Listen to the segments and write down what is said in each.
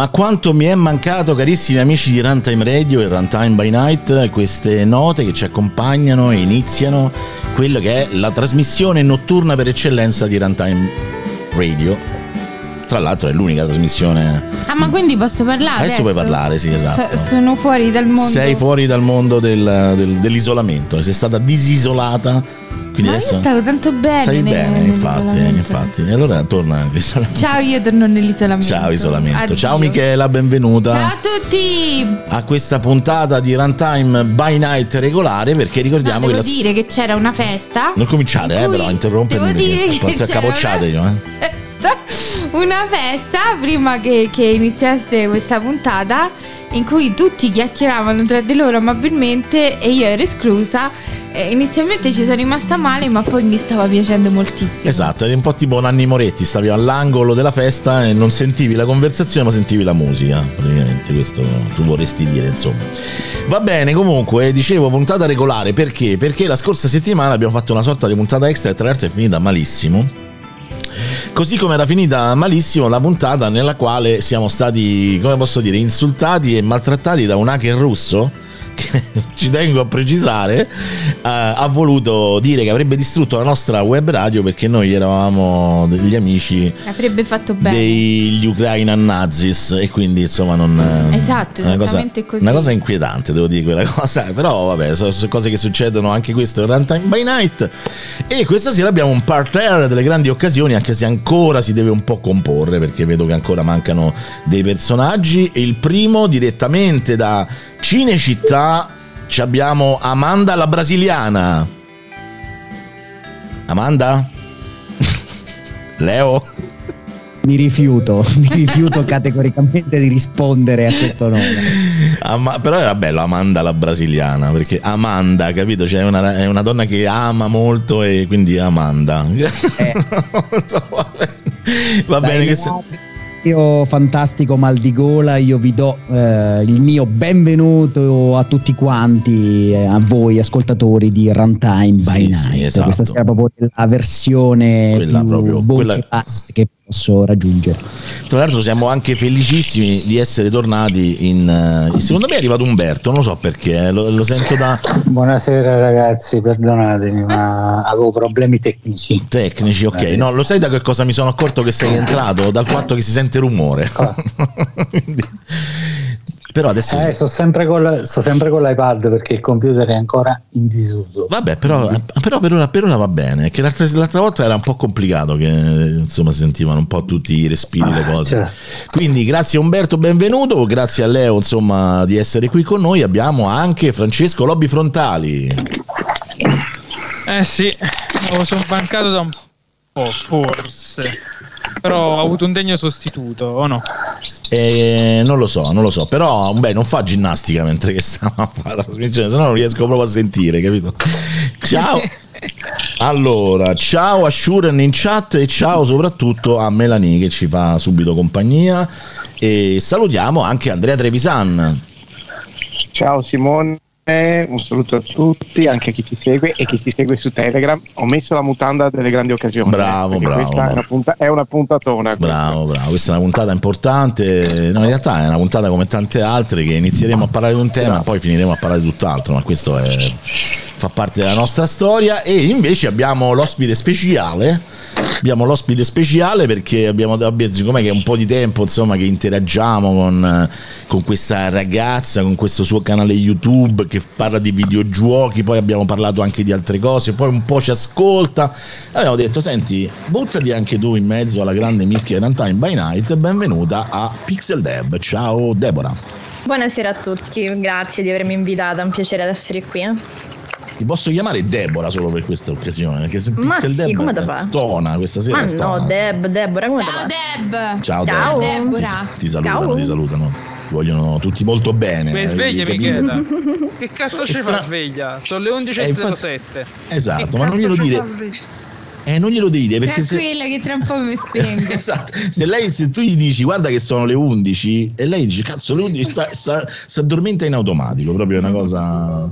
Ma quanto mi è mancato, carissimi amici di Runtime Radio e Runtime by Night, queste note che ci accompagnano e iniziano quello che è la trasmissione notturna per eccellenza di Runtime Radio. Tra l'altro è l'unica trasmissione. Ah, ma quindi posso parlare? Adesso, puoi parlare, sì, esatto. So- sono fuori dal mondo. Sei fuori dal mondo del- del- dell'isolamento, sei stata disisolata. Quindi ma adesso io stavo tanto bene. stai ne- bene, infatti, nell'isolamento. infatti. E allora torna all'isolamento. Ciao, io torno nell'isolamento. Ciao isolamento. Addio. Ciao Michela, benvenuta. Ciao a tutti. a questa puntata di Runtime by Night regolare perché No, ricordiamo devo che la... dire che c'era una festa. non cominciate in eh però a interrompermi Devo dire che c'era capocciate io una eh. festa, una festa prima che, che iniziasse questa puntata in cui tutti chiacchieravano tra di loro amabilmente e io ero esclusa. E inizialmente ci sono rimasta male, ma poi mi stava piacendo moltissimo. Esatto, eri un po' tipo Nanni Moretti, stavi all'angolo della festa e non sentivi la conversazione ma sentivi la musica, praticamente questo tu vorresti dire insomma. Va bene, comunque, dicevo puntata regolare perché? Perché la scorsa settimana abbiamo fatto una sorta di puntata extra e tra l'altro è finita malissimo. Così come era finita malissimo la puntata nella quale siamo stati, come posso dire, insultati e maltrattati da un hacker russo ci tengo a precisare, eh, ha voluto dire che avrebbe distrutto la nostra web radio perché noi eravamo degli amici Avrebbe fatto bene. degli Ukrainian Nazis e quindi insomma non Esatto, è una cosa, così. una cosa inquietante devo dire quella cosa però vabbè sono, sono cose che succedono anche questo è Runtime by Night e questa sera abbiamo un parterre delle grandi occasioni anche se ancora si deve un po' comporre perché vedo che ancora mancano dei personaggi e il primo direttamente da Cinecittà ci abbiamo Amanda la brasiliana Amanda? Leo? Mi rifiuto, mi rifiuto categoricamente di rispondere a questo nome. Ama- però era bello Amanda la brasiliana perché Amanda, capito? Cioè è una, è una donna che ama molto e quindi Amanda. Va bene che se- Io fantastico mal di gola, io vi do eh, il mio benvenuto a tutti quanti, eh, a voi ascoltatori di Runtime by Sì, sì, Night. esatto. Questa sarà proprio la versione Quella più proprio, voce quella- che posso raggiungere. Tra l'altro siamo anche felicissimi di essere tornati in... eh, secondo me è arrivato Umberto, non lo so perché, eh, lo, lo sento da Buonasera ragazzi, perdonatemi, ma avevo problemi tecnici. tecnici, ok. No, lo sai da che cosa mi sono accorto che sei entrato? Dal fatto che si sente rumore. Ah. Quindi- Però adesso... Eh, sto sempre, con, sto sempre con l'iPad perché il computer è ancora in disuso. Vabbè, però, però per, ora, per ora va bene. Che l'altra, l'altra volta era un po' complicato, che insomma si sentivano un po' tutti i respiri, le Ah, cose. certo. Quindi grazie a Umberto, benvenuto. Grazie a Leo, insomma, di essere qui con noi. Abbiamo anche Francesco Lobby Frontali. Eh sì, lo sono bancato da un po', forse. Però ho avuto un degno sostituto, o no? Eh, non lo so, non lo so. Però, beh, non fa ginnastica mentre che stiamo a fare la trasmissione, se no non riesco proprio a sentire, capito? Ciao. Allora, ciao a Shuren in chat e ciao soprattutto a Melanie che ci fa subito compagnia. E salutiamo anche Andrea Trevisan. Ciao Simone, un saluto a tutti, anche a chi ci segue e chi ci segue su Telegram. Ho messo la mutanda delle grandi occasioni. Bravo, bravo, Questa bravo. È, una punta- è una puntatona. questa. Bravo, bravo. Questa è una puntata importante. No, in realtà è una puntata come tante altre che inizieremo a parlare di un tema e poi finiremo a parlare di tutt'altro. Ma questo è- fa parte della nostra storia. E invece abbiamo l'ospite speciale. Abbiamo l'ospite speciale perché abbiamo, siccome è un po' di tempo insomma, che interagiamo con, con questa ragazza, con questo suo canale YouTube che parla di videogiochi, poi abbiamo parlato anche di altre cose, poi un po' ci ascolta. Abbiamo detto, senti, buttati anche tu in mezzo alla grande mischia di Runtime by Night benvenuta a Pixel Deb. Ciao Deborah. Buonasera a tutti, grazie di avermi invitata, è un piacere essere qui. Ti posso chiamare Deborah solo per questa occasione? Perché se Ma sì, Deb come va? stona questa sera. Ma stona. no, Deb, Deborah, come Ciao? Deb. Ciao, Ciao. Deborah. Deborah. Ti, ti salutano, Ciao. ti salutano. Ti vogliono tutti molto bene. Beh, eh, sveglia? Michela. Che cazzo ci Stra- fa sveglia? Sono le Eh, infatti- 11.07. Esatto, Che ma non glielo dire. Eh, non glielo devi dire perché se, Tranquilla che tra un po' mi spengo. esatto, se lei se tu gli dici guarda che sono le 11 e lei dice cazzo le 11 sta- sta- si addormenta in automatico, proprio una cosa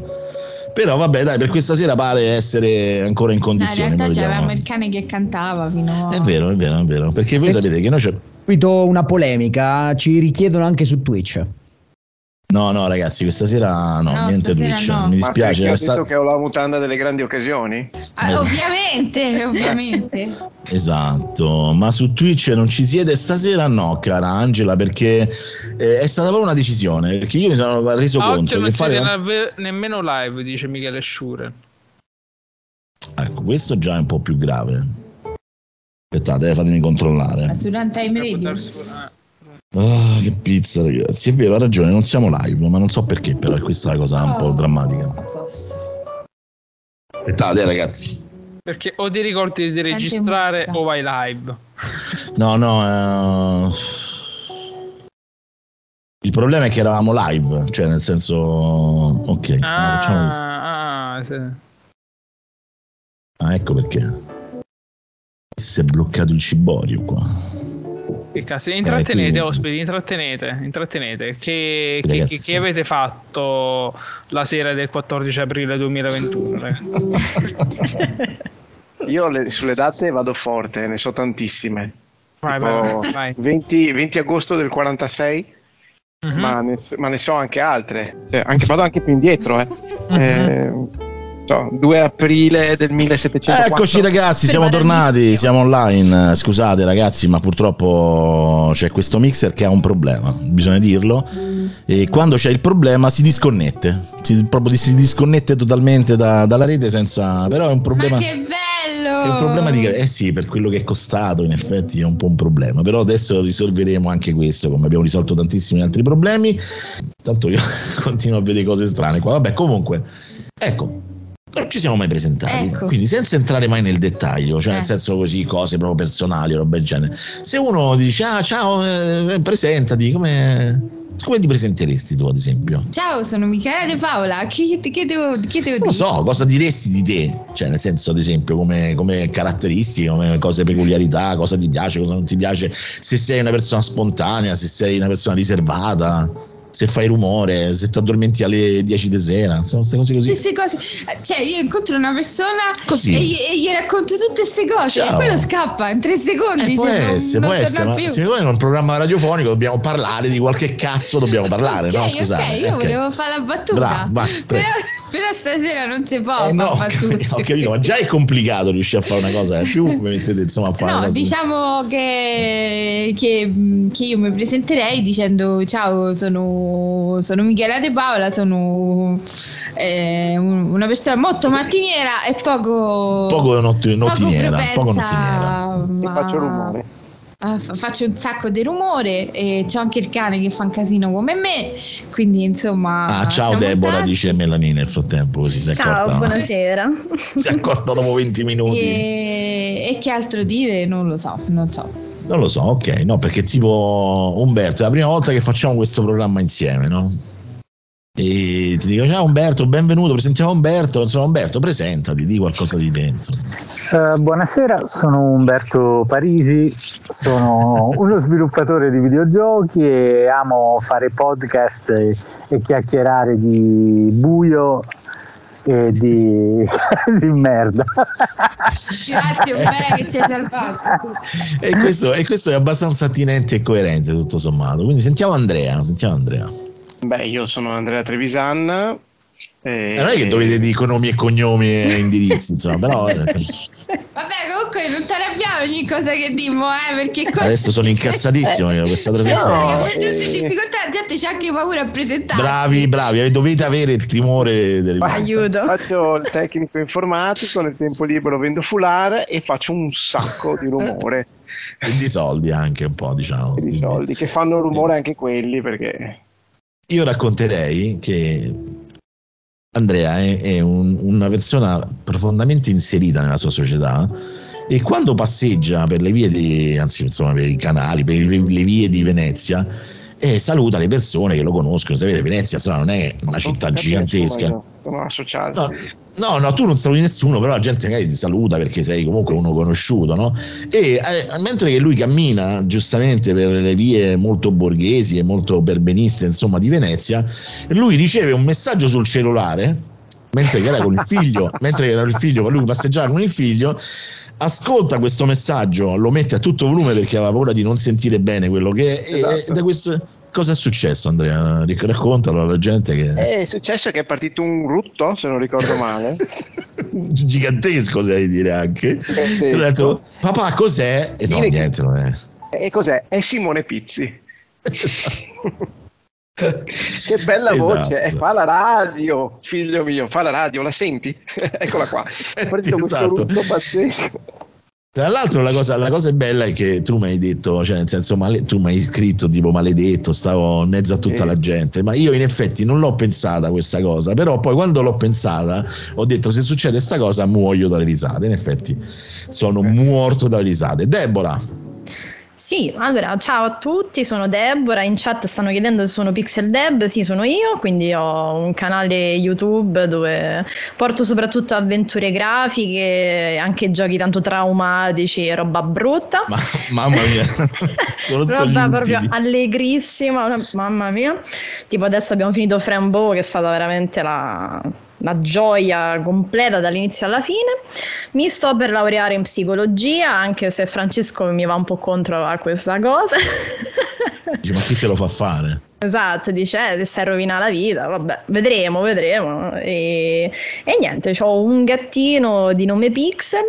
però vabbè dai per questa sera pare essere ancora in No, in condizioni. realtà c'avevamo il cane che cantava fino a... È vero, è vero, è vero, perché voi sapete che noi c'è- subito una polemica, ci richiedono anche su Twitch. No, no, ragazzi, questa sera no, No, niente Twitch. no. Mi Ma dispiace. ho sta- detto che ho la mutanda delle grandi occasioni? Ah, ovviamente, ovviamente. Esatto, ma su Twitch non ci siete stasera? No, cara Angela, perché eh, è stata proprio una decisione. Perché io mi sono reso A conto occhio non che fare. nave- nemmeno live, dice Michele Sciure. Ecco, questo già è un po' più grave. Aspettate, eh, fatemi controllare. Ma su Runtime Radio. Ah, che pizza, ragazzi. È vero, ha ragione, non siamo live, ma non so perché, però è questa la cosa un po' Oh. drammatica. Aspettate, ragazzi. Perché o ti ricordi di registrare o vai live. No, no. eh, Il problema è che eravamo live, cioè nel senso. Ok, allora facciamo così. Ah, ah, sì. Ah, ecco perché. Si è bloccato il ciborio qua. Che cazzo, intrattenete, quindi- ospiti, intrattenete, intrattenete. Che, che- che- che avete fatto la sera del 14 aprile 2021? raga? Io le- sulle date vado forte, ne so tantissime. Vai, Tipo vai, vai. 20, 20 agosto del 46, Mhm. ma, ne, ma ne so anche altre. Cioè, anche- vado anche più indietro. Eh. Mhm. Eh, so, 2 aprile del 1704. Eccoci ragazzi, siamo tornati, siamo online. Scusate ragazzi, ma purtroppo c'è questo mixer che ha un problema, bisogna dirlo. E quando c'è il problema si disconnette, si, proprio si disconnette totalmente da- dalla rete senza... Però è un problema... Ma che bello! È un problema di... Eh sì, per quello che è costato, in effetti è un po' un problema. Però adesso risolveremo anche questo, come abbiamo risolto tantissimi altri problemi. Tanto io continuo a vedere cose strane qua. Vabbè, comunque, ecco. Non ci siamo mai presentati, Ecco. quindi senza entrare mai nel dettaglio, cioè Eh. nel senso così, cose proprio personali, roba del genere. Se uno dice, ah ciao, eh, presentati, come, come ti presenteresti tu ad esempio? Ciao, sono Michela De Paola. Che, che devo, che devo Non lo dire? so, cosa diresti di te? Cioè, nel senso, ad esempio, come, come caratteristiche, come cose peculiarità, cosa ti piace, cosa non ti piace, se sei una persona spontanea, se sei una persona riservata, se fai rumore, se ti addormenti alle 10 di sera, insomma, queste cose così. Stesse cose. Cioè, io incontro una persona Così. e, gli- e gli racconto tutte queste cose Ciao. e quello scappa in tre secondi. Eh, può se non- essere, non può torna essere, ma più. siccome in un programma radiofonico dobbiamo parlare di qualche cazzo, dobbiamo parlare, no? Ok, Scusate. ok, io ok. volevo fare la battuta. Vai, prego. però, però stasera non si può Eh, no, ho fare capito, battute. ho capito, ma già è complicato riuscire a fare una cosa, eh, più mi mettete insomma a fare No, diciamo che, che, che io mi presenterei dicendo ciao, sono, sono Michela De Paola, sono eh, un- una persona molto mattiniera e poco... Poco notti- poco nottiniera, propensa poco nottiniera. E a- faccio rumore. A- fa- faccio un sacco di rumore e c'ho anche il cane che fa un casino come me, quindi insomma... Ah, ciao Deborah, tanti. dice Melanie nel frattempo, così si è Ciao, accorta. buonasera. Si è accorta dopo 20 minuti. E, e che altro dire? Non lo so, non so. Non lo so, ok, no, perché tipo Umberto è la prima volta che facciamo questo programma insieme, no? E ti dico, ciao Umberto, benvenuto, presentiamo Umberto, insomma Umberto, presentati, di qualcosa di dentro. Eh, buonasera, sono Umberto Parisi, sono uno sviluppatore di videogiochi e amo fare podcast e, e chiacchierare di buio e di, di merda. Grazie, bene che ci hai salvato. E questo, e questo è abbastanza attinente e coerente tutto sommato. Quindi sentiamo Andrea, sentiamo Andrea. Beh, io sono Andrea Trevisan. E... Eh, non è che dovete dire conomi e cognomi e indirizzi, insomma, però eh, Vabbè, comunque non ti arrabbiamo ogni cosa che dimmo, eh, perché qua... adesso sono incazzatissimo io questa trasmissione. No, per tutte eh. difficoltà la gente c'ha anche paura a presentare. Bravi, bravi, dovete avere il timore del Aiuto. Faccio il tecnico informatico, nel tempo libero vendo foulard e faccio un sacco di rumore e di soldi anche un po', diciamo. e di soldi, che fanno rumore anche quelli perché... Io racconterei che Andrea è, è un- una persona profondamente inserita nella sua società e quando passeggia per le vie di, anzi insomma per i canali, per le, vie di Venezia, eh, saluta le persone che lo conoscono. Sapete, Venezia insomma, non è una città gigantesca. Sono associato. No, no, no, tu non saluti nessuno, però la gente magari ti saluta perché sei comunque uno conosciuto, no? E eh, mentre che lui cammina giustamente per le vie molto borghesi e molto perbeniste, insomma, di Venezia, lui riceve un messaggio sul cellulare, mentre che era con il figlio, mentre era il figlio, lui passeggiava con il figlio, ascolta questo messaggio, lo mette a tutto volume perché aveva paura di non sentire bene quello che è. Esatto. E da questo, cosa è successo, Andrea? Raccontalo alla gente che È successo che è partito un rutto, se non ricordo male. gigantesco, sai dire anche. Tu hai detto, papà, cos'è? E no, niente, non è. E cos'è? È Simone Pizzi. Che bella Esatto. voce, e fa la radio, figlio mio, fa la radio, la senti? Eccola qua. Questo Esatto. pazzesco. Tra l'altro la cosa, la cosa bella è che tu mi hai detto, cioè nel senso male- tu mi hai scritto tipo maledetto, stavo in mezzo a tutta Sì. la gente, ma io in effetti non l'ho pensata questa cosa, però poi quando l'ho pensata ho detto se succede questa cosa muoio dalle risate, in effetti sono morto dalle risate. Deborah, Sì, allora, ciao a tutti, sono Deborah, in chat stanno chiedendo se sono Pixel Deb, sì sono io, quindi ho un canale YouTube dove porto soprattutto avventure grafiche, anche giochi tanto traumatici e roba brutta. ma, mamma mia, Roba proprio allegrissima, mamma mia. Tipo adesso abbiamo finito Frambo che è stata veramente la, la gioia completa dall'inizio alla fine. Mi sto per laureare in psicologia, anche se Francesco mi va un po' contro a questa cosa. Dici, ma chi te lo fa fare? Esatto, dice, eh, ti stai rovinando la vita, vabbè, vedremo, vedremo. E, e niente, ho un gattino di nome Pixel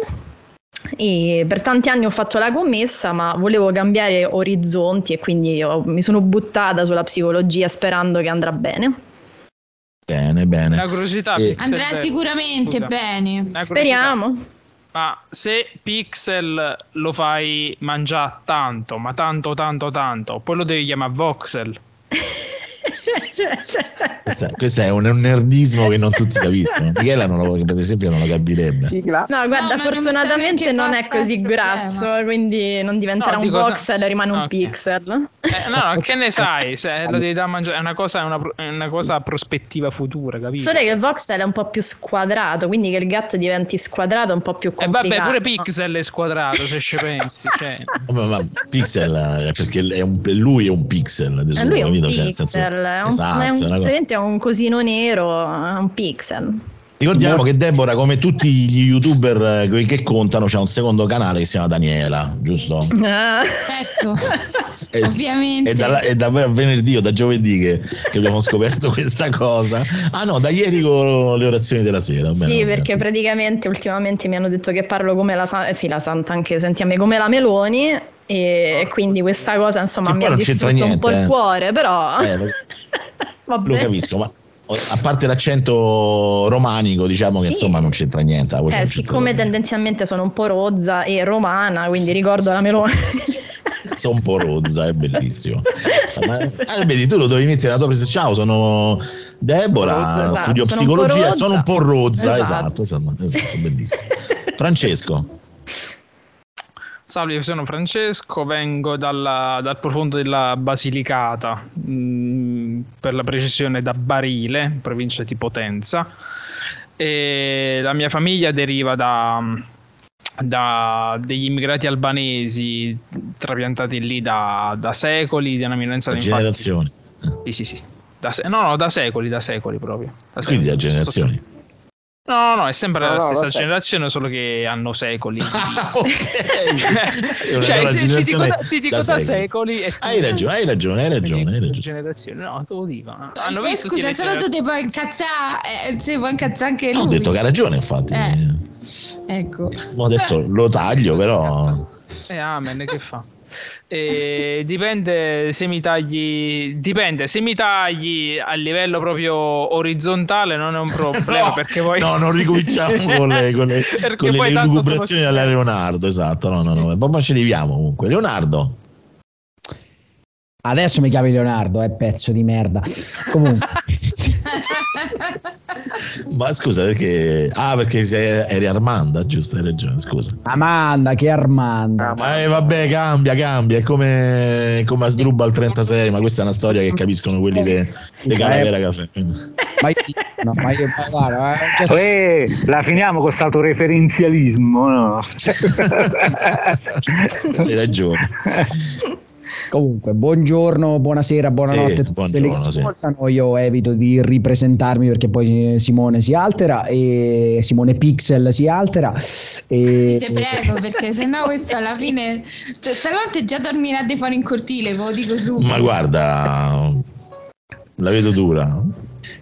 e per tanti anni ho fatto la commessa, ma volevo cambiare orizzonti e quindi mi sono buttata sulla psicologia sperando che andrà bene. Bene, bene. Una curiosità. Pixel Andrà sicuramente scusa. bene. Speriamo. Ma se Pixel lo fai mangiare tanto, ma tanto, tanto, tanto, poi lo devi chiamare Voxel. Questo è, questo è un un nerdismo che non tutti capiscono. Michela, non lo, per esempio, non lo capirebbe. Sigla. No, guarda, No, non fortunatamente non neanche è così il grasso, problema. quindi non diventerà No, un dico- voxel, rimane un pixel. Eh, no, no, che ne sai? Se lo devi dare a mangiare, è una cosa, è una, una cosa a prospettiva futura, capito? Solo che il voxel è un po' più squadrato, quindi che il gatto diventi squadrato è un po' più E complicato. Eh, vabbè, pure Pixel è squadrato, se ci pensi. Cioè. Ma, ma Pixel eh, perché è un- lui è un pixel adesso Eh, lui è un capito? Cioè, nel pixel, è un, esatto, è un- è cosa- un cosino nero, è un pixel. ricordiamo che Deborah come tutti gli youtuber eh, che contano c'ha un secondo canale che si chiama Daniela giusto? Ah. Certo, E- ovviamente. È da, è da venerdì o da giovedì che, che abbiamo scoperto questa cosa. Ah no, da ieri con le orazioni della sera. Sì, perché praticamente ultimamente mi hanno detto che parlo come la, eh sì, la Santa, anche sentiamo come la Meloni e quindi questa cosa insomma Che mi ha distrutto un po' niente, il eh. cuore, però Eh, lo, lo capisco, ma a parte l'accento romanico, diciamo che Sì. insomma non c'entra niente. la Eh, non c'entra siccome niente. tendenzialmente sono un po' rozza e romana, quindi ricordo la Meloni. sono un po' rozza, è bellissimo. Ma, eh, vedi, tu lo dovevi mettere nella tua presa. Ciao, sono Deborah, Rozza, esatto, studio po' psicologia, sono un po' rozza, Esatto. esatto, esatto, esatto, bellissimo. Francesco, Salve, io sono Francesco, vengo dalla- dal profondo della Basilicata, mm, per la precisione da Barile, provincia di Potenza. E la mia famiglia deriva da, da degli immigrati albanesi trapiantati lì da, da secoli, di una minoranza infatti- generazioni. Sì, sì, sì. Da no, no, da secoli, da secoli proprio. Da Quindi da secoli. generazioni. No, no, è sempre No, la no, stessa generazione, solo che hanno secoli. Ah, ok. Cioè, se- ti dico, generazione da, ti dico da secoli. secoli. e tu- Hai ragione, hai ragione, hai ragione, hai ragione. generazioni. No, te lo dico. Hanno Poi, visto scusa, solo tu ti puoi incazzare, eh, si può incazzare anche lui. Ho detto che ha ragione, infatti. Eh. Ecco. Mo Adesso lo taglio, però. Eh, amen, che fa? Eh, dipende se mi tagli dipende se mi tagli a livello proprio orizzontale non è un problema No, perché poi No, non ricominciamo con le, con le, con le sono- alla Leonardo. Esatto, no, no, no. Ma ma ci arriviamo comunque. Leonardo, Adesso mi chiami Leonardo, è pezzo di merda. Comunque, ma scusa perché. Ah, perché sei, eri Armanda, giusto? Hai ragione, scusa. Amanda, che Armanda. Ma eh, vabbè, cambia, cambia. È come, come a Sdrubal 36, ma questa è una storia che capiscono quelli de, de Calavera Caffè. Ma io, no, ma io guarda, eh, cioè, Eh, la finiamo con stato referenzialismo, no? Hai ragione. Comunque, buongiorno, buonasera, buonanotte Sì, a tutti quelli che buongiorno, sì. ascoltano. Io evito di ripresentarmi perché poi Simone si altera e Simone Pixel si altera. E... Ti prego, perché sennò questo alla fine. cioè, Stanotte già dormirà di fuori in cortile, ve lo dico subito. Ma guarda, la vedo dura.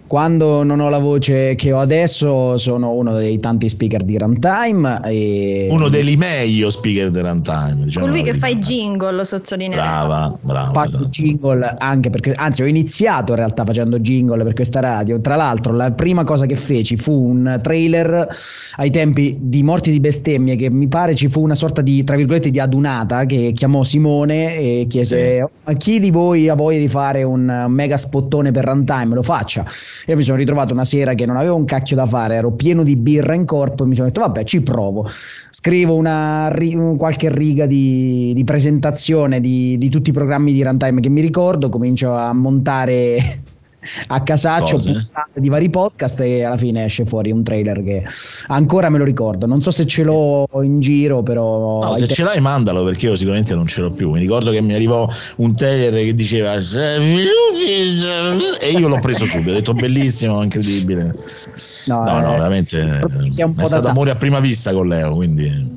Quando non ho la voce che ho adesso, sono uno dei tanti speaker di Runtime. E... Uno dei meglio speaker del runtime. Diciamo Colui che fa i jingle, lo sottolineo. Brava, brava. Faccio esatto. jingle anche perché, anzi, ho iniziato in realtà facendo jingle per questa radio. Tra l'altro, la prima cosa che feci fu un trailer ai tempi di Morti di bestemmie. Che mi pare ci fu una sorta di tra virgolette di adunata che chiamò Simone e chiese: Ma chi di voi ha voglia di fare un mega spottone per runtime? Lo faccia. Io mi sono ritrovato una sera che non avevo un cacchio da fare, ero pieno di birra in corpo e mi sono detto: Vabbè, ci provo. Scrivo una qualche riga di, di presentazione di, di tutti i programmi di runtime che mi ricordo, comincio a montare a casaccio di vari podcast e alla fine esce fuori un trailer che ancora me lo ricordo. Non so se ce l'ho in giro, però. No, se te- ce l'hai mandalo perché io sicuramente non ce l'ho più. Mi ricordo che mi arrivò un trailer che diceva e io l'ho preso subito, ho detto bellissimo, incredibile. no, No, no, eh, veramente è un po' è stato da- amore a prima vista con Leo, quindi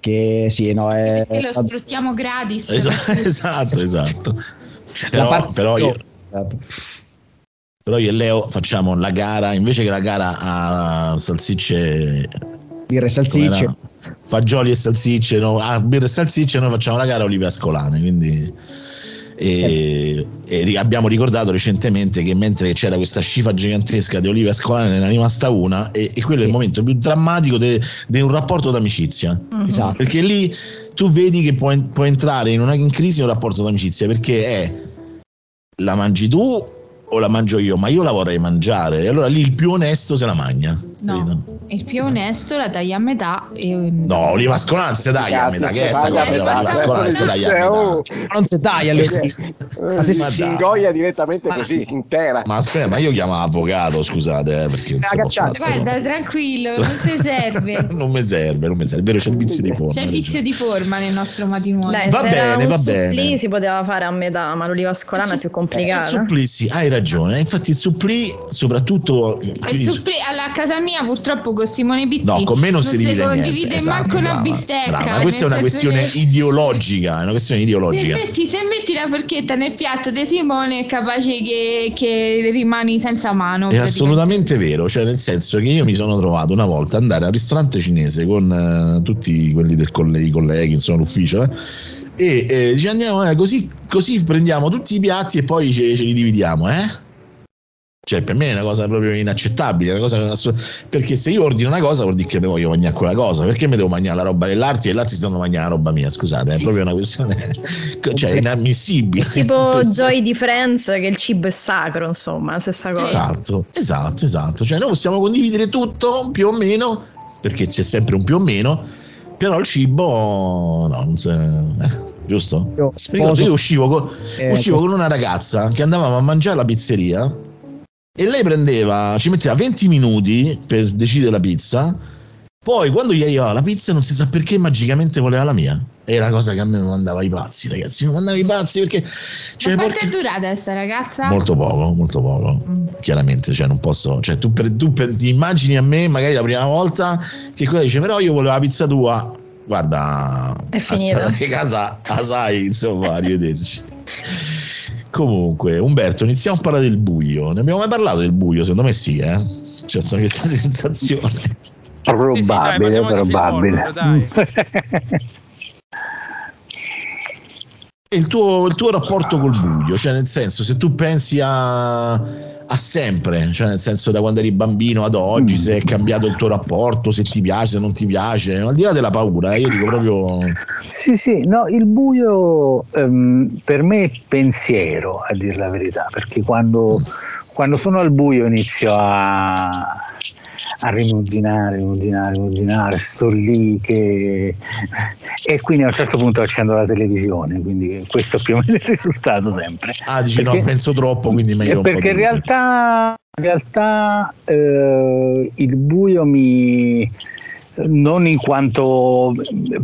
Che sì, no, è. Perché lo sfruttiamo gratis. esatto, esatto, esatto. Però, però io, però io e Leo facciamo la gara, invece che la gara a salsicce birre e salsicce. fagioli e salsicce, no, a birra e salsicce noi facciamo la gara a olive ascolane, quindi e, e abbiamo ricordato recentemente che mentre c'era questa scifa gigantesca di olive ascolane ne era rimasta una e, e quello è il momento più drammatico di un rapporto d'amicizia Mhm. Esatto. perché lì tu vedi che può, può entrare in, una, in crisi un rapporto d'amicizia perché è la mangi tu o la mangio io ma io la vorrei mangiare. E allora lì il più onesto se la magna No, il più onesto la taglia a metà e no oliva ascolanze dai a metà che è sta cosa oliva ascolanze dai a metà Oh, Non si taglia le Ma se si dai. ingoia direttamente così, intera. ma aspetta ma io chiamo avvocato scusate eh, perché Guarda, tranquillo, non ti serve. non mi serve non mi serve vero c'è il vizio di forma C'è il vizio di forma nel nostro matrimonio. Dai, Va bene, va bene. si poteva fare a metà, ma l'oliva ascolana è più il complicata. supplì sì hai ragione infatti il supplì soprattutto il supplì- alla casa mia purtroppo con Simone Pizzi No, con me non, si divide niente. condivide esatto, manco una brava, bistecca. brava. Ma questa è una questione che ideologica, è una questione Se ideologica. metti, se metti la forchetta nel piatto di Simone è capace che, che rimani senza mano. È assolutamente vero, cioè nel senso che io mi sono trovato una volta ad andare al ristorante cinese con eh, tutti quelli del colle- i colleghi, insomma, l'ufficio, eh, e eh, dice andiamo, eh, così, così prendiamo tutti i piatti e poi ce, ce li dividiamo, eh? Cioè, per me è una cosa proprio inaccettabile, una cosa ass- perché se io ordino una cosa vuol dire che mi voglio mangiare quella cosa, perché mi devo mangiare la roba dell'arte e l'arte si stanno mangiando la roba mia, scusate, è proprio una questione cioè, inammissibile. Tipo Joy di Friends, che il cibo è sacro, insomma, stessa cosa. Esatto, esatto, esatto. Cioè, noi possiamo condividere tutto più o meno, perché c'è sempre un più o meno, però il cibo no, non si- eh, giusto? Io sposo- io uscivo, co- Eh, uscivo questo- con una ragazza che andavamo a mangiare alla pizzeria e lei prendeva, ci metteva 20 minuti per decidere la pizza. Poi quando gli arrivava la pizza non si sa perché magicamente voleva la mia. È una cosa che a me mi mandava i pazzi, ragazzi. Mi mandava i pazzi perché cioè, Ma quanto porca- è durata sta ragazza? Molto poco, molto poco. Mm. Chiaramente, cioè non posso. Cioè, tu, per, tu per- ti immagini a me, magari la prima volta, che quella dice: Però io volevo la pizza tua. Guarda, È finita. casa, a sai, insomma, arrivederci. Comunque, Umberto, iniziamo a parlare del buio. Ne abbiamo mai parlato del buio? Secondo me sì, eh. C'è stata questa sensazione. Sì, sì, dai, Probabile, parliamo di probabile. film horror, dai. E il tuo, il tuo rapporto col buio, cioè nel senso, se tu pensi a, a sempre, cioè nel senso da quando eri bambino ad oggi, Mm. se è cambiato il tuo rapporto, se ti piace, se non ti piace, al di là della paura, eh, io dico proprio... Sì, sì, no, il buio ehm, per me è pensiero, a dire la verità, perché quando, quando sono al buio inizio a, a rimuginare, rimuginare, rimuginare, sto lì che... e quindi a un certo punto accendo la televisione, quindi questo è più o meno il risultato sempre. Ah, dici no, Perché- penso troppo, quindi meglio... perché in realtà, in realtà eh, il buio mi, non in quanto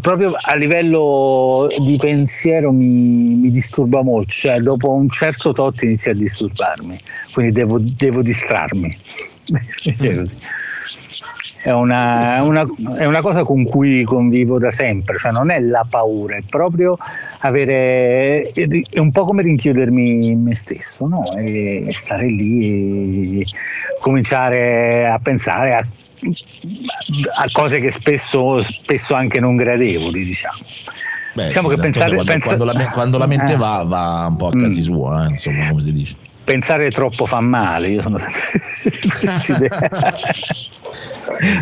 proprio a livello di pensiero mi, mi, disturba molto, cioè dopo un certo tot inizia a disturbarmi, quindi devo, devo distrarmi. È una, è, una, è una, cosa con cui convivo da sempre, cioè non è la paura, è proprio avere, è un po' come rinchiudermi in me stesso, no? e stare lì e cominciare a pensare a a cose che spesso, spesso anche non gradevoli, diciamo. Beh, diciamo sì, che pensare, quando, pensa... quando, la, quando, la, mente eh. va, va un po' a casi mm. suoi, eh, insomma, come si dice. Pensare troppo fa male, io sono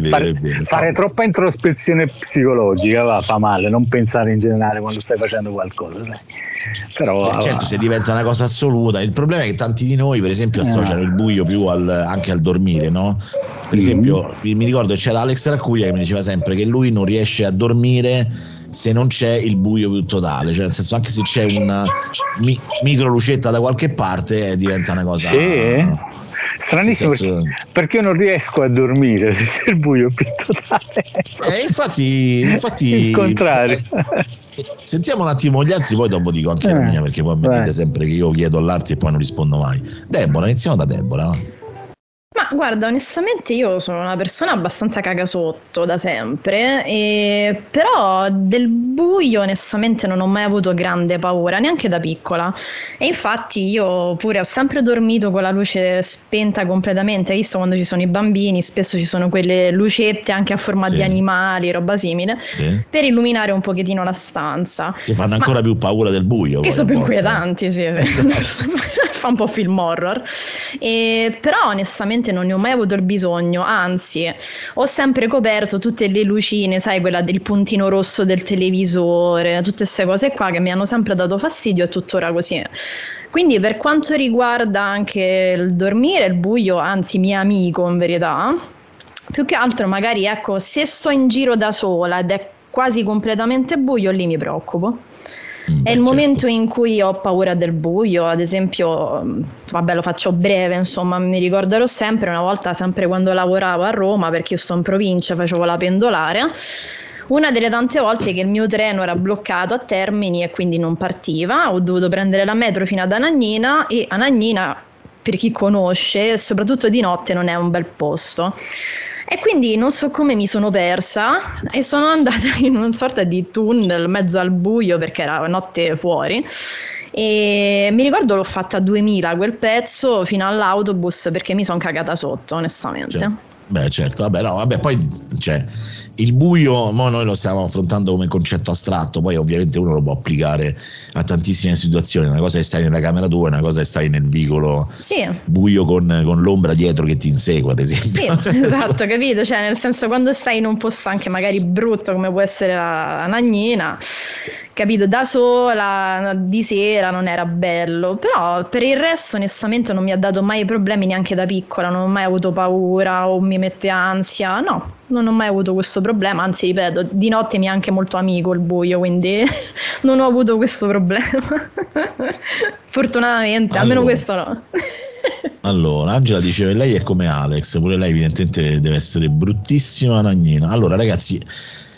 fare, fare, troppa introspezione psicologica va, fa male, non pensare in generale quando stai facendo qualcosa. Sai. Però, Beh, certo, se diventa una cosa assoluta. Il problema è che tanti di noi, per esempio, associano eh. il buio più al, anche al dormire, no? Per mm. esempio, mi ricordo c'era Alex Raccuglia che mi diceva sempre che lui non riesce a dormire se non c'è il buio più totale, cioè nel senso anche se c'è una mi- micro lucetta da qualche parte eh, diventa una cosa... Sì. Stranissimo senso... perché io non riesco a dormire se c'è il buio più totale. Eh, infatti, infatti il contrario. Sentiamo un attimo gli altri, poi dopo dico anche eh, la mia, perché poi mi dite sempre che io chiedo all'arte e poi non rispondo mai. Deborah, iniziamo da Deborah. Ma guarda, onestamente io sono una persona abbastanza cagasotto da sempre, e... però del buio onestamente non ho mai avuto grande paura, neanche da piccola. E infatti io pure ho sempre dormito con la luce spenta completamente, hai visto quando ci sono i bambini, spesso ci sono quelle lucette anche a forma sì. di animali, roba simile, sì. per illuminare un pochettino la stanza. Che fanno ancora Ma... più paura del buio. Che sono più inquietanti, sì, sì. Esatto. Fa un po' film horror. E... Però onestamente onestamente non ne ho mai avuto il bisogno, anzi ho sempre coperto tutte le lucine, sai, quella del puntino rosso del televisore, tutte queste cose qua che mi hanno sempre dato fastidio e tuttora così. Quindi per quanto riguarda anche il dormire, il buio, anzi mio amico in verità, più che altro magari ecco, se sto in giro da sola ed è quasi completamente buio, lì mi preoccupo. Mm, è il certo. momento in cui ho paura del buio, ad esempio, vabbè lo faccio breve, insomma mi ricorderò sempre una volta, sempre quando lavoravo a Roma, perché io sto in provincia, facevo la pendolare, una delle tante volte che il mio treno era bloccato a Termini e quindi non partiva, ho dovuto prendere la metro fino ad Anagnina e Anagnina, per chi conosce, soprattutto di notte non è un bel posto. E quindi non so come mi sono persa e sono andata in una sorta di tunnel mezzo al buio perché era notte fuori. E mi ricordo l'ho fatta a 2000 quel pezzo fino all'autobus perché mi sono cagata sotto, onestamente. Cioè. Beh, certo, vabbè, no, vabbè, poi cioè, il buio, mo noi lo stiamo affrontando come concetto astratto, poi ovviamente uno lo può applicare a tantissime situazioni. Una cosa è stare nella camera tua, una cosa è stare nel vicolo sì. buio con, con, l'ombra dietro che ti insegue, ad esempio. Sì, esatto, capito? Cioè, nel senso, quando stai in un posto anche magari brutto come può essere la, la Nagnina, capito, da sola, di sera non era bello, però per il resto onestamente non mi ha dato mai problemi neanche da piccola, non ho mai avuto paura o mi mette ansia, no, non ho mai avuto questo problema, anzi ripeto, di notte mi è anche molto amico il buio, quindi non ho avuto questo problema. Fortunatamente, allora, almeno questo no. allora, Angela diceva lei è come Alex, pure lei evidentemente deve essere bruttissima Nagnina. Allora ragazzi,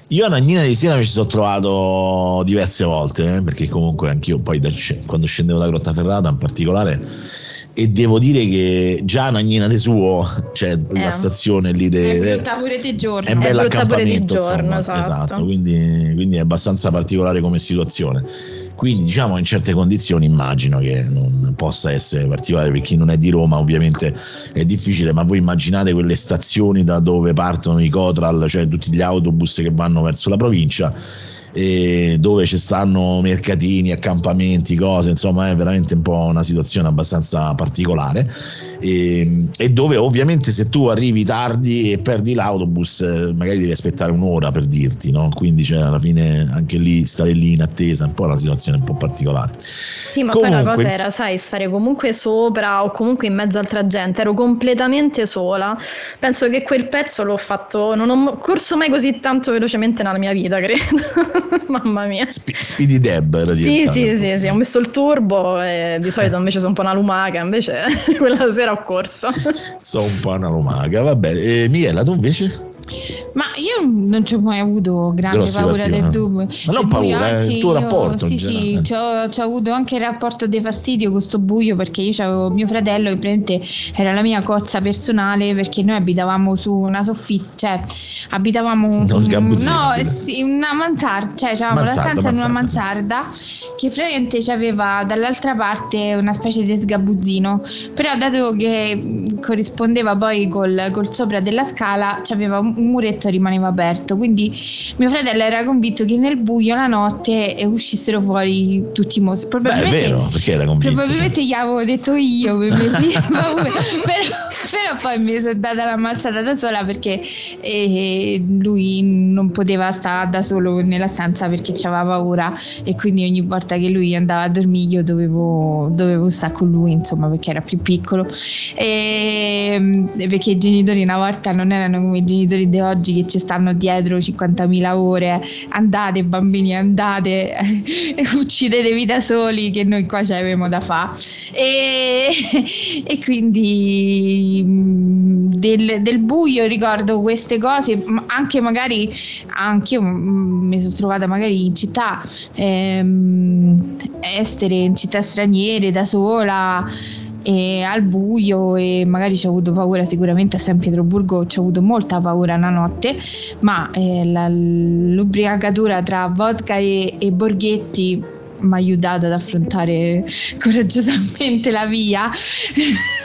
io a Nagnina di Siena mi ci sono trovato diverse volte, eh, perché comunque anch'io poi da, quando scendevo da Grottaferrata in particolare, e devo dire che già Nagnina di suo, cioè eh. la stazione lì de, è brutta pure di giorno. È, è bello accampamento, giorno, insomma, esatto. esatto quindi, quindi è abbastanza particolare come situazione. Quindi diciamo in certe condizioni immagino che non possa essere particolare per chi non è di Roma ovviamente è difficile, ma voi immaginate quelle stazioni da dove partono i Cotral, cioè tutti gli autobus che vanno verso la provincia dove ci stanno mercatini, accampamenti, cose, insomma è veramente un po' una situazione abbastanza particolare e, e dove ovviamente se tu arrivi tardi e perdi l'autobus eh, magari devi aspettare un'ora per dirti, no? quindi cioè, alla fine anche lì stare lì in attesa è un po' una situazione un po' particolare. Sì, ma comunque, poi la cosa era, sai, stare comunque sopra o comunque in mezzo a altra gente, ero completamente sola. Penso che quel pezzo l'ho fatto, non ho corso mai così tanto velocemente nella mia vita, credo. Mamma mia. Sp- Speedy Deb era Sì, sì, sì, sì, ho messo il turbo e di solito invece sono un po' una lumaca, invece quella sera ho corso. sono un po' una lumaca, va bene. E Miela, tu invece? Ma io non ci ho mai avuto grande paura del dubbio. Ma non paura, è il tuo io- rapporto Sì, sì, c'ho avuto anche il rapporto di fastidio con sto buio perché io avevo mio fratello che praticamente era la mia cozza personale perché noi abitavamo su una soffitta, cioè abitavamo sgabuzzino, no, sì, una mansarda, cioè avevamo la stanza in una mansarda, che praticamente aveva dall'altra parte una specie di sgabuzzino, però dato che corrispondeva poi col, col sopra della scala, c'aveva un, un muretto rimaneva aperto, quindi mio fratello era convinto che nel buio la notte eh, uscissero fuori tutti i mostri. Beh, è Probabilmente vero, perché era convinto. Probabilmente gli avevo detto io per però, però poi mi sono data la mazzata da sola perché eh, lui non poteva stare da solo nella stanza perché aveva paura e quindi ogni volta che lui andava a dormire io dovevo, dovevo stare con lui insomma perché era più piccolo e, perché i genitori una volta non erano come i genitori di oggi che ci stanno dietro 50.000 ore. Andate bambini andate. Uccidetevi da soli che noi qua ci avevamo da fare e, e quindi mh, del, del buio ricordo queste cose anche magari anche io mi sono trovata magari in città ehm, estere in città straniere da sola e al buio e magari ci ho avuto paura sicuramente a San Pietroburgo ci ho avuto molta paura una notte ma eh, la- l'ubriacatura tra vodka e, e borghetti mi ha aiutato ad affrontare coraggiosamente la via.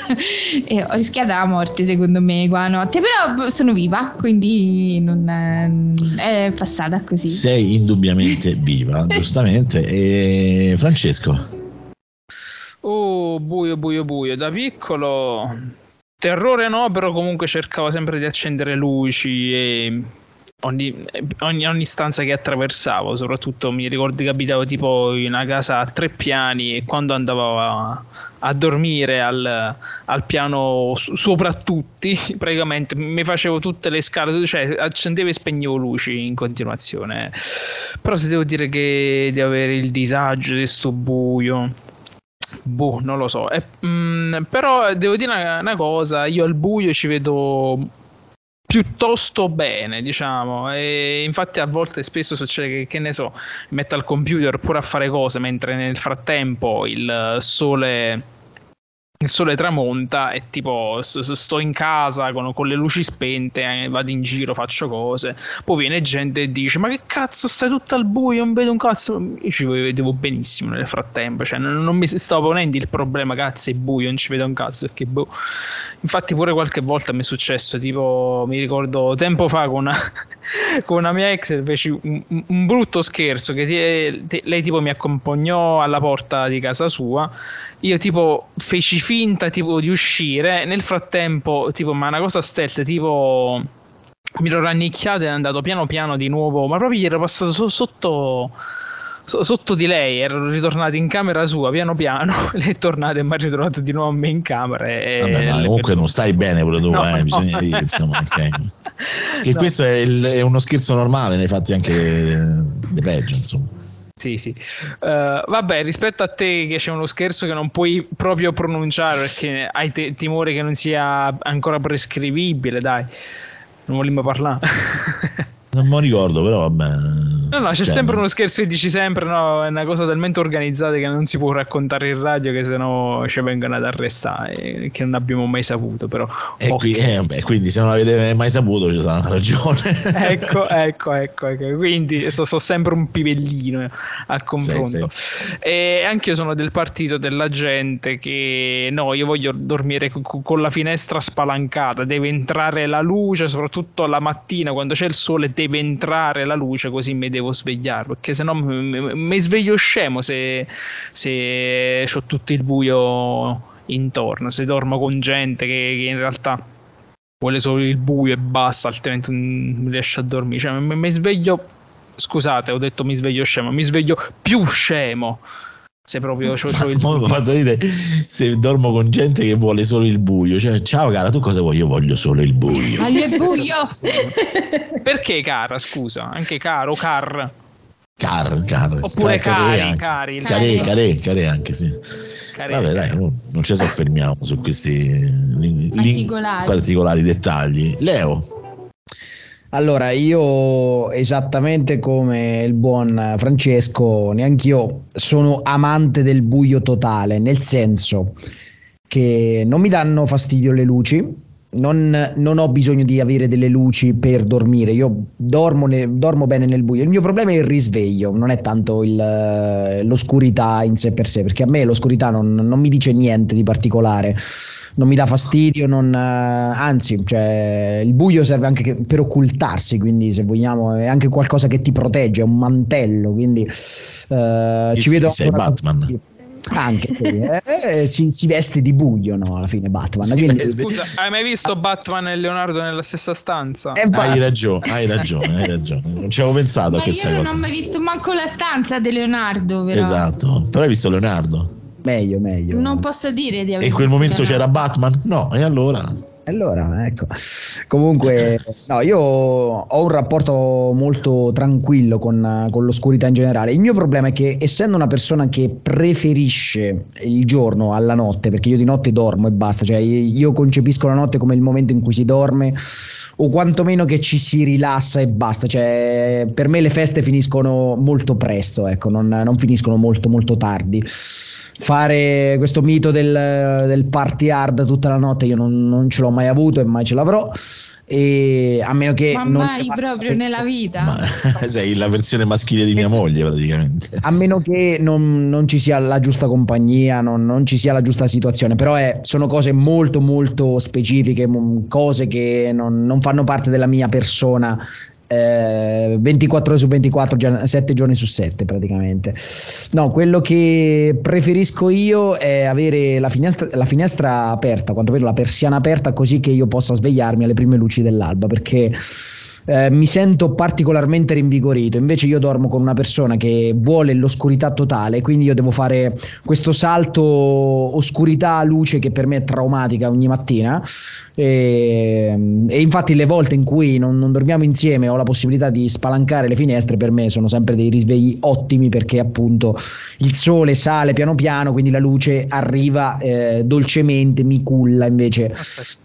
E ho rischiato la morte secondo me qua notte però sono viva quindi non è, è passata così. Sei indubbiamente viva, giustamente. E Francesco, Oh, buio, buio, buio. Da piccolo terrore no, però comunque cercavo sempre di accendere luci e ogni, ogni, ogni stanza che attraversavo, soprattutto mi ricordo che abitavo tipo in una casa a tre piani e quando andavo a, a dormire al, al piano su- sopra tutti, praticamente mi facevo tutte le scale, cioè accendevo e spegnevo luci in continuazione. Però se devo dire che di avere il disagio di sto buio. Boh, non lo so. E, mm, però devo dire una, una cosa, io al buio ci vedo piuttosto bene, diciamo. E infatti a volte spesso succede che, che ne so, metto al computer pure a fare cose mentre nel frattempo il sole il sole tramonta e tipo sto in casa con, con le luci spente, eh, vado in giro, faccio cose. Poi viene gente e dice: Ma che cazzo, stai tutto al buio, non vedo un cazzo. Io ci vedevo benissimo nel frattempo, cioè non, non mi stavo ponendo il problema, cazzo, è buio, non ci vedo un cazzo. Perché boh. Infatti, pure qualche volta mi è successo, tipo, mi ricordo tempo fa con una, con una mia ex feci un, un- brutto scherzo che ti- ti- lei tipo mi accompagnò alla porta di casa sua io tipo feci finta tipo di uscire nel frattempo tipo ma una cosa stealth tipo mi ero rannicchiato e è andato piano piano di nuovo ma proprio gli ero passato so- sotto so- sotto di lei ero ritornato in camera sua piano piano lei è tornata e mi ha ritrovato di nuovo a me in camera e vabbè, le- comunque non stai bene pure tu, No, eh, no. bisogna dire, insomma, ok. Che No. questo è, il- è uno scherzo normale, ne hai fatti anche eh, di peggio, insomma. Sì, sì. Eh, vabbè, rispetto a te che c'è uno scherzo che non puoi proprio pronunciare perché hai te- timore che non sia ancora prescrivibile, dai. Non vogliamo parlare. Non lo ricordo, però vabbè. No, no, c'è Cioè, sempre uno scherzo che dici sempre, no, è una cosa talmente organizzata che non si può raccontare in radio che sennò ci vengono ad arrestare, che non abbiamo mai saputo, però... E ok. qui- eh, vabbè, quindi se non l'avete mai saputo ci sarà una ragione. ecco, ecco, ecco, ecco. quindi so, so sempre un pivellino a confronto. E anche io sono del partito della gente che no, io voglio dormire co- co- con la finestra spalancata, deve entrare la luce, soprattutto la mattina quando c'è il sole, deve entrare la luce così mi devo svegliare, perché sennò mi, sveglio scemo se, se ho tutto il buio intorno, se dormo con gente che- che in realtà vuole solo il buio e basta, altrimenti non riesce a dormire. Cioè, mi sveglio. Scusate, ho detto mi sveglio scemo, mi sveglio più scemo. Se proprio c'ho, c'ho il Mo mi fa ridere se dormo con gente che vuole solo il buio. Cioè, ciao cara, tu cosa vuoi? Io voglio solo il buio. Voglio il buio Perché cara, scusa? Anche caro, car. Car, car. Oppure car- cari, anche. cari. Care, care, care anche, sì. cari- Vabbè, dai, non, non ci soffermiamo su questi Particolari. particolari dettagli. Leo, Allora, io esattamente come il buon Francesco, neanch'io sono amante del buio totale, nel senso che non mi danno fastidio le luci, non, non, ho bisogno di avere delle luci per dormire, io dormo, ne, dormo, bene nel buio. Il mio problema è il risveglio, non è tanto il, l'oscurità in sé per sé, perché a me l'oscurità non, non mi dice niente di particolare, non mi dà fastidio, non, anzi, cioè, il buio serve anche per occultarsi, quindi se vogliamo è anche qualcosa che ti protegge, è un mantello, quindi uh, ci vedo... Sei Batman. Anche eh, eh, si, si, veste di buio, no? Alla fine Batman. Quindi... Scusa, hai mai visto Batman e Leonardo nella stessa stanza? Eh, hai ragione, hai ragione, hai ragione. Non ci avevo pensato Ma a questa io cosa. non ho mai visto manco la stanza di Leonardo, però. Esatto, però hai visto Leonardo? Meglio, meglio. Non posso dire di aver E in quel momento c'era Batman? No, e allora? Allora, ecco. Comunque, no, io ho un rapporto molto tranquillo con, con, l'oscurità in generale. Il mio problema è che, essendo una persona che preferisce il giorno alla notte, perché io di notte dormo e basta, cioè io concepisco la notte come il momento in cui si dorme, o quantomeno che ci si rilassa e basta. Cioè, per me le feste finiscono molto presto, ecco, non, non finiscono molto, molto tardi fare questo mito del, del, party hard tutta la notte io non, non, ce l'ho mai avuto e mai ce l'avrò. E a meno che ma non mai proprio nella vita. Ma, sei la versione maschile di mia moglie praticamente. A meno che non, non ci sia la giusta compagnia non, non, ci sia la giusta situazione. Però è, sono cose molto molto specifiche cose che non fanno parte della mia persona eh, 24 ore su 24, 7 giorni su 7 praticamente. No, quello che preferisco io è avere la finestra, la finestra aperta, quantomeno la persiana aperta, così che io possa svegliarmi alle prime luci dell'alba, perché eh, mi sento particolarmente rinvigorito. Invece io dormo con una persona che vuole l'oscurità totale, quindi io devo fare questo salto oscurità-luce che per me è traumatica ogni mattina. E, e infatti le volte in cui non, non dormiamo insieme ho la possibilità di spalancare le finestre, per me sono sempre dei risvegli ottimi perché appunto il sole sale piano piano, quindi la luce arriva eh, dolcemente, mi culla invece,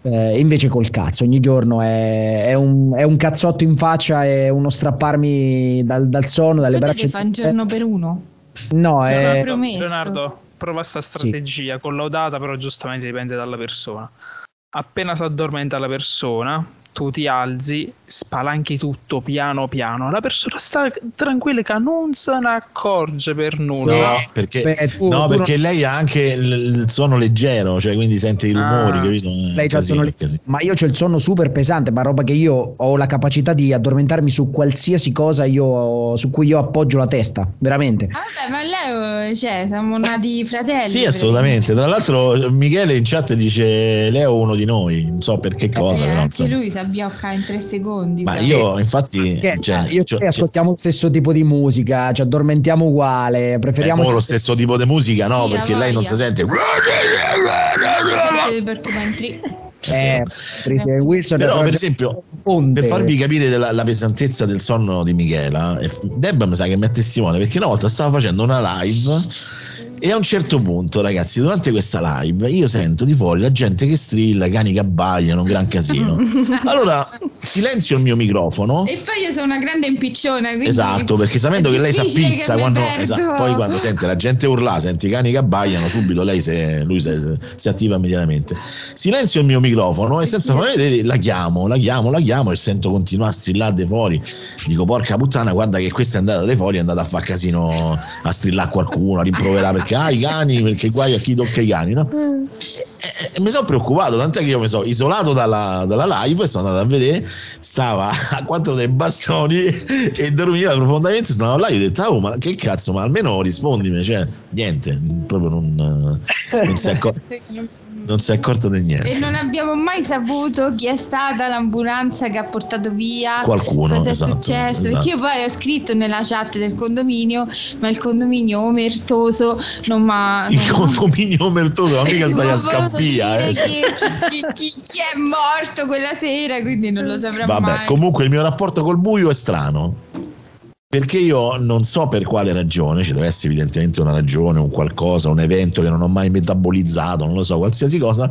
eh, invece col cazzo. Ogni giorno è, è un, è un cazzotto in faccia e uno strapparmi dal, dal sonno, dalle braccia. fa un giorno per uno. No, è... Leonardo, prova sta strategia, sì. collaudata, però giustamente dipende dalla persona. Appena si addormenta la persona, tu ti alzi, spalanchi tutto piano piano. La persona sta tranquilla che non se ne accorge per nulla. No, perché, Beh, tu, no, tu perché non... lei ha anche il suono leggero, cioè quindi sente i rumori, ah, capito? Lei casino, il sonno, ma io ho il sonno super pesante, ma roba che io ho la capacità di addormentarmi su qualsiasi cosa io, su cui io appoggio la testa, veramente. Ah, vabbè, ma lei, cioè, siamo nati fratelli. Sì, assolutamente. Tra l'altro Michele in chat dice Leo uno di noi, non so per che cosa. Eh, però, anche lui si abbiocca in tre secondi. Ma io infatti che, cioè, io cioè, ascoltiamo lo stesso tipo di musica ci addormentiamo uguale preferiamo eh, lo stesso tipo di musica no? Sì, perché lei non si sente eh, Christian Wilson però per esempio ponte. per farvi capire della, la pesantezza del sonno di Michela eh, Deb mi sa che mi è testimone perché una volta stava facendo una live e a un certo punto, ragazzi, durante questa live io sento di fuori la gente che strilla, cani che abbaiano, un gran casino. Allora silenzio il mio microfono. E poi io sono una grande impicciona. Esatto, perché sapendo che lei si appizza quando, esatto, poi quando sente la gente urlare, sente i cani che abbaiano, subito lei si, lui si, si attiva immediatamente. Silenzio il mio microfono e senza far vedere la chiamo, la chiamo, la chiamo e sento continuare a strillare di fuori. Dico porca puttana, guarda che questa è andata di fuori, è andata a fare casino a strillare qualcuno, a rimproverare perché ah i cani, perché guai a chi tocca i cani, no? E, e- e mi sono preoccupato, tant'è che io mi sono isolato dalla, dalla live e sono andato a vedere, stava a quattro dei bastoni e dormiva profondamente, sono andato là e ho detto, oh ma che cazzo, ma almeno rispondimi, cioè niente, proprio non, non si è accor- non si è accorto di E niente. non abbiamo mai saputo chi è stata l'ambulanza che ha portato via. Qualcuno, Cosa è esatto, successo? esatto. Perché io poi ho scritto nella chat del condominio, ma il condominio omertoso non mi ha. Il condominio omertoso, ma mica stai a scappia, eh. Chi, chi- chi- chi è morto quella sera, quindi non lo saprà Vabbè, mai. comunque il mio rapporto col buio è strano. Perché io non so per quale ragione, ci deve essere evidentemente una ragione, un qualcosa, un evento che non ho mai metabolizzato, non lo so, qualsiasi cosa,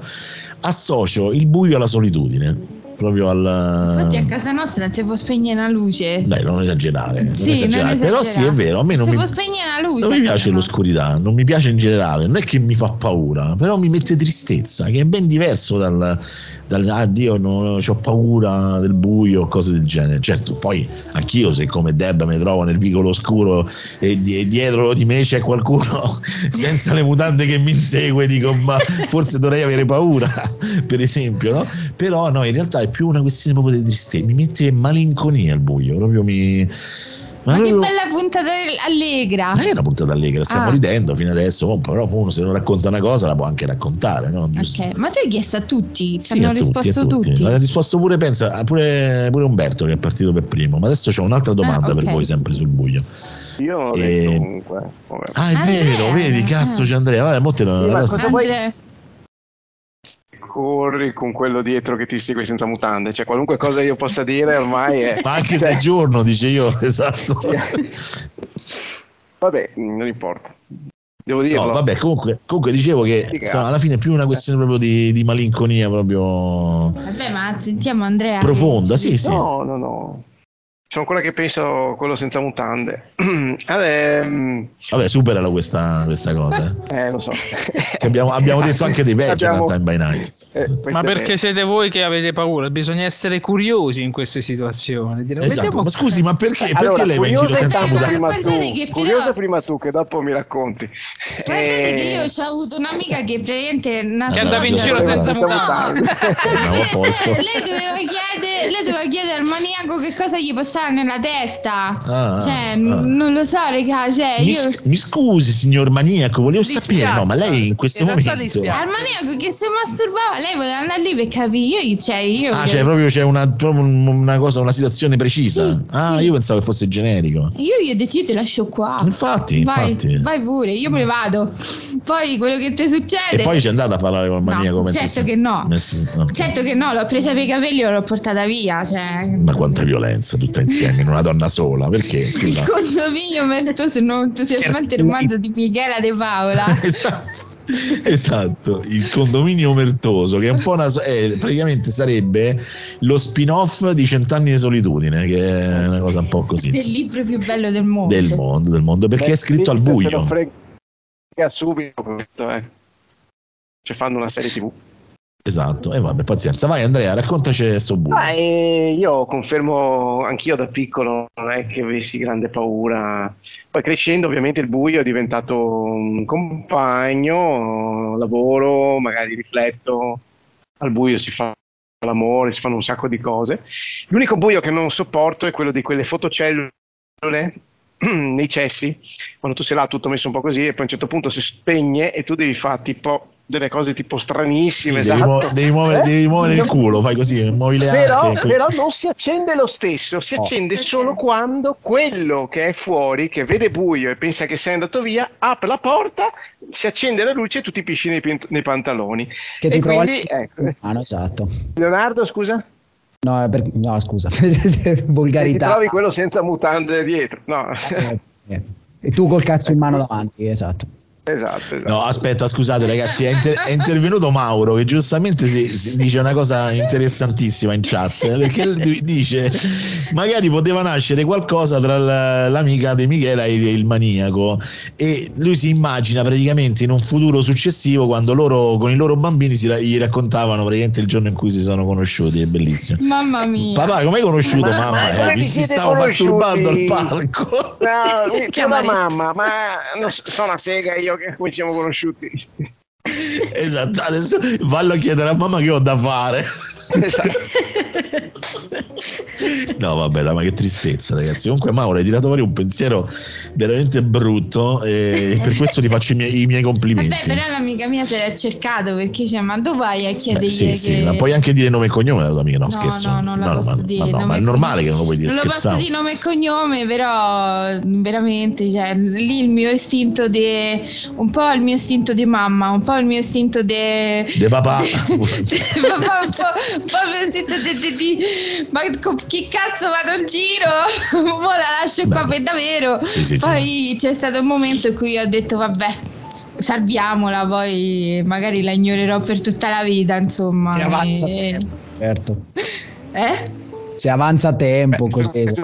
associo il buio alla solitudine. Proprio al... Infatti a casa nostra non si può spegnere la luce. Dai, non esagerare, non Sì, non esagerare. però sì, è vero, a me non si mi, può spegnere la luce. non mi piace casa l'oscurità, non mi piace in generale, non è che mi fa paura, però mi mette tristezza, che è ben diverso dal, dal ah, Dio, no, ho paura del buio, cose del genere. Certo, poi anch'io se come Deb mi trovo nel vicolo oscuro e, e dietro di me c'è qualcuno senza le mutande che mi insegue, dico ma forse dovrei avere paura, per esempio, no? Però no, in realtà è più una questione proprio di tristezza, mi mette malinconia il buio, proprio mi... Ma che proprio- bella puntata allegra. non è una puntata allegra, stiamo Ah. ridendo fino adesso, oh, però uno se non racconta una cosa la può anche raccontare, no? Giusto? Ok, ma tu hai chiesto a tutti, ci Sì, hanno a tutti, risposto tutti. Ha risposto pure, pensa, ah, pure, pure Umberto che è partito per primo. Ma adesso c'ho un'altra domanda Ah, ok. per voi, sempre sul buio. Io ho Eh, detto comunque. vabbè. Ah, è Andrea, vero, vedi, cazzo ah. c'è Andrea. Vabbè, mo te lo- Sì, ma la- Andrea, Corri con quello dietro che ti segue senza mutande, cioè qualunque cosa io possa dire ormai è... Ma anche se è giorno, dice io, esatto. Vabbè, non importa. Devo dirlo. No, vabbè, comunque, comunque dicevo che Sì, insomma, alla fine è più una questione proprio di, di malinconia proprio Vabbè, ma sentiamo Andrea. profonda, sì, sì. No, no, no. Sono ancora che penso quello senza mutande. Allora, ehm, Vabbè, superala questa, questa cosa. eh. eh, lo so. Che abbiamo, abbiamo detto anche dei peggio Abbiamo- Time by Night. Eh, Ma perché siete voi che avete paura? Bisogna essere curiosi in queste situazioni. Dire, Esatto, ma scusi, ma perché, perché Allora, lei va in giro curiosa senza mutande? prima Guardate tu, curiosa prima tu che dopo mi racconti. Guardate Eh, che io ho avuto un'amica che praticamente Che Che andava in giro senza mutande. Lei doveva chiedere, lei doveva chiedere al maniaco che cosa gli passava nella testa. Ah, cioè, ah. n- non lo so, raga, cioè, Mi, io s- mi scusi, signor maniaco, volevo sapere, no, ma lei in questo In momento. dispiace. al maniaco che si masturbava, lei voleva andare lì per capire. Io, cioè, io Ah, cioè proprio c'è una, proprio un- una cosa, una situazione precisa. Sì, ah, sì. io pensavo che fosse generico. Io gli ho detto io te lascio qua. Infatti, vai, infatti. vai pure, io me ne vado. Poi quello che ti succede. E poi c'è andata a parlare col No, maniaco mentre certo si- che no. no. Certo che no, l'ho presa per i capelli e l'ho portata via. Cioè, Ma quanta violenza tutta insieme in una donna sola? Perché? il Scusa. condominio meritoso non entusiasmante il romanzo di Michela De Paola. esatto. Esatto, il condominio omertoso che è un po' una, so- eh, praticamente sarebbe lo spin-off di Cent'anni di solitudine, che è una cosa un po' così. del insomma. libro più bello del mondo. del mondo, del mondo, perché beh, è scritto al se lo buio. frega subito questo, eh. Cioè fanno una serie tv. Esatto, e vabbè, pazienza. Vai Andrea, raccontaci sto buio. Ah, io confermo anch'io da piccolo non è che avessi grande paura. Poi crescendo ovviamente il buio è diventato un compagno, lavoro, magari rifletto, al buio si fa l'amore, si fanno un sacco di cose. L'unico buio che non sopporto è quello di quelle fotocellule nei cessi, quando tu sei là tutto messo un po' così e poi a un certo punto si spegne e tu devi fare tipo delle cose tipo Sì, stranissime, devi, esatto. muo- devi muovere, Eh? devi muovere il culo, fai così, muovi le Però, arche. però non si accende lo stesso, si Oh. accende solo quando quello che è fuori, che vede buio e pensa che sei andato via, apre la porta, si accende la luce e tu ti pisci nei, pint- nei pantaloni. Che e ti quindi, ecco, Ah, no, esatto. Leonardo, scusa? No, per- no, scusa, Che ti volgarità. trovi quello senza mutande dietro. No, Eh, E tu col cazzo in mano davanti, esatto. Esatto, esatto. No, aspetta, scusate ragazzi, è, inter- è intervenuto Mauro che giustamente si, si dice una cosa interessantissima in chat, eh, perché dice magari poteva nascere qualcosa tra l'amica di Michela e il maniaco e lui si immagina praticamente in un futuro successivo quando loro con i loro bambini si ra- gli raccontavano praticamente il giorno in cui si sono conosciuti, è bellissimo. Mamma mia. Papà, come hai conosciuto Ma- mamma? ma Eh, mi, mi stavo masturbando al conosciuti? palco. No, mamma, ma non so- sono una sega io che come ci siamo conosciuti. Esatto, adesso vallo a chiedere a mamma che ho da fare. Esatto. No, vabbè, ma che tristezza, ragazzi. Comunque, Mauro, hai tirato fuori un pensiero veramente brutto e per questo ti faccio i miei, i miei complimenti. Vabbè, però l'amica mia se l'ha cercato perché cioè, ma dove vai a Beh, chiedergli sì, che... sì, ma puoi anche dire nome e cognome della tua amica, no, No, scherzo. no, no, posso ma, dire, ma no, ma è normale che non lo puoi dire, Non lo posso scherzavo. dire nome e cognome, però veramente, cioè, lì il mio istinto di un po' il mio istinto di mamma, un po' il mio istinto di De papà. papà, un po', un po' il mio istinto di- ma chi cazzo vado in giro? Mo la lascio qua Beh, per davvero. sì, sì. Poi c'è stato un momento in cui ho detto vabbè, salviamola, poi magari la ignorerò per tutta la vita, insomma. Si avanza E- Certo. Eh? Se avanza tempo, Beh, così. Eh,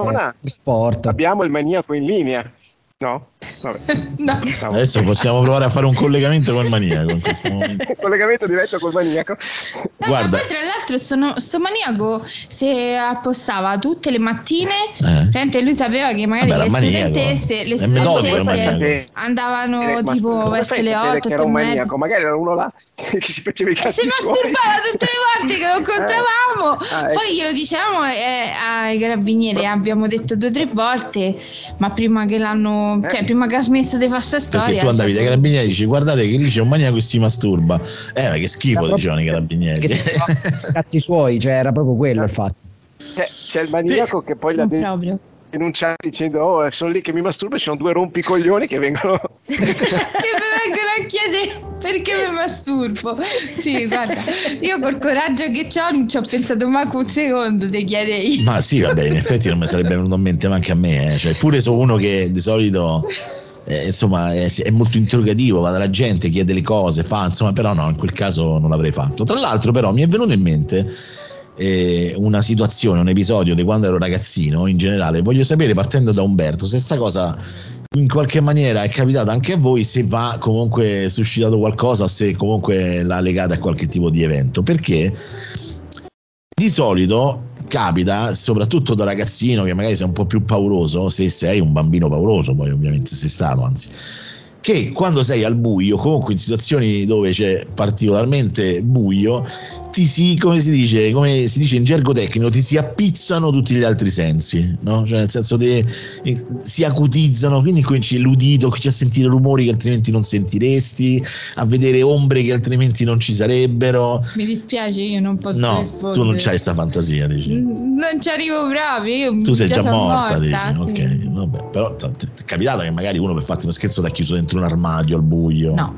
sport. Abbiamo il maniaco in linea. No? Vabbè. No. Adesso possiamo provare a fare un collegamento con il maniaco in questo momento. Collegamento diretto col maniaco. No, Guarda. ma poi tra l'altro sto, sto maniaco se appostava tutte le mattine, Eh. lui sapeva che magari Vabbè, le studentesse, le studentesse andavano Eh, tipo verso le sapere 8, che era 8 un e mezza. maniaco? Magari era uno là che si faceva i cazzi si masturbava tutte le volte che lo incontravamo. Ah, ecco. Poi glielo dicevamo eh, ai carabinieri, abbiamo detto due o tre volte, ma prima che l'hanno, Eh. cioè prima che ha smesso di fare sta storia. Perché tu andavi dai carabinieri e dici guardate che lì c'è un maniaco che si masturba. Eh, ma che schifo, dicevano i carabinieri. Che si cazzi suoi, cioè era proprio quello il fatto. C'è, c'è il maniaco che poi l'ha proprio. Denunciato dicendo oh sono lì che mi masturbo e ci sono due rompicoglioni che vengono che mi vengono a chiedere perché mi masturbo. Sì, guarda, io col coraggio che ho non ci ho pensato manco un secondo di chiedere io. Ma sì, vabbè, in effetti non mi sarebbe venuto in mente neanche a me. eh. Cioè, pure sono uno che di solito eh, insomma è, è molto interrogativo, va dalla gente, chiede le cose, fa, insomma, però no, in quel caso non l'avrei fatto. Tra l'altro, però, mi è venuto in mente eh, una situazione, un episodio di quando ero ragazzino in generale. Voglio sapere, partendo da Umberto, se sta cosa in qualche maniera è capitata anche a voi, se va comunque suscitato qualcosa o se comunque l'ha legata a qualche tipo di evento. Perché di solito capita, soprattutto da ragazzino che magari sei un po' più pauroso, se sei un bambino pauroso, poi ovviamente sei stato, anzi, che quando sei al buio, comunque in situazioni dove c'è particolarmente buio, ti si, come si dice, come si dice in gergo tecnico, ti si appizzano tutti gli altri sensi, no? Cioè nel senso che eh, si acutizzano, quindi cominci l'udito, cominci a sentire rumori che altrimenti non sentiresti, a vedere ombre che altrimenti non ci sarebbero. Mi dispiace, io non posso No, rispondere. tu non c'hai questa fantasia, dici. Non ci arrivo proprio, io Tu sei già, sono morta, dici. sì. Ok, vabbè. Però ti è capitato che magari uno per farti uno scherzo ti ha chiuso dentro un armadio al buio. No,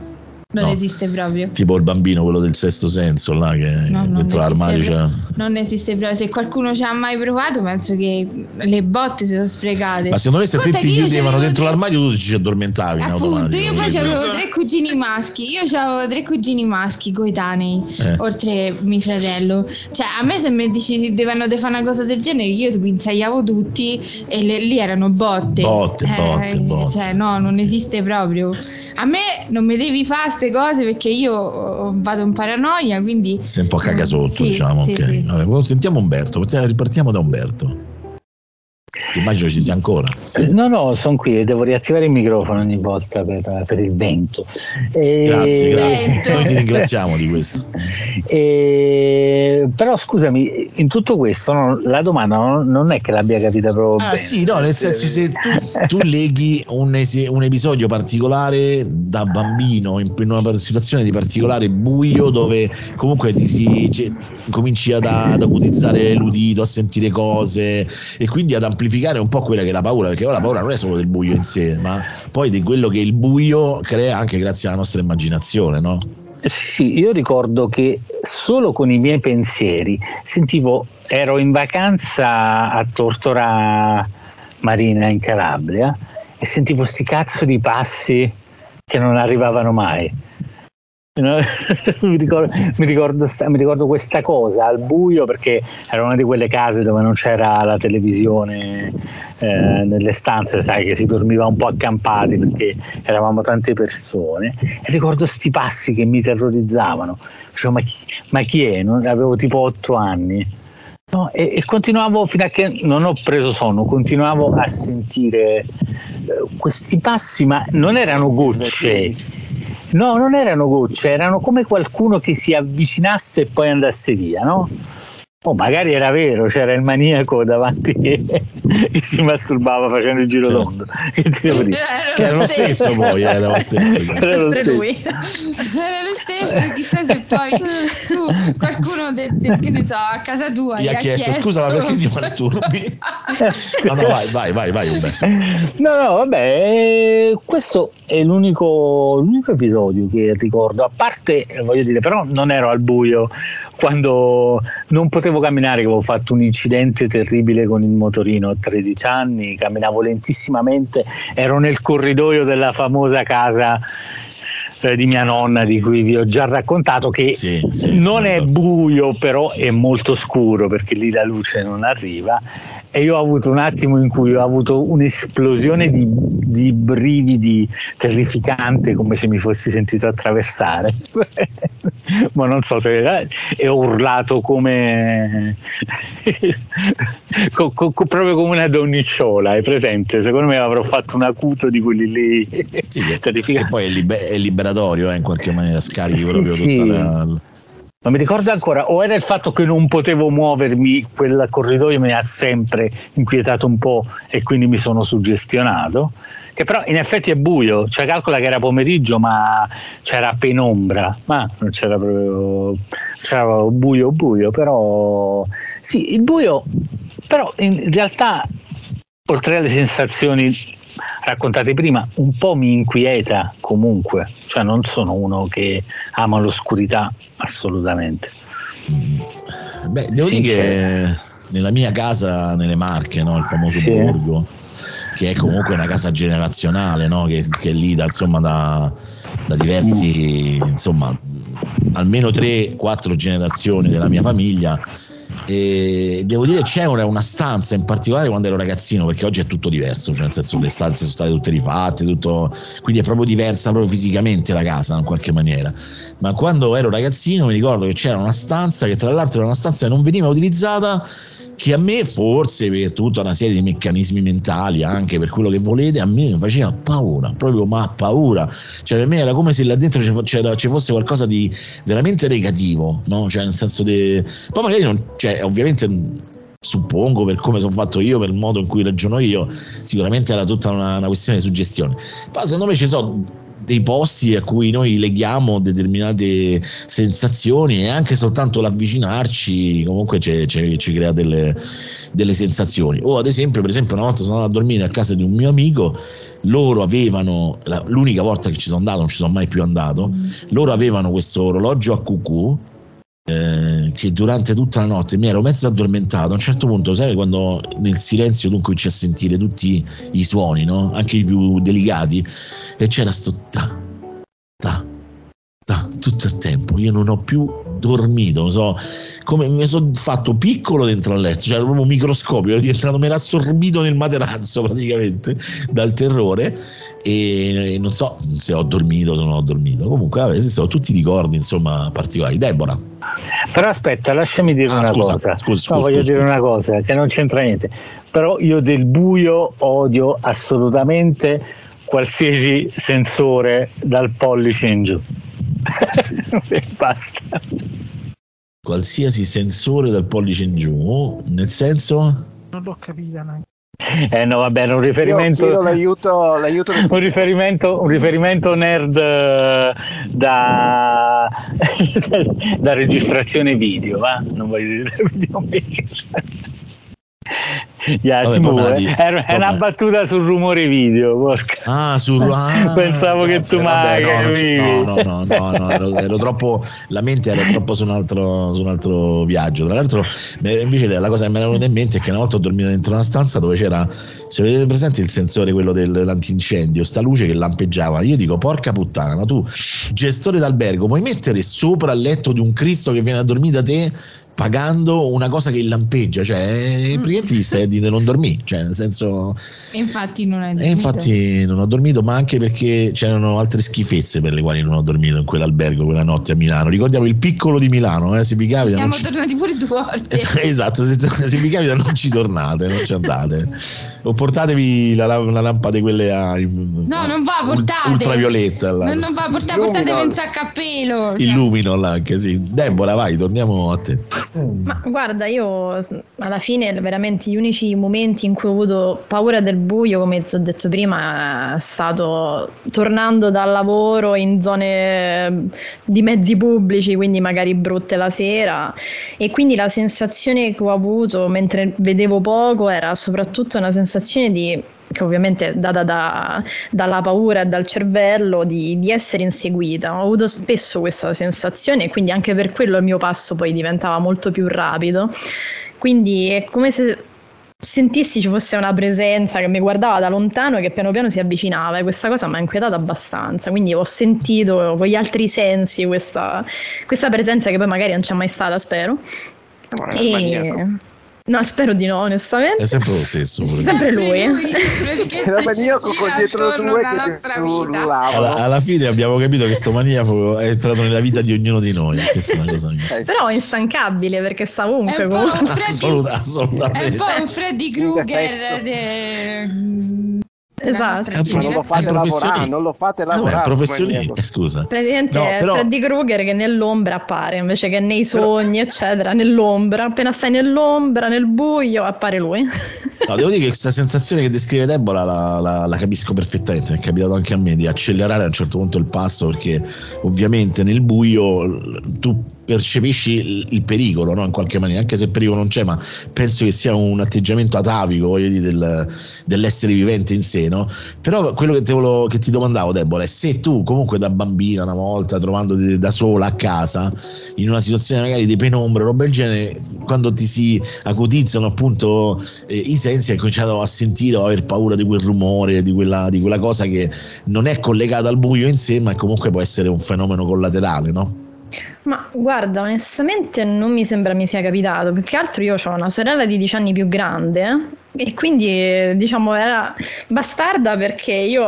non No. esiste proprio. Tipo il bambino, quello del sesto senso, là che No, dentro l'armadio c'è. Non esiste proprio. Se qualcuno ci ha mai provato, penso che le botte si sono sfregate. Ma secondo me se te ti chiudevano dentro tre- l'armadio tu ci addormentavi Appunto, io poi avevo tre cugini maschi. Io avevo tre cugini maschi coetanei, Eh. oltre mio fratello. Cioè, a me se mi dici devono di fare una cosa del genere, io sguinzagliavo tutti e le- lì erano botte. Botte, botte, botte. Cioè, no, non esiste proprio. A me non mi devi fare queste cose perché io oh, vado in paranoia, quindi... Sei un po' cagasotto, Sì, diciamo. sì, ok. sì. Vabbè, sentiamo Umberto, partiamo- ripartiamo da Umberto. Immagino ci sia ancora. Sì. No, no, sono qui e devo riattivare il microfono ogni volta per, per il vento. E- Grazie, grazie. Noi ti ringraziamo di questo. E- però scusami, in tutto questo no, la domanda non, è che l'abbia capita proprio Ah bene. sì, no, nel senso se tu, tu leghi un, un episodio particolare da bambino in, in una situazione di particolare buio dove comunque ti si cioè, cominci ad, ad acutizzare l'udito, a sentire cose e quindi ad amplificare un po' quella che è la paura, perché la paura non è solo del buio in sé, ma poi di quello che il buio crea anche grazie alla nostra immaginazione, no? Sì, io ricordo che solo con i miei pensieri sentivo, ero in vacanza a Tortora Marina in Calabria e sentivo sti cazzo di passi che non arrivavano mai. Mi, ricordo, mi, ricordo mi ricordo questa cosa al buio perché era una di quelle case dove non c'era la televisione eh, nelle stanze, sai che si dormiva un po' accampati perché eravamo tante persone e ricordo sti passi che mi terrorizzavano. Dicevo, ma, chi, ma chi è? Non- avevo tipo otto anni. No, e, e continuavo fino a che non ho preso sonno, continuavo a sentire eh, questi passi, ma non erano gocce. No, non erano gocce, erano come qualcuno che si avvicinasse e poi andasse via, no? O magari era vero, c'era il maniaco davanti che, che si masturbava facendo il giro Certo. tondo. Che era lo stesso poi, era lo stesso. Era lo Sempre stesso. lui. Era lo stesso, chissà se poi tu, qualcuno de- de- che ne so, a casa tua Gli ha chiesto, scusa ma perché ti masturbi? No, no, vai, vai, vai, vai Umberto. No, no, vabbè, eh, questo è l'unico, l'unico episodio che ricordo, a parte, eh, voglio dire, però non ero al buio quando non potevo camminare, che avevo fatto un incidente terribile con il motorino a 13 anni, camminavo lentissimamente, ero nel corridoio della famosa casa eh, di mia nonna di cui vi ho già raccontato che Sì, sì, non è buio però è molto scuro perché lì la luce non arriva e io ho avuto un attimo in cui ho avuto un'esplosione di, di brividi terrificante come se mi fossi sentito attraversare ma non so se e ho urlato come co- co- co- proprio come una donnicciola hai presente? secondo me avrò fatto un acuto di quelli lì Sì, terrificanti poi è, libe- è liberatorio, eh, in qualche maniera scarichi Sì, proprio sì. tutta la. Ma mi ricordo ancora, o era il fatto che non potevo muovermi, quel corridoio mi ha sempre inquietato un po' e quindi mi sono suggestionato, che però in effetti è buio, cioè calcola che era pomeriggio ma c'era penombra, ma non c'era proprio, c'era buio buio, però sì, il buio, però in realtà oltre alle sensazioni raccontate prima, un po' mi inquieta comunque, cioè non sono uno che ama l'oscurità assolutamente. Beh, devo Sì, dire che nella mia casa nelle Marche, no, il famoso Sì. borgo, che è comunque una casa generazionale, no, che, che è lì da, insomma, da, da diversi, insomma, almeno 3-4 generazioni della mia famiglia. E devo dire una, una stanza in particolare quando ero ragazzino perché oggi è tutto diverso cioè nel senso le stanze sono state tutte rifatte tutto, quindi è proprio diversa proprio fisicamente la casa in qualche maniera. Ma quando ero ragazzino mi ricordo che c'era una stanza che tra l'altro era una stanza che non veniva utilizzata che a me forse per tutta una serie di meccanismi mentali anche per quello che volete a me faceva paura proprio ma paura cioè per me era come se là dentro ci, fosse qualcosa di veramente negativo no? cioè nel senso di poi magari non cioè ovviamente suppongo per come sono fatto io per il modo in cui ragiono io sicuramente era tutta una, una questione di suggestione poi secondo me ci sono dei posti a cui noi leghiamo determinate sensazioni e anche soltanto l'avvicinarci comunque ci, crea delle, delle sensazioni. O ad esempio per esempio una volta sono andato a dormire a casa di un mio amico loro avevano l'unica volta che ci sono andato non ci sono mai più andato loro avevano questo orologio a cucù eh, che durante tutta la notte mi ero mezzo addormentato. A un certo punto, sai, quando nel silenzio tu cominci a sentire tutti i suoni, no? anche i più delicati, e c'era sto ta, ta, ta, tutto il tempo. Io non ho più dormito, non so come mi sono fatto piccolo dentro al letto, cioè proprio microscopio, ero diventato, mi era assorbito nel materazzo praticamente dal terrore e non so se ho dormito o se non ho dormito. Comunque, vabbè, sono tutti ricordi, insomma, particolari. Deborah. Però aspetta, lasciami dire Ah, una scusa, cosa. scusa, no, scusa, voglio scusa, dire una cosa che non c'entra niente. Però io del buio odio assolutamente qualsiasi sensore dal pollice in giù. E Basta. qualsiasi sensore dal pollice in giù, nel senso Non l'ho capita neanche. Eh no, vabbè, un Io riferimento. chiedo l'aiuto, l'aiuto del un riferimento, un riferimento nerd eh, da, da registrazione video, va? Non voglio dire videomaker. Yeah, Vabbè. Era- è una battuta sul rumore video. porca. Ah, su ah, Pensavo che cazzo, tu mai no, no, no, no, no, ero, ero troppo la mente era troppo su un altro, su un altro viaggio. Tra l'altro, invece la cosa che mi era venuta in mente è che una volta ho dormito dentro una stanza dove c'era, se vedete presente il sensore, quello dell'antincendio, sta luce che lampeggiava. Io dico, porca puttana, ma tu, gestore d'albergo, puoi mettere sopra il letto di un Cristo che viene a dormire da te pagando una cosa che lampeggia, cioè eh, praticamente gli stai di non dormire, cioè nel senso E infatti non hai e dormito. infatti non ho dormito, ma anche perché c'erano altre schifezze per le quali non ho dormito in quell'albergo quella notte a Milano. Ricordiamo il piccolo di Milano, eh, se vi capita. Siamo ci- tornati pure due volte. Esatto, se, se vi capita non ci tornate, non ci andate. O portatevi la, la, la lampada quelle a No, non va, portate. ultravioletta. là. Non, non va, portate, portatevi un sacco a pelo. cioè. Il luminol anche, sì. Deborah, vai, torniamo a te. Ma guarda, io alla fine veramente gli unici momenti in cui ho avuto paura del buio, come ti ho detto prima, è stato tornando dal lavoro in zone eh, di mezzi pubblici, quindi magari brutte la sera. E quindi la sensazione che ho avuto mentre vedevo poco era soprattutto una sensazione di che ovviamente è data da- dalla paura e dal cervello di, di essere inseguita. Ho avuto spesso questa sensazione e quindi anche per quello il mio passo poi diventava molto più rapido. Quindi è come se sentissi ci fosse una presenza che mi guardava da lontano e che piano piano si avvicinava e questa cosa mi ha inquietato abbastanza. Quindi ho sentito con gli altri sensi questa, questa presenza che poi magari non c'è mai stata, spero. E... No, spero di no, onestamente. È sempre lo stesso. Sempre lui. Era maniaco con dietro due che Alla, alla fine abbiamo capito che sto maniaco è entrato nella vita di ognuno di noi. Questa è una cosa mia. Però è instancabile perché sta ovunque È un po' comunque. un Freddy, Assolut- è un assolutamente. po' un Freddy Krueger de- Esatto. Ma non lo fate È lavorare, non lo fate lavorare. professioni, maniaco. eh, scusa. Praticamente No, è però- Freddy Krueger che nell'ombra appare invece che nei sogni, eccetera. Nell'ombra, appena stai nell'ombra, nel buio, appare lui. No, devo dire che questa sensazione che descrive Deborah la, la- la capisco perfettamente, è capitato anche a me di accelerare a un certo punto il passo perché ovviamente nel buio tu percepisci il, pericolo no? in qualche maniera, anche se il pericolo non c'è, ma penso che sia un atteggiamento atavico dire, del- dell'essere vivente in sé. No? Però quello che, volevo- che ti domandavo Deborah è se tu comunque da bambina una volta trovandoti da sola a casa in una situazione magari di penombra, roba del genere, quando ti si acutizzano appunto eh, i sensi, hai cominciato a sentire o a aver paura di quel rumore, di quella, di quella cosa che non è collegata al buio in sé, ma comunque può essere un fenomeno collaterale, no? Ma guarda, onestamente non mi sembra mi sia capitato. Più che altro io ho una sorella di 10 anni più grande e quindi eh, diciamo era bastarda perché io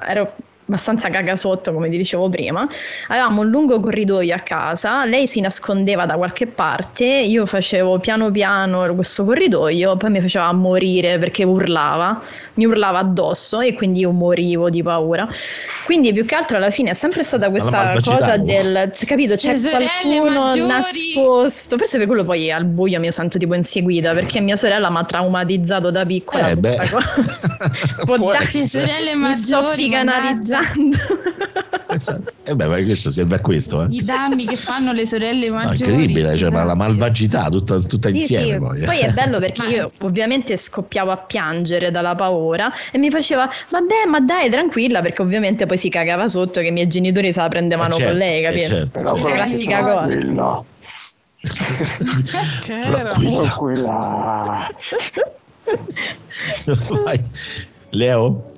ero abbastanza cagasotto come ti dicevo prima. Avevamo un lungo corridoio a casa lei si nascondeva da qualche parte io facevo piano piano questo corridoio poi mi faceva morire perché urlava mi urlava addosso e quindi io morivo di paura. Quindi più che altro alla fine è sempre stata questa cosa del capito c'è sorelle qualcuno maggiori- nascosto. Forse per quello poi al buio mi sento tipo inseguita perché mia sorella mi ha traumatizzato da piccola Eh, beh. cosa. Può Può darsi. mi sto maggiori, psicanalizzando Esatto. E beh, ma questo serve a questo, eh. I danni che fanno le sorelle No, maggiori. incredibile, cioè, ma la malvagità tutta, tutta Sì, insieme sì, poi. poi è bello perché Ma- io ovviamente scoppiavo a piangere dalla paura e mi faceva vabbè ma dai tranquilla perché ovviamente poi si cagava sotto che i miei genitori se la prendevano Eh, certo, con lei eh, capito? certo, Però certo. La classica cosa. era? tranquilla. Vai. Leo?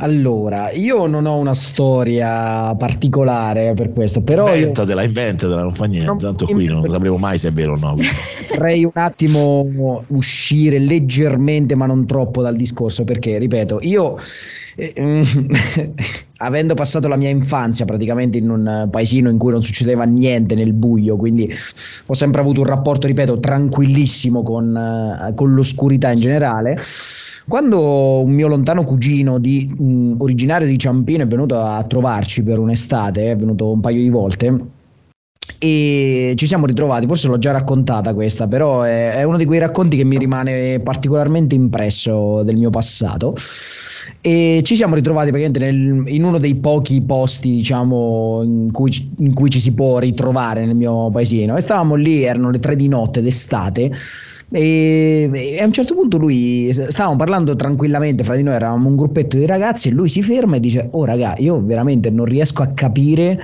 Allora, io non ho una storia particolare per questo, però io Inventatela, inventatela, non fa niente. Non- Tanto qui non sapremo mai se è vero o no. vorrei un attimo uscire leggermente, ma non troppo dal discorso, perché, ripeto, io eh, avendo passato la mia infanzia praticamente in un paesino in cui non succedeva niente nel buio, quindi ho sempre avuto un rapporto, ripeto, tranquillissimo con, eh, con l'oscurità in generale. Quando un mio lontano cugino di, mh, originario di Ciampino è venuto a trovarci per un'estate, è venuto un paio di volte e ci siamo ritrovati, forse l'ho già raccontata questa, però è, è uno di quei racconti che mi rimane particolarmente impresso del mio passato. E ci siamo ritrovati praticamente nel- in uno dei pochi posti, diciamo, in cui, in cui ci si può ritrovare nel mio paesino. E stavamo lì, erano le tre di notte d'estate. E, a un certo punto lui stavamo parlando tranquillamente fra di noi, eravamo un gruppetto di ragazzi e lui si ferma e dice: Oh, raga, io veramente non riesco a capire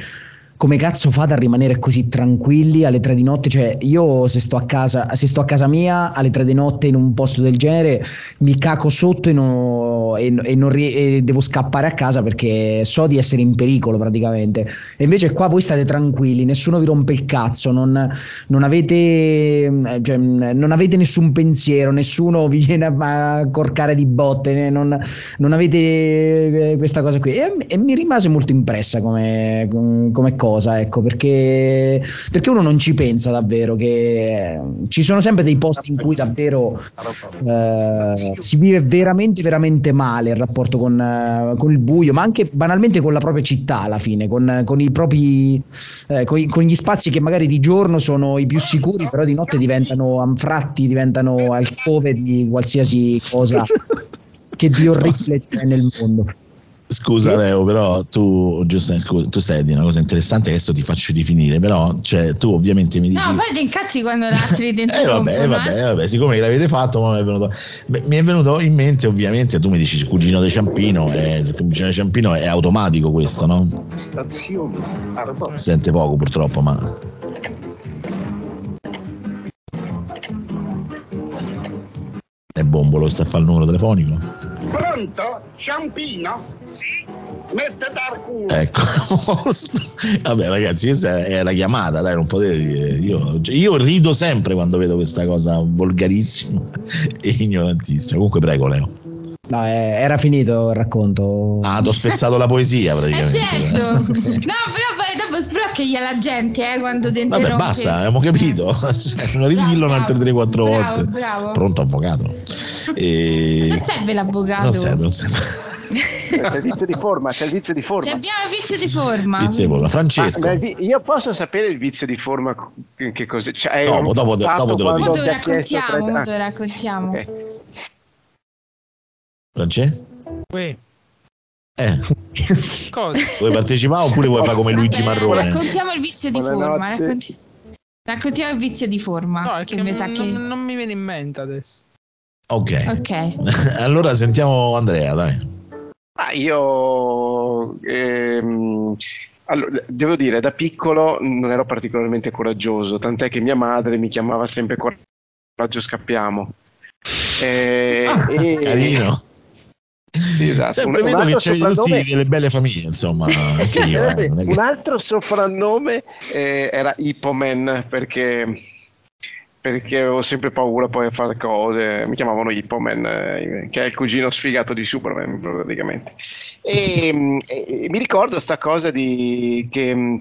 come cazzo fate a rimanere così tranquilli alle tre di notte? Cioè, io se sto a casa, se sto a casa mia alle tre di notte in un posto del genere, mi caco sotto e, non- e- e non e devo scappare a casa perché so di essere in pericolo praticamente. E invece qua voi state tranquilli, nessuno vi rompe il cazzo, non, non avete, eh, cioè, non avete nessun pensiero, nessuno vi viene a corcare di botte, né- non, avete eh, questa cosa qui. E, mi rimase molto impressa come cosa, ecco, perché, perché uno non ci pensa davvero che ci sono sempre dei posti in cui davvero eh, si vive veramente, veramente male il rapporto con, eh, con il buio, ma anche banalmente con la propria città alla fine, con, con i propri, eh, con, con gli spazi che magari di giorno sono i più sicuri, però di notte diventano anfratti, diventano alcove di qualsiasi cosa che di orribile c'è nel mondo. Scusa Leo, però tu, giusto, scusa, tu stai a dire una cosa interessante, adesso ti faccio rifinire, però cioè, tu ovviamente mi dici... No, poi ti incazzi quando l'altri ti Eh interrompono. vabbè, eh. vabbè, vabbè, siccome l'avete fatto, ma mi è venuto, beh, mi è venuto in mente ovviamente, tu mi dici cugino di Ciampino, eh, il cugino di Ciampino è automatico questo, no? Stazione Sente poco purtroppo, ma... Bombolo, sta a fare il numero telefonico. Pronto? Ciampino? Al culo. Ecco, vabbè ragazzi, questa è la chiamata, dai, non potete dire. Io, cioè, io rido sempre quando vedo questa cosa volgarissima e ignorantissima. Comunque prego Leo. No, eh, era finito il racconto. Ah, ti ho spezzato la poesia Eh praticamente. certo. No, però poi dopo sbrocchegli alla gente eh, quando ti Vabbè, interrompe. basta, abbiamo capito. Non ridillo Bravo, un'altre 3-4 bravo, volte. bravo. Pronto, avvocato. E... Non serve l'avvocato. Non serve, non serve. Servizio di forma, servizio di Cioè, forma. abbiamo il vizio di forma. Vizio di forma. Francesco. Ma, ma vi- io posso sapere il vizio di forma che, cos'è? Cioè, Dopo, dopo dopo te lo ha chiesto raccontiamo, tre- raccontiamo. ok. Francesco? Uè, Eh, cosa? vuoi partecipare oppure vuoi fare come Luigi Vabbè, Marrone? Raccontiamo il vizio di forma. Buonanotte. Racconti- Raccontiamo il vizio di forma. No, è che che mi non, che... non- mi viene in mente adesso. Ok. Ok. allora sentiamo Andrea, dai. Ah, io ehm, allora, devo dire, da piccolo non ero particolarmente coraggioso, tant'è che mia madre mi chiamava sempre Coraggio Scappiamo. Eh, e- Carino. Sì, esatto. Sempre Un- un vedo che altro c'hai tutti delle belle famiglie, insomma. Io, eh, che- Un altro soprannome eh, era Hippoman perché, perché avevo sempre paura poi a fare cose. Mi chiamavano Hippoman, eh, che è il cugino sfigato di Superman praticamente. E, mm, e mi ricordo sta cosa di che. mm,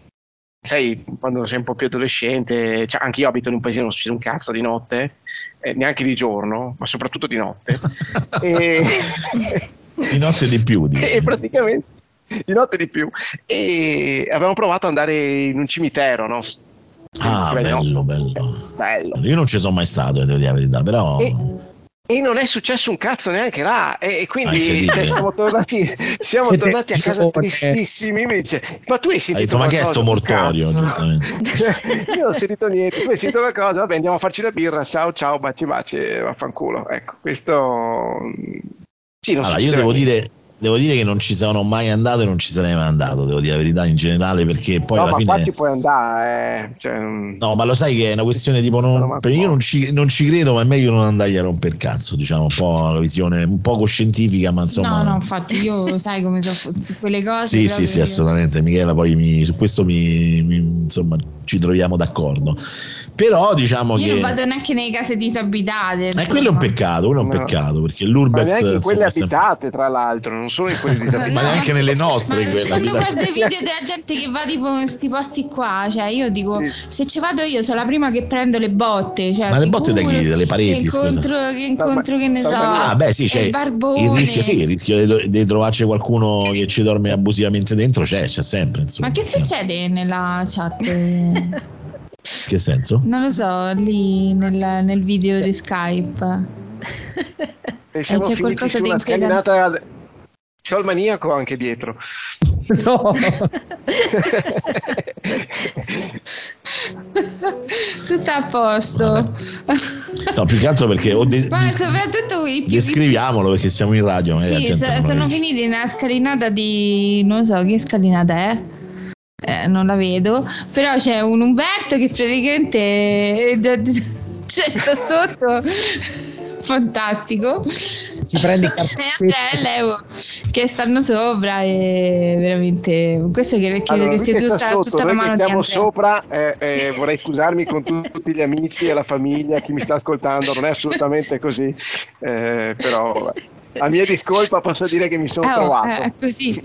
Sai, quando sei un po' più adolescente, cioè, anche io abito in un paesino, non succede un cazzo di notte, eh, neanche di giorno, ma soprattutto di notte. e, Di notte di più. dico. e praticamente di notte di più. E avevamo provato ad andare in un cimitero, no? Ah, bello, bello. Bello. Io non ci sono mai stato, eh, devo dire la verità, però... E, e non è successo un cazzo neanche là. E, e quindi cioè, siamo tornati, siamo tornati a casa tristissimi. Mi dice, ma tu hai Hai sentito detto, ma che è sto mortorio? Io non ho sentito niente, tu hai sentito qualcosa, vabbè andiamo a farci la birra, ciao ciao, baci baci, vaffanculo. Ecco, questo... Sì, non Allora, io devo dire, devo dire che non ci sono mai andato e non ci sarei mai andato, devo dire la verità in generale, perché poi no, alla ma fine... qua ci puoi andare, eh. cioè, No, ma lo sai che è una questione tipo No, non, io no. non ci, non ci credo, ma è meglio non andargli a rompere il cazzo, diciamo, un po' la visione un poco scientifica, ma insomma. No, no, infatti io sai come so su quelle cose. Sì, sì, sì, io- assolutamente. Michela, poi mi- su questo mi, mi- insomma, ci troviamo d'accordo. Però diciamo Io che non vado neanche nelle case disabitate. eh, insomma. quello è un peccato, quello è un No. peccato, perché ma l'Urbex neanche in quelle sempre- abitate, tra l'altro, non solo in quelle disabitate. Ma neanche nelle nostre, Ma quando abitate. guardo i video della gente che va tipo in questi posti qua, cioè io dico, Sì. se ci vado io sono la prima che prendo le botte. Cioè, Ma le botte da chi? Dalle pareti, Che scusa? incontro, che, incontro, che ne so. Ah, beh, sì, c'è il barbone. il rischio, sì, il rischio di, di trovarci qualcuno che ci dorme abusivamente dentro c'è, c'è sempre. Insomma. Ma che succede nella chat? non Che senso? lo so, lì nel, nel video di Skype. E siamo Eh, c'è qualcosa di una scalinata. C'ho il maniaco anche dietro. No. Tutto a posto. No, più che altro perché de- Ma soprattutto i più descriviamolo perché siamo in radio. Sì, gente so- non sono finiti nella scalinata di. non so che scalinata è. Eh, non la vedo. Però c'è un Umberto che praticamente c'è sta sotto. Fantastico. Si prende i E carpetti. Andrea e Leo che stanno sopra e veramente. Questo che, che, Allora, che sia che tutta, sotto, tutta la mano che Andrea. sopra, eh, eh, vorrei scusarmi con tu- tutti gli amici e la famiglia, chi mi sta ascoltando, non è assolutamente così, eh, però vabbè. A mia discolpa posso dire che mi sono Eh, oh, trovato. eh, così.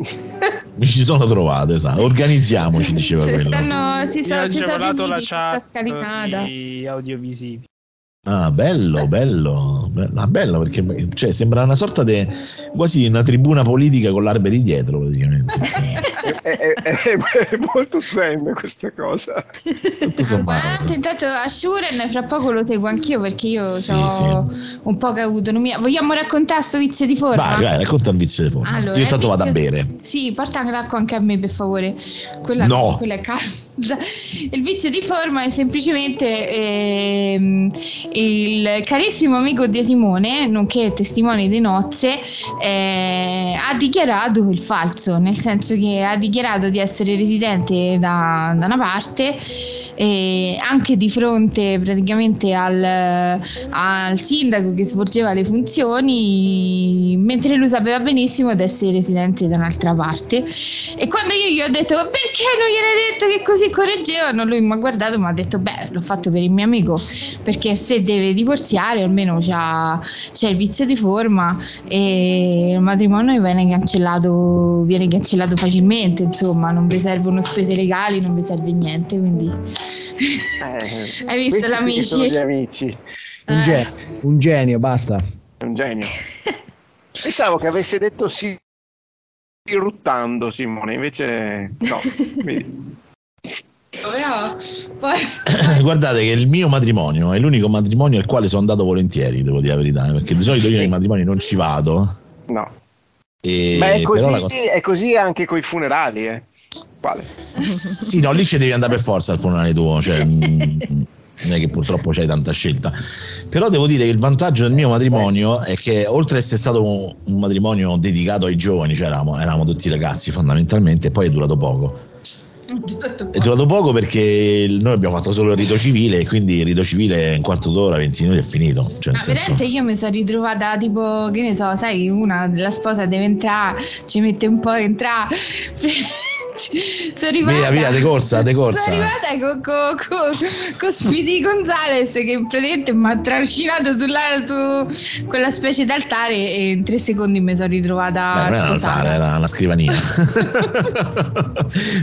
Mi ci sono trovato, esatto. Organizziamoci, diceva Si quello. stanno, si, ho si sono agevolato la riuniti su sta chat scalinata. di audiovisivi. Ah, bello, bello, bello, ah, bello perché cioè, sembra una sorta di quasi una tribuna politica con l'arberi dietro, praticamente. È, è- è- è molto zen questa cosa. Tutto sommato. Intanto a Shuren fra poco lo seguo anch'io perché io Sì, ho sì. un po' che autonomia. Vogliamo raccontare sto vizio di forma? Vai, vai, racconta il vizio di forma. Allora, Io intanto il vado a vizio- bere. Sì, porta anche l'acqua anche a me per favore. Quella, No. quella è calda. Il vizio di forma è semplicemente ehm, il carissimo amico di Simone, nonché testimone di nozze, eh, ha dichiarato il falso, nel senso che ha dichiarato di essere residente da, da una parte e anche di fronte praticamente al, al sindaco che svolgeva le funzioni, mentre lui sapeva benissimo di essere residente da un'altra parte. E quando io gli ho detto perché non gliel'hai detto che così correggevano, lui mi ha guardato e mi ha detto beh l'ho fatto per il mio amico perché se deve divorziare almeno c'ha, c'è il vizio di forma e il matrimonio viene cancellato, viene cancellato facilmente, insomma non vi servono spese legali, non vi serve niente, quindi Eh, Hai visto l'amici? sì sono gli amici. Un Eh. genio, un genio, basta. Un genio. Pensavo che avesse detto sì ruttando Simone, invece no. Però poi Guardate che il mio matrimonio è l'unico matrimonio al quale sono andato volentieri, devo dire la verità, perché di solito io ai matrimoni non ci vado. No. E Ma è così, però la cosa... è così anche con i funerali, eh. Quale? Sì, no, lì ci devi andare per forza al funerale tuo, cioè, non è che purtroppo c'hai tanta scelta. Però devo dire che il vantaggio del mio matrimonio è che oltre ad essere stato un, un matrimonio dedicato ai giovani, cioè eravamo, eravamo tutti ragazzi fondamentalmente, poi è durato poco. È durato poco perché noi abbiamo fatto solo il rito civile e quindi il rito civile in quarto d'ora, 20 minuti è finito. Cioè, Ma senso- veramente io mi sono ritrovata tipo, che ne so, sai, una della sposa deve entrare, ci mette un po' a entrare. sono arrivata. Via, via, de corsa, de corsa. Sono arrivata con, con, con, con Speedy Gonzales che praticamente mi ha trascinato sulla, su quella specie d'altare e in tre secondi mi sono ritrovata. Beh, non era un altare, era una scrivania.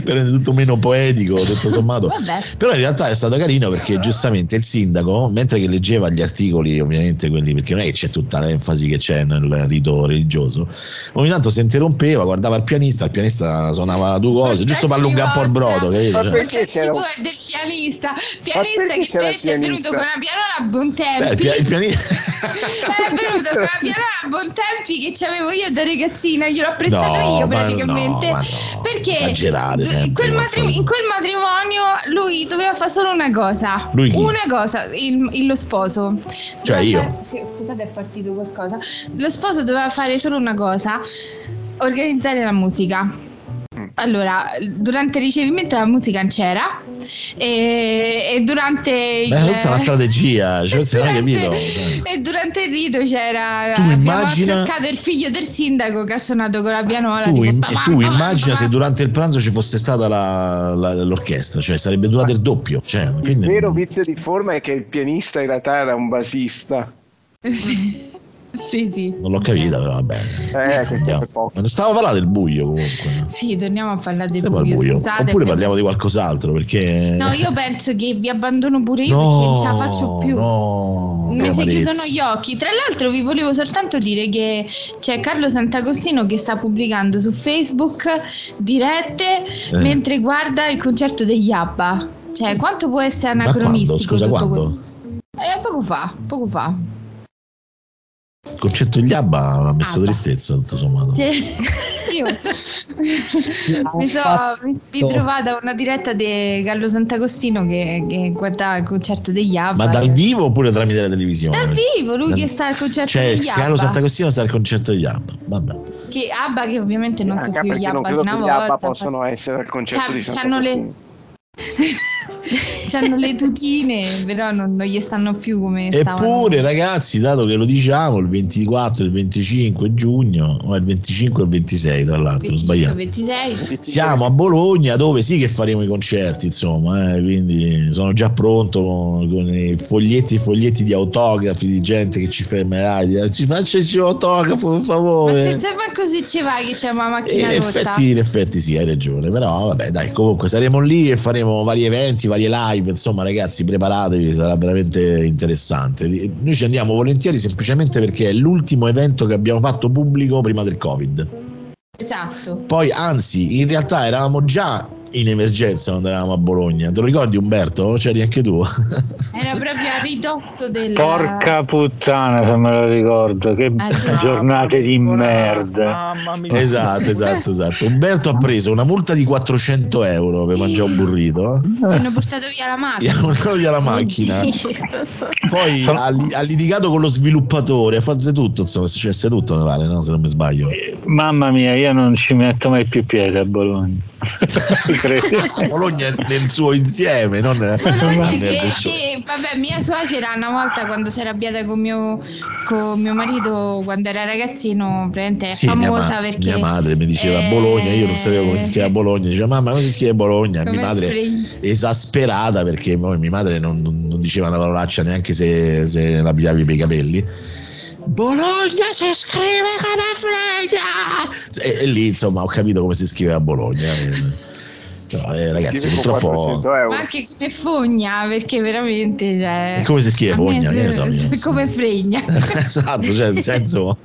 per rendere tutto meno poetico, tutto sommato. Vabbè. Però in realtà è stato carino perché giustamente il sindaco, mentre che leggeva gli articoli, ovviamente quelli, perché non è che c'è tutta l'enfasi che c'è nel rito religioso, ogni tanto si interrompeva, guardava il pianista, il pianista suonava due cose, giusto per allungare un po' il brodo, capito? Ma perché c'era tu è del pianista, pianista che invece è venuto pianista? con una pianola a buon beh, tempi. il, pia- il pianista... è venuto con una pianola a buon tempi che c'avevo io da ragazzina, gliel'ho prestato No, io ma praticamente. no, ma no, perché sempre, quel, come al matri- solito. in quel matrimonio lui doveva fare solo una cosa. Lui chi? Una cosa, il, il- lo sposo. Cioè Doveva io? fare- sì, scusate, è partito qualcosa. Lo sposo doveva fare solo una cosa: organizzare la musica. Allora, durante il ricevimento la musica non c'era e, e durante il Beh, tutta una strategia, cioè, se non hai capito. cioè. E durante il rito c'era Tu abbiamo immagina- attaccato il figlio del sindaco che ha suonato con la pianola. Tu, tipo, im- "Papà, tu papà, immagina papà". se durante il pranzo ci fosse stata la- la- l'orchestra, cioè sarebbe durato il doppio. Cioè, Il quindi- vero vizio di forma è che il pianista in realtà era un basista. Sì, sì. Non l'ho capita, però vabbè. Eh, stavo a parlare del buio comunque. Sì, torniamo a parlare del buio, buio. scusate. Oppure abbiamo- parliamo di qualcos'altro perché. No, io penso che vi abbandono pure io No, perché non ce la faccio più. No, Mi si chiudono gli occhi. Tra l'altro, vi volevo soltanto dire che c'è Carlo Sant'Agostino che sta pubblicando su Facebook dirette Eh. mentre guarda il concerto degli ABBA. Cioè, quanto può essere Ma anacronistico quando? Scusa, tutto quando? quello- Eh, poco fa, poco fa. Il concetto di Abba mi ha messo Abba. tristezza, tutto sommato. Sì. Io mi sono ritrovata una diretta di Carlo Sant'Agostino che, che guardava il concerto degli ABBA. Ma dal vivo oppure tramite la televisione? Dal vivo, lui Dal- che sta al concerto Cioè, degli Carlo ABBA. Sant'Agostino sta al concerto degli Abba. Vabbè. Che ABBA che ovviamente non so Anche più gli perché non ABBA di una gli ABBA volta. possono essere al concerto C'ha- di c'hanno le- Sant'Agostino. C'hanno le tutine, però non, non gli stanno più come stavano. Eppure, ragazzi, dato che lo diciamo, il 24 e il 25 giugno, o il 25 e il 26, tra l'altro, ho 25, sbagliato. 26. Siamo a Bologna dove sì che faremo i concerti, insomma, eh, quindi sono già pronto con, con i foglietti e foglietti di autografi di gente che ci fermerà, di- eh, ci facciaci un autografo per Ma favore. senza ma così ci vai che c'è una E macchina in rotta. effetti, in effetti sì, hai ragione, però vabbè dai, comunque saremo lì e faremo vari eventi, varie live, insomma ragazzi preparatevi, sarà veramente interessante. Noi ci andiamo volentieri semplicemente perché è l'ultimo evento che abbiamo fatto pubblico prima del Covid. Esatto. Poi anzi, in realtà eravamo già in emergenza quando eravamo a Bologna, te lo ricordi Umberto? C'eri anche tu? Era proprio a ridosso del Porca puttana, se me lo ricordo, che Eh, sì. giornate di merda. Mamma mia. esatto, esatto, esatto. Umberto ha preso una multa di 400 euro per mangiare un burrito. Gli hanno portato via la Gli macchina. hanno portato via la macchina. Poi Sono- ha, li- ha litigato con lo sviluppatore, ha fatto tutto, insomma, è successo tutto, mi pare, no? Se non mi sbaglio. Mamma mia, io non ci metto mai più piede a Bologna. Bologna nel suo insieme, non che, che, vabbè, mia suocera una volta quando si è arrabbiata con mio, con mio marito quando era ragazzino, praticamente è Sì, famosa mia, ma- perché mia madre mi diceva eh, Bologna, io non sapevo come si scriveva Bologna, diceva mamma come si scrive Bologna, Come mia madre esasperata perché poi mia madre non, non- non diceva una parolaccia neanche se, se la pigliavi per i capelli. Bologna si scrive come fregna! E, e lì insomma ho capito come si scrive a Bologna. Però, eh, ragazzi, purtroppo 400 euro. ma anche come fogna perché veramente cioè, come si scrive fogna? Che se- so come fregna esatto, cioè nel senso.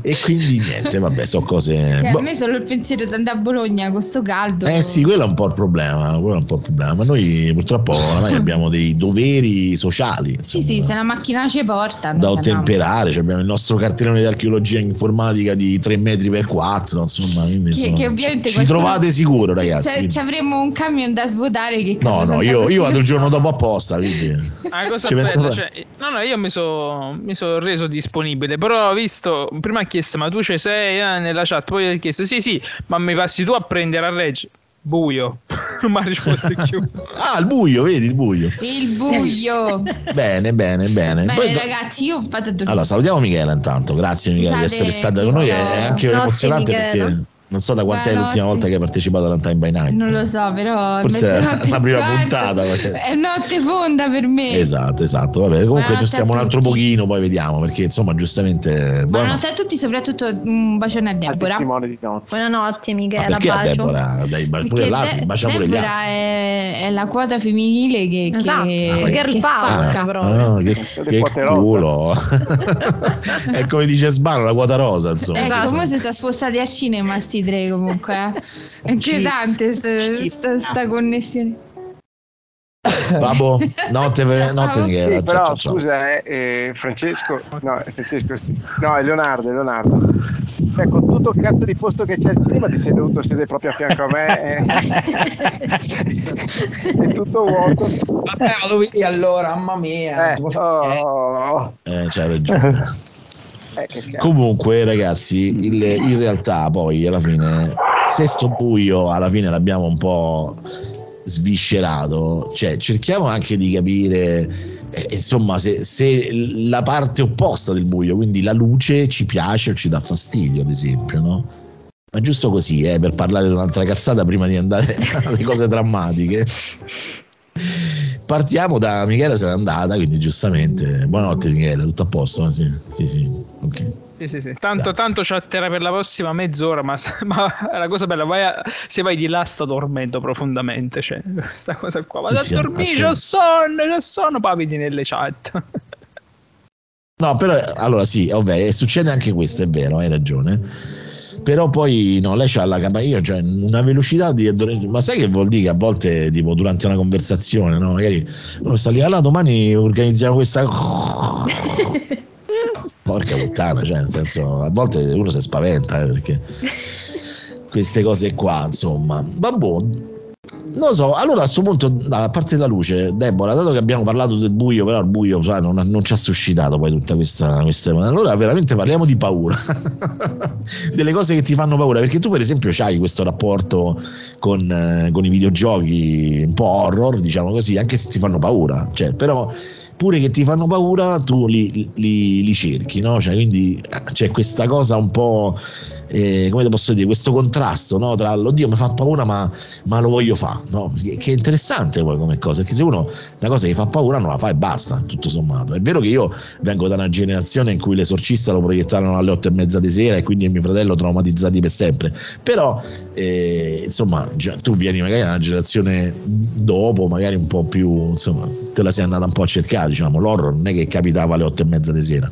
E quindi niente, vabbè, so cose. Cioè, boh. a me solo il pensiero di andare a Bologna con sto caldo Eh sì, quello è un po' il problema, quello è un po' il problema. Ma noi purtroppo oramai abbiamo dei doveri sociali sì insomma, sì se la macchina ci porta da noi ottemperare. Cioè, abbiamo il nostro cartellone di archeologia informatica di 3 metri per 4, insomma, quindi, Che- insomma, che ovviamente ci qualcuno- trovate sicuro, ragazzi. se ci avremmo un camion da svuotare che No, no, io, io vado il giorno dopo apposta, quindi Ah, cosa Ci penso bella, fare. cioè, no, no, io mi sono mi so reso disponibile, però ho visto, prima ha chiesto ma tu ci sei eh, nella chat, poi ha chiesto sì sì, ma mi passi tu a prendere a Reggio? Buio, non mi ha risposto più. Ah, il buio, vedi il buio. il buio Bene, bene, bene. bene Poi ragazzi io a dormire Allora, salutiamo Michela intanto. Grazie Michela di essere stata con noi. È anche Notte, emozionante Michela. perché non so da quant'è Buonanotte. l'ultima volta che hai partecipato alla Time by Night. non lo so però Forse è la prima quarto puntata, perché- è notte fonda per me Esatto, esatto. Vabbè, comunque possiamo a un altro pochino, poi vediamo, perché insomma, giustamente. Buonanotte a tutti soprattutto un bacione a Deborah. Buonanotte Ma Michela, perché a bacio. Deborah? Dai, pure Perché l'altro, De- bacia pure. Deborah è, è la quota femminile che, Esatto, che, girl che power. spacca. proprio. Ah, che, Siete che poterosa. culo è come dice Sbano la quota rosa insomma Ecco, Esatto. come si sta spostati al cinema sti tre comunque eh. È inquietante sta, sta, sta connessione Babbo notte, notte Ciao. Michela Sì, però ciao, ciao. scusa, eh, eh, Francesco, no, è Francesco, no, è Leonardo, è Leonardo. Cioè, con tutto il cazzo di posto che c'è al cinema, ti sei dovuto sedere proprio a fianco a me. eh. è tutto vuoto. Vabbè, vado via allora, mamma mia. Eh, può fare oh, Eh, c'hai ragione eh. Comunque, ragazzi, il- in realtà poi alla fine, se sto buio alla fine l'abbiamo un po' sviscerato, cioè cerchiamo anche di capire, eh, insomma, se, se la parte opposta del buio, quindi la luce, ci piace o ci dà fastidio, ad esempio, no? Ma giusto così, eh, per parlare di un'altra cazzata prima di andare alle cose drammatiche. Partiamo da Michele se n'è andata, quindi giustamente. Buonanotte Michele, tutto a posto? Sì, sì, sì. ok. Sì, sì, sì. Tanto, tanto chatterà per la prossima mezz'ora, ma, ma la cosa bella, vai a- se vai di là sta dormendo profondamente, cioè, questa cosa qua, vado Sì, a dormire, c'ho sonno, c'ho sonno, vedi nelle chat. No, però allora sì, vabbè, succede anche questo, è vero, hai ragione. Però poi no, lei c'ha la capacità, cioè una velocità di ma sai che vuol dire che a volte tipo durante una conversazione, no? Magari uno sta lì, allora domani organizziamo questa Porca puttana, cioè nel senso, a volte uno si spaventa, eh, perché queste cose qua, insomma. Vabbè, non lo so, allora a questo punto, a parte la luce, Deborah, dato che abbiamo parlato del buio, però il buio sai, non, non ci ha suscitato poi tutta questa, questa... Allora veramente parliamo di paura, delle cose che ti fanno paura, perché tu per esempio hai questo rapporto con, eh, con i videogiochi un po' horror, diciamo così, anche se ti fanno paura, cioè, però pure che ti fanno paura tu li, li- li cerchi, no? Cioè, quindi c'è questa cosa un po', eh, come posso dire, questo contrasto no? tra l'oddio mi fa paura ma, ma lo voglio fare, no? che, che è interessante poi come cosa, perché se uno una cosa che fa paura non la fa e basta, tutto sommato. È vero che io vengo da una generazione in cui l'esorcista lo proiettarono alle otto e mezza di sera e quindi mio fratello traumatizzati per sempre, però eh, insomma già, tu vieni magari da una generazione dopo, magari un po' più, insomma, te la sei andata un po' a cercare, diciamo, l'horror non è che capitava alle otto e mezza di sera.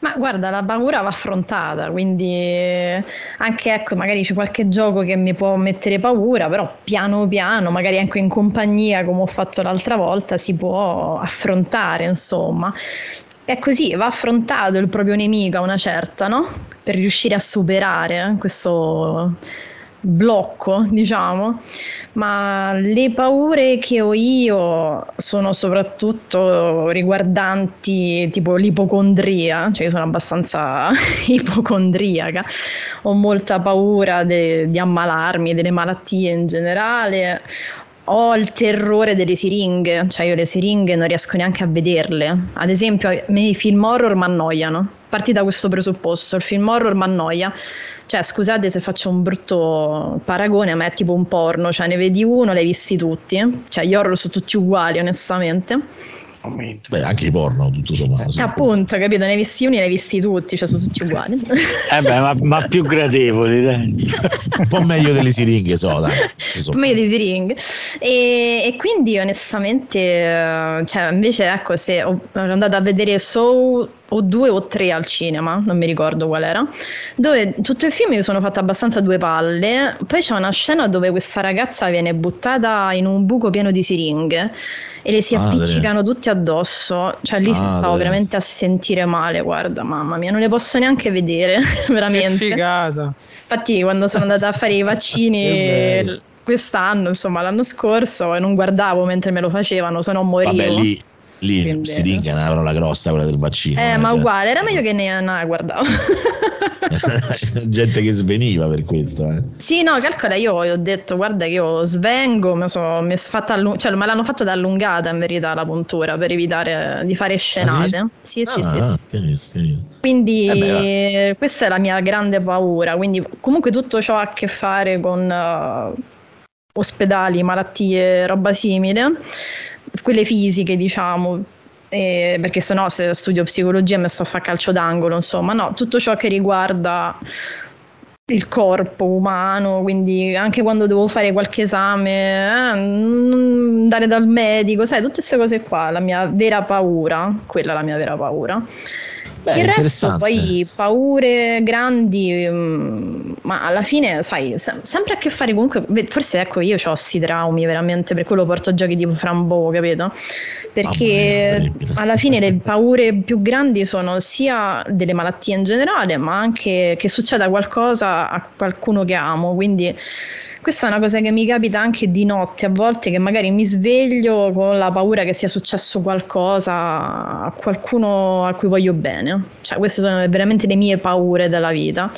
Ma guarda, la paura va affrontata, quindi eh, anche ecco, magari c'è qualche gioco che mi può mettere paura, però piano piano, magari anche in compagnia, come ho fatto l'altra volta, si può affrontare, insomma. È così, va affrontato il proprio nemico a una certa, no? Per riuscire a superare eh, questo, blocco, diciamo, ma le paure che ho io sono soprattutto riguardanti tipo l'ipocondria, cioè io sono abbastanza ipocondriaca, ho molta paura de- di ammalarmi, delle malattie in generale, ho il terrore delle siringhe, cioè io le siringhe non riesco neanche a vederle. Ad esempio, i film horror mi annoiano. Parti da questo presupposto, il film horror mi annoia. Cioè, scusate se faccio un brutto paragone, ma è tipo un porno, cioè ne vedi uno, l'hai visti tutti. Cioè, gli horror sono tutti uguali, onestamente. Beh, anche i porno, tutto sommato. Appunto, capito? Ne hai visti uni, ne hai visti tutti, cioè sono tutti uguali. Eh beh, ma, ma più gradevoli, dai. Un po' meglio delle siringhe, so, dai. Un po' meglio di siringhe. E, e quindi onestamente, eh, cioè invece ecco, se ho, ero andata a vedere Soul o due o tre al cinema, non mi ricordo qual era, dove tutto il film mi sono fatta abbastanza due palle, poi c'è una scena dove questa ragazza viene buttata in un buco pieno di siringhe e le si Madre. appiccicano tutti addosso, cioè lì Madre. stavo veramente a sentire male, guarda, mamma mia, non le posso neanche vedere, veramente. Che figata. Infatti quando sono andata a fare i vaccini quest'anno, insomma l'anno scorso, e non guardavo mentre me lo facevano, se no morivo. Vabbè, lì, lì Quindi- siringhe è una parola grossa quella del vaccino. eh, eh, ma cioè, uguale, era meglio che ne no, guardavo. Gente che sveniva per questo. Eh. sì, no, calcola, io ho detto, guarda che io svengo, mi so- mi è fatta allu- cioè, me l'hanno fatto da allungata in verità la puntura per evitare di fare scenate. sì, sì, sì, Ah, sì. capito, capito. Quindi Eh questa è la mia grande paura, quindi comunque tutto ciò ha a che fare con eh, ospedali, malattie, roba simile, quelle fisiche diciamo, eh, perché sennò se studio psicologia mi sto a fare calcio d'angolo, insomma, no, tutto ciò che riguarda il corpo umano, quindi anche quando devo fare qualche esame, eh, andare dal medico, sai, tutte queste cose qua, la mia vera paura, quella è la mia vera paura. Beh, Il resto poi paure grandi, mm, ma alla fine, sai, se- sempre a che fare comunque, forse ecco io ho sti traumi veramente, per quello porto giochi tipo Frambo, capito? Perché mia, alla fine le paure più grandi sono sia delle malattie in generale, ma anche che succeda qualcosa a qualcuno che amo, quindi questa è una cosa che mi capita anche di notte a volte che magari mi sveglio con la paura che sia successo qualcosa a qualcuno a cui voglio bene. Cioè, queste sono veramente le mie paure della vita.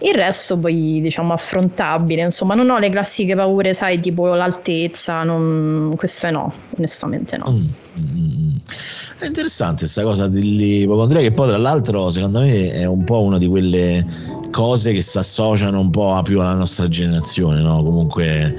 Il resto poi diciamo affrontabile, insomma, non ho le classiche paure, sai, tipo l'altezza, non- queste no, onestamente no. Mm, mm, mm. È interessante questa cosa dell'ipocondria che poi tra l'altro secondo me è un po' una di quelle cose che si associano un po' più alla nostra generazione, no? comunque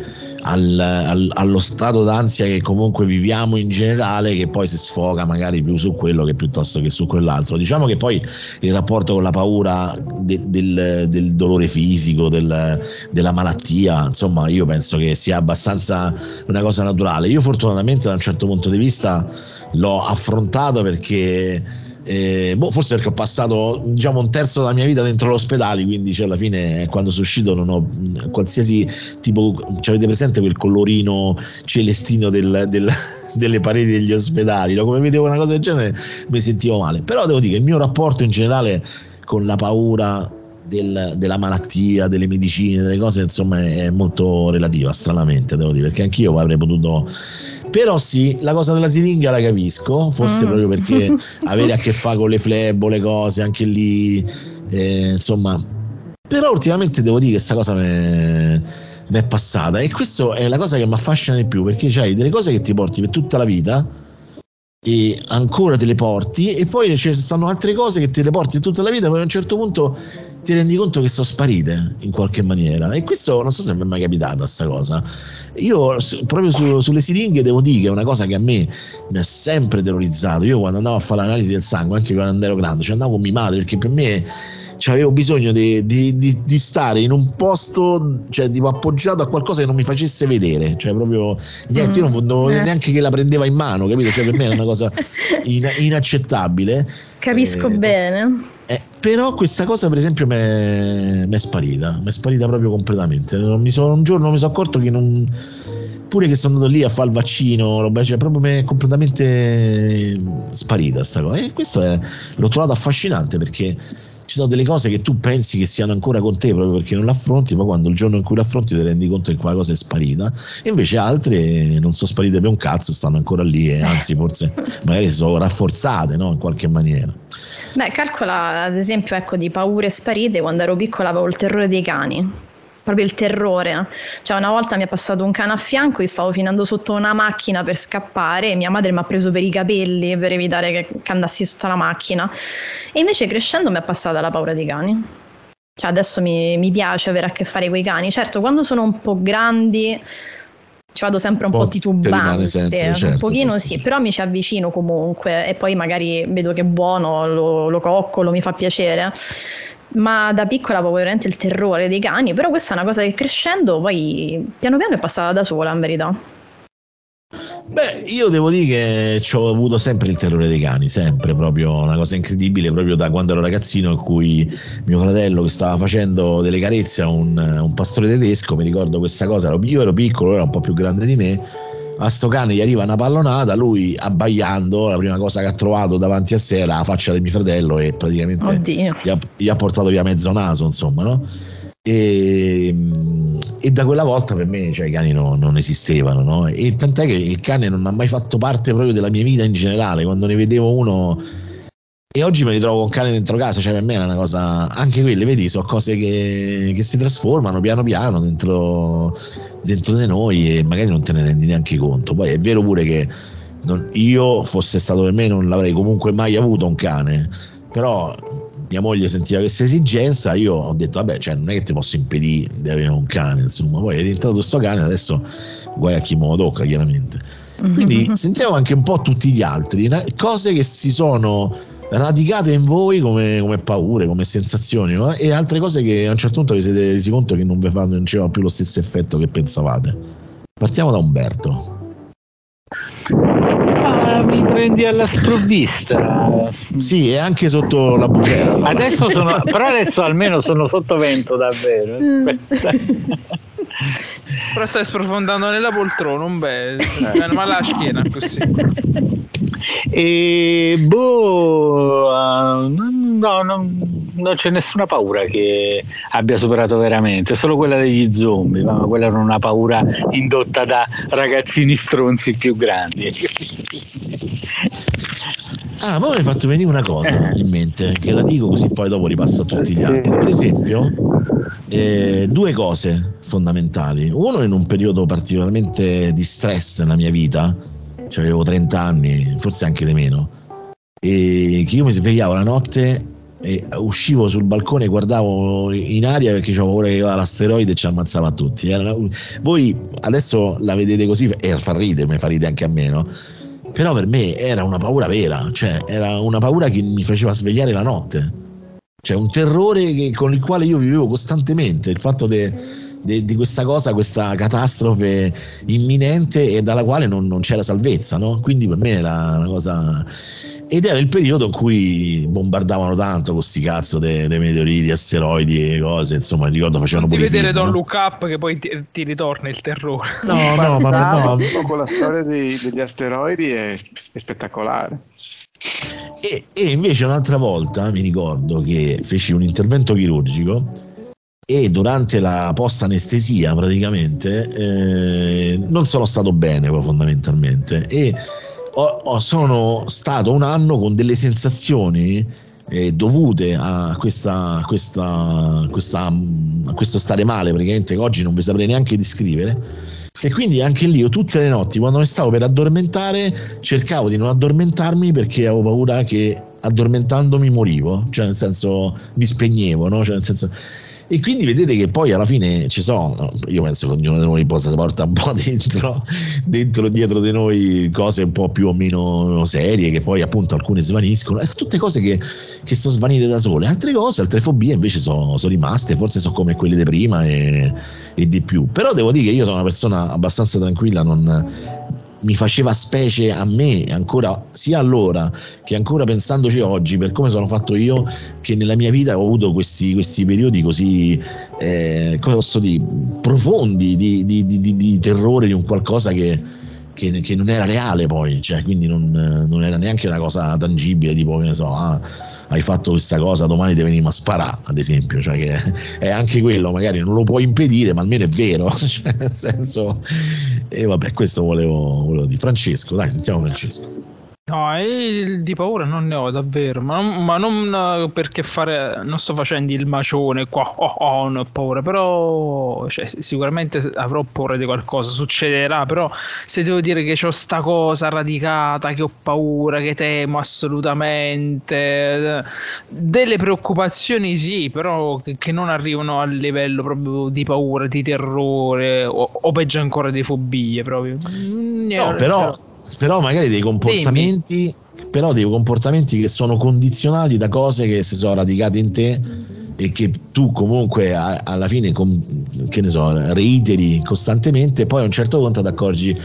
al- al- allo stato d'ansia che comunque viviamo in generale che poi si sfoga magari più su quello che piuttosto che su quell'altro. Diciamo che poi il rapporto con la paura de- del, del dolore fisico, del- della malattia, insomma io penso che sia abbastanza una cosa naturale. Io fortunatamente da un certo punto di vista l'ho affrontato perché eh, boh, forse perché ho passato diciamo un terzo della mia vita dentro l'ospedale quindi cioè, alla fine eh, quando sono uscito non ho mh, qualsiasi tipo cioè, avete presente quel colorino celestino del- del- delle pareti degli ospedali no? come vedevo una cosa del genere mi sentivo male però devo dire che il mio rapporto in generale con la paura del- della malattia, delle medicine, delle cose, insomma, è molto relativa, stranamente, devo dire, perché anch'io avrei potuto. Però sì, la cosa della siringa la capisco, forse Mm. proprio perché avere a che fare con le flebo, le cose, anche lì, eh, insomma. Però ultimamente devo dire che questa cosa mi è passata e questa è la cosa che mi affascina di più, perché c'hai delle cose che ti porti per tutta la vita e ancora te le porti e poi ci stanno altre cose che te le porti tutta la vita poi a un certo punto ti rendi conto che sono sparite in qualche maniera? E questo non so se mi è mai capitata sta cosa. Io proprio su- sulle siringhe devo dire che è una cosa che a me mi ha sempre terrorizzato. Io quando andavo a fare l'analisi del sangue anche quando ero grande ci andavo con mia madre perché per me avevo bisogno di, di- di- di stare in un posto cioè tipo appoggiato a qualcosa che non mi facesse vedere cioè proprio niente io non non- eh, neanche che la prendeva in mano capito cioè per me era una cosa in- inaccettabile Capisco Eh, bene. eh, però questa cosa, per esempio, mi è, sparita, mi è sparita proprio completamente. Non mi sono- un giorno mi sono accorto che non. Pure che sono andato lì a fare il vaccino, roba, cioè proprio mi è completamente sparita sta cosa. E questo è, l'ho trovato affascinante perché ci sono delle cose che tu pensi che siano ancora con te proprio perché non l'affronti, ma quando il giorno in cui l'affronti ti rendi conto che quella cosa è sparita, invece altre non sono sparite per un cazzo, stanno ancora lì e anzi forse magari si sono rafforzate no? in qualche maniera. Beh, calcola ad esempio ecco, di paure sparite, quando ero piccola avevo il terrore dei cani proprio il terrore. Cioè, una volta mi è passato un cane a fianco, io stavo finendo sotto una macchina per scappare e mia madre mi ha preso per i capelli per evitare che, che andassi sotto la macchina. E invece crescendo mi è passata la paura dei cani. Cioè, adesso mi, mi piace avere a che fare con i cani. Certo, quando sono un po' grandi ci vado sempre un po', po titubante, sempre, certo, un pochino certo. sì, però mi ci avvicino comunque e poi magari vedo che è buono, lo, lo coccolo, mi fa piacere ma da piccola avevo veramente il terrore dei cani, però questa è una cosa che crescendo poi piano piano è passata da sola in verità. Beh, io devo dire che ho avuto sempre il terrore dei cani, sempre proprio una cosa incredibile, proprio da quando ero ragazzino, in cui mio fratello che stava facendo delle carezze a un, un pastore tedesco, mi ricordo questa cosa, io ero piccolo, era un po' più grande di me, a sto cane gli arriva una pallonata, lui abbaiando, la prima cosa che ha trovato davanti a sé era la faccia di mio fratello e praticamente gli ha, gli ha, portato via mezzo naso, insomma, no? E, e, da quella volta per me cioè, i cani no, non esistevano, no? E tant'è che il cane non ha mai fatto parte proprio della mia vita in generale, quando ne vedevo uno e oggi mi ritrovo con cane dentro casa, cioè per me è una cosa, anche quelle, vedi, sono cose che, che si trasformano piano piano dentro, dentro di noi e magari non te ne rendi neanche conto. Poi è vero pure che non, io, fosse stato per me, non l'avrei comunque mai avuto un cane, però mia moglie sentiva questa esigenza, io ho detto, vabbè, cioè, non è che ti posso impedire di avere un cane, insomma, poi è rientrato questo cane, adesso guai a chi me lo tocca, chiaramente. Quindi sentiamo anche un po' tutti gli altri, cose che si sono radicate in voi come, come paure, come sensazioni no? e altre cose che a un certo punto vi siete resi conto che non vi fanno non più lo stesso effetto che pensavate. Partiamo da Umberto. Ah, mi prendi alla sprovvista. Sì, e anche sotto la bufera. Adesso sono, però adesso almeno sono sotto vento davvero. Però stai sprofondando nella poltrona, un bel, ma la schiena così. E boh, no, no, non c'è nessuna paura che abbia superato veramente, solo quella degli zombie, ma quella era una paura indotta da ragazzini stronzi più grandi. Ah, ma mi hai fatto venire una cosa in mente, che la dico così poi dopo ripasso a tutti gli altri. Per esempio, eh, due cose fondamentali. Uno in un periodo particolarmente di stress nella mia vita, cioè avevo 30 anni, forse anche di meno, e che io mi svegliavo la notte e uscivo sul balcone guardavo in aria perché avevo paura che arrivava l'asteroide e ci ammazzava tutti. Una... Voi adesso la vedete così e fa ridere, mi fa ridere anche a me, no? Però per me era una paura vera, cioè era una paura che mi faceva svegliare la notte. Cioè un terrore che, con il quale io vivevo costantemente, il fatto de, de, di questa cosa, questa catastrofe imminente e dalla quale non, non c'era salvezza, no? Quindi per me era una cosa ed era il periodo in cui bombardavano tanto con sti cazzo dei de meteoriti, asteroidi e cose, insomma, ricordo facevano pure vedere film, Don no? Look Up che poi ti, ti ritorna il terrore. No, no, ma no. Con la storia dei, degli asteroidi è, è spettacolare. E, e, invece un'altra volta mi ricordo che feci un intervento chirurgico e durante la post anestesia praticamente eh, non sono stato bene fondamentalmente e ho, ho, sono stato un anno con delle sensazioni eh, dovute a, questa, questa, questa, a questo stare male praticamente che oggi non vi saprei neanche descrivere e quindi anche lì io tutte le notti quando mi stavo per addormentare cercavo di non addormentarmi perché avevo paura che addormentandomi morivo, cioè nel senso mi spegnevo, no? cioè nel senso e quindi vedete che poi alla fine ci sono, io penso che ognuno di noi possa porta un po' dentro, dentro, dietro di noi cose un po' più o meno serie, che poi appunto alcune svaniscono, e tutte cose che, che sono svanite da sole, altre cose, altre fobie invece sono, sono rimaste, forse sono come quelle di prima e, e di più. Però devo dire che io sono una persona abbastanza tranquilla, non mi faceva specie a me ancora sia allora che ancora pensandoci oggi per come sono fatto io che nella mia vita ho avuto questi, questi periodi così eh, come posso dire profondi di, di, di, di, terrore di un qualcosa che che, che non era reale poi, cioè, quindi non, non, era neanche una cosa tangibile, tipo che ne so, ah, hai fatto questa cosa, domani ti veniamo a sparare, ad esempio, cioè che è anche quello, magari non lo puoi impedire, ma almeno è vero, cioè, nel senso, e vabbè, questo volevo, volevo dire. Francesco, dai, sentiamo Francesco. No, di paura non ne ho davvero, ma non, ma non eh, perché fare, non sto facendo il macione qua, oh, oh, non ho paura, però cioè, sicuramente avrò paura di qualcosa, succederà, però se devo dire che ho sta cosa radicata, che ho paura, che temo assolutamente, delle preoccupazioni sì, però che, che non arrivano al livello proprio di paura, di terrore o, o peggio ancora di fobie proprio. No, però però magari dei comportamenti però dei comportamenti che sono condizionati da cose che si sono radicate in te e che tu comunque alla fine che ne so reiteri costantemente poi a un certo punto ti accorgi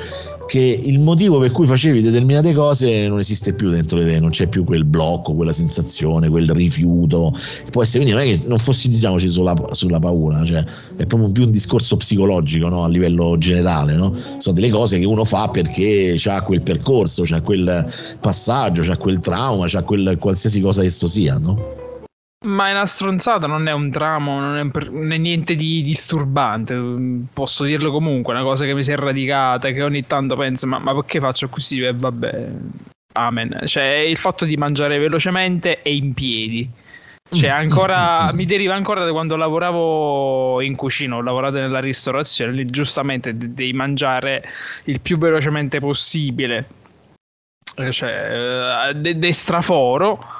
che il motivo per cui facevi determinate cose non esiste più dentro di te, non c'è più quel blocco, quella sensazione, quel rifiuto. Può essere quindi non è che non fossizziamoci sulla, sulla paura, cioè è proprio più un discorso psicologico no? a livello generale. No? Sono delle cose che uno fa perché ha quel percorso, c'ha quel passaggio, c'ha quel trauma, c'ha quel qualsiasi cosa esso sia. No? Ma è una stronzata, non è un tramo, non è, per, non è, niente di disturbante. Posso dirlo comunque, è una cosa che mi si è radicata, che ogni tanto penso, ma, ma perché faccio così? E vabbè, amen. Cioè, il fatto di mangiare velocemente e in piedi. Cioè, ancora, mi deriva ancora da quando lavoravo in cucina, ho lavorato nella ristorazione, lì giustamente devi mangiare il più velocemente possibile. Cioè, eh, de, de straforo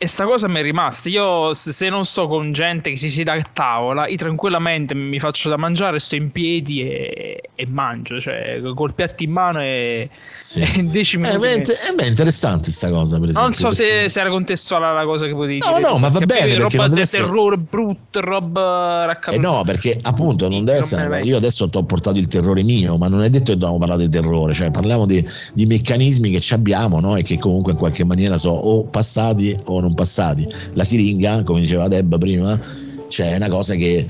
e sta cosa mi è rimasta. Io, se non sto con gente che si siede a tavola, io tranquillamente mi faccio da mangiare, sto in piedi e, e mangio, cioè col piatto in mano e, sì. e in 10 minuti. Eh, è, beh, interessante questa cosa, per esempio. Non so se, se, era contestuale la cosa che potevi no, dire. No, ma va bene. Perché roba del essere... terrore brutto, roba raccapricciata. Eh no, perché appunto non deve essere. Io adesso ti ho portato il terrore mio, ma non è detto che dobbiamo parlare di terrore, cioè parliamo di, di meccanismi che abbiamo no? e che comunque in qualche maniera sono o passati o non non passati. La siringa, come diceva Deb prima, cioè è una cosa che,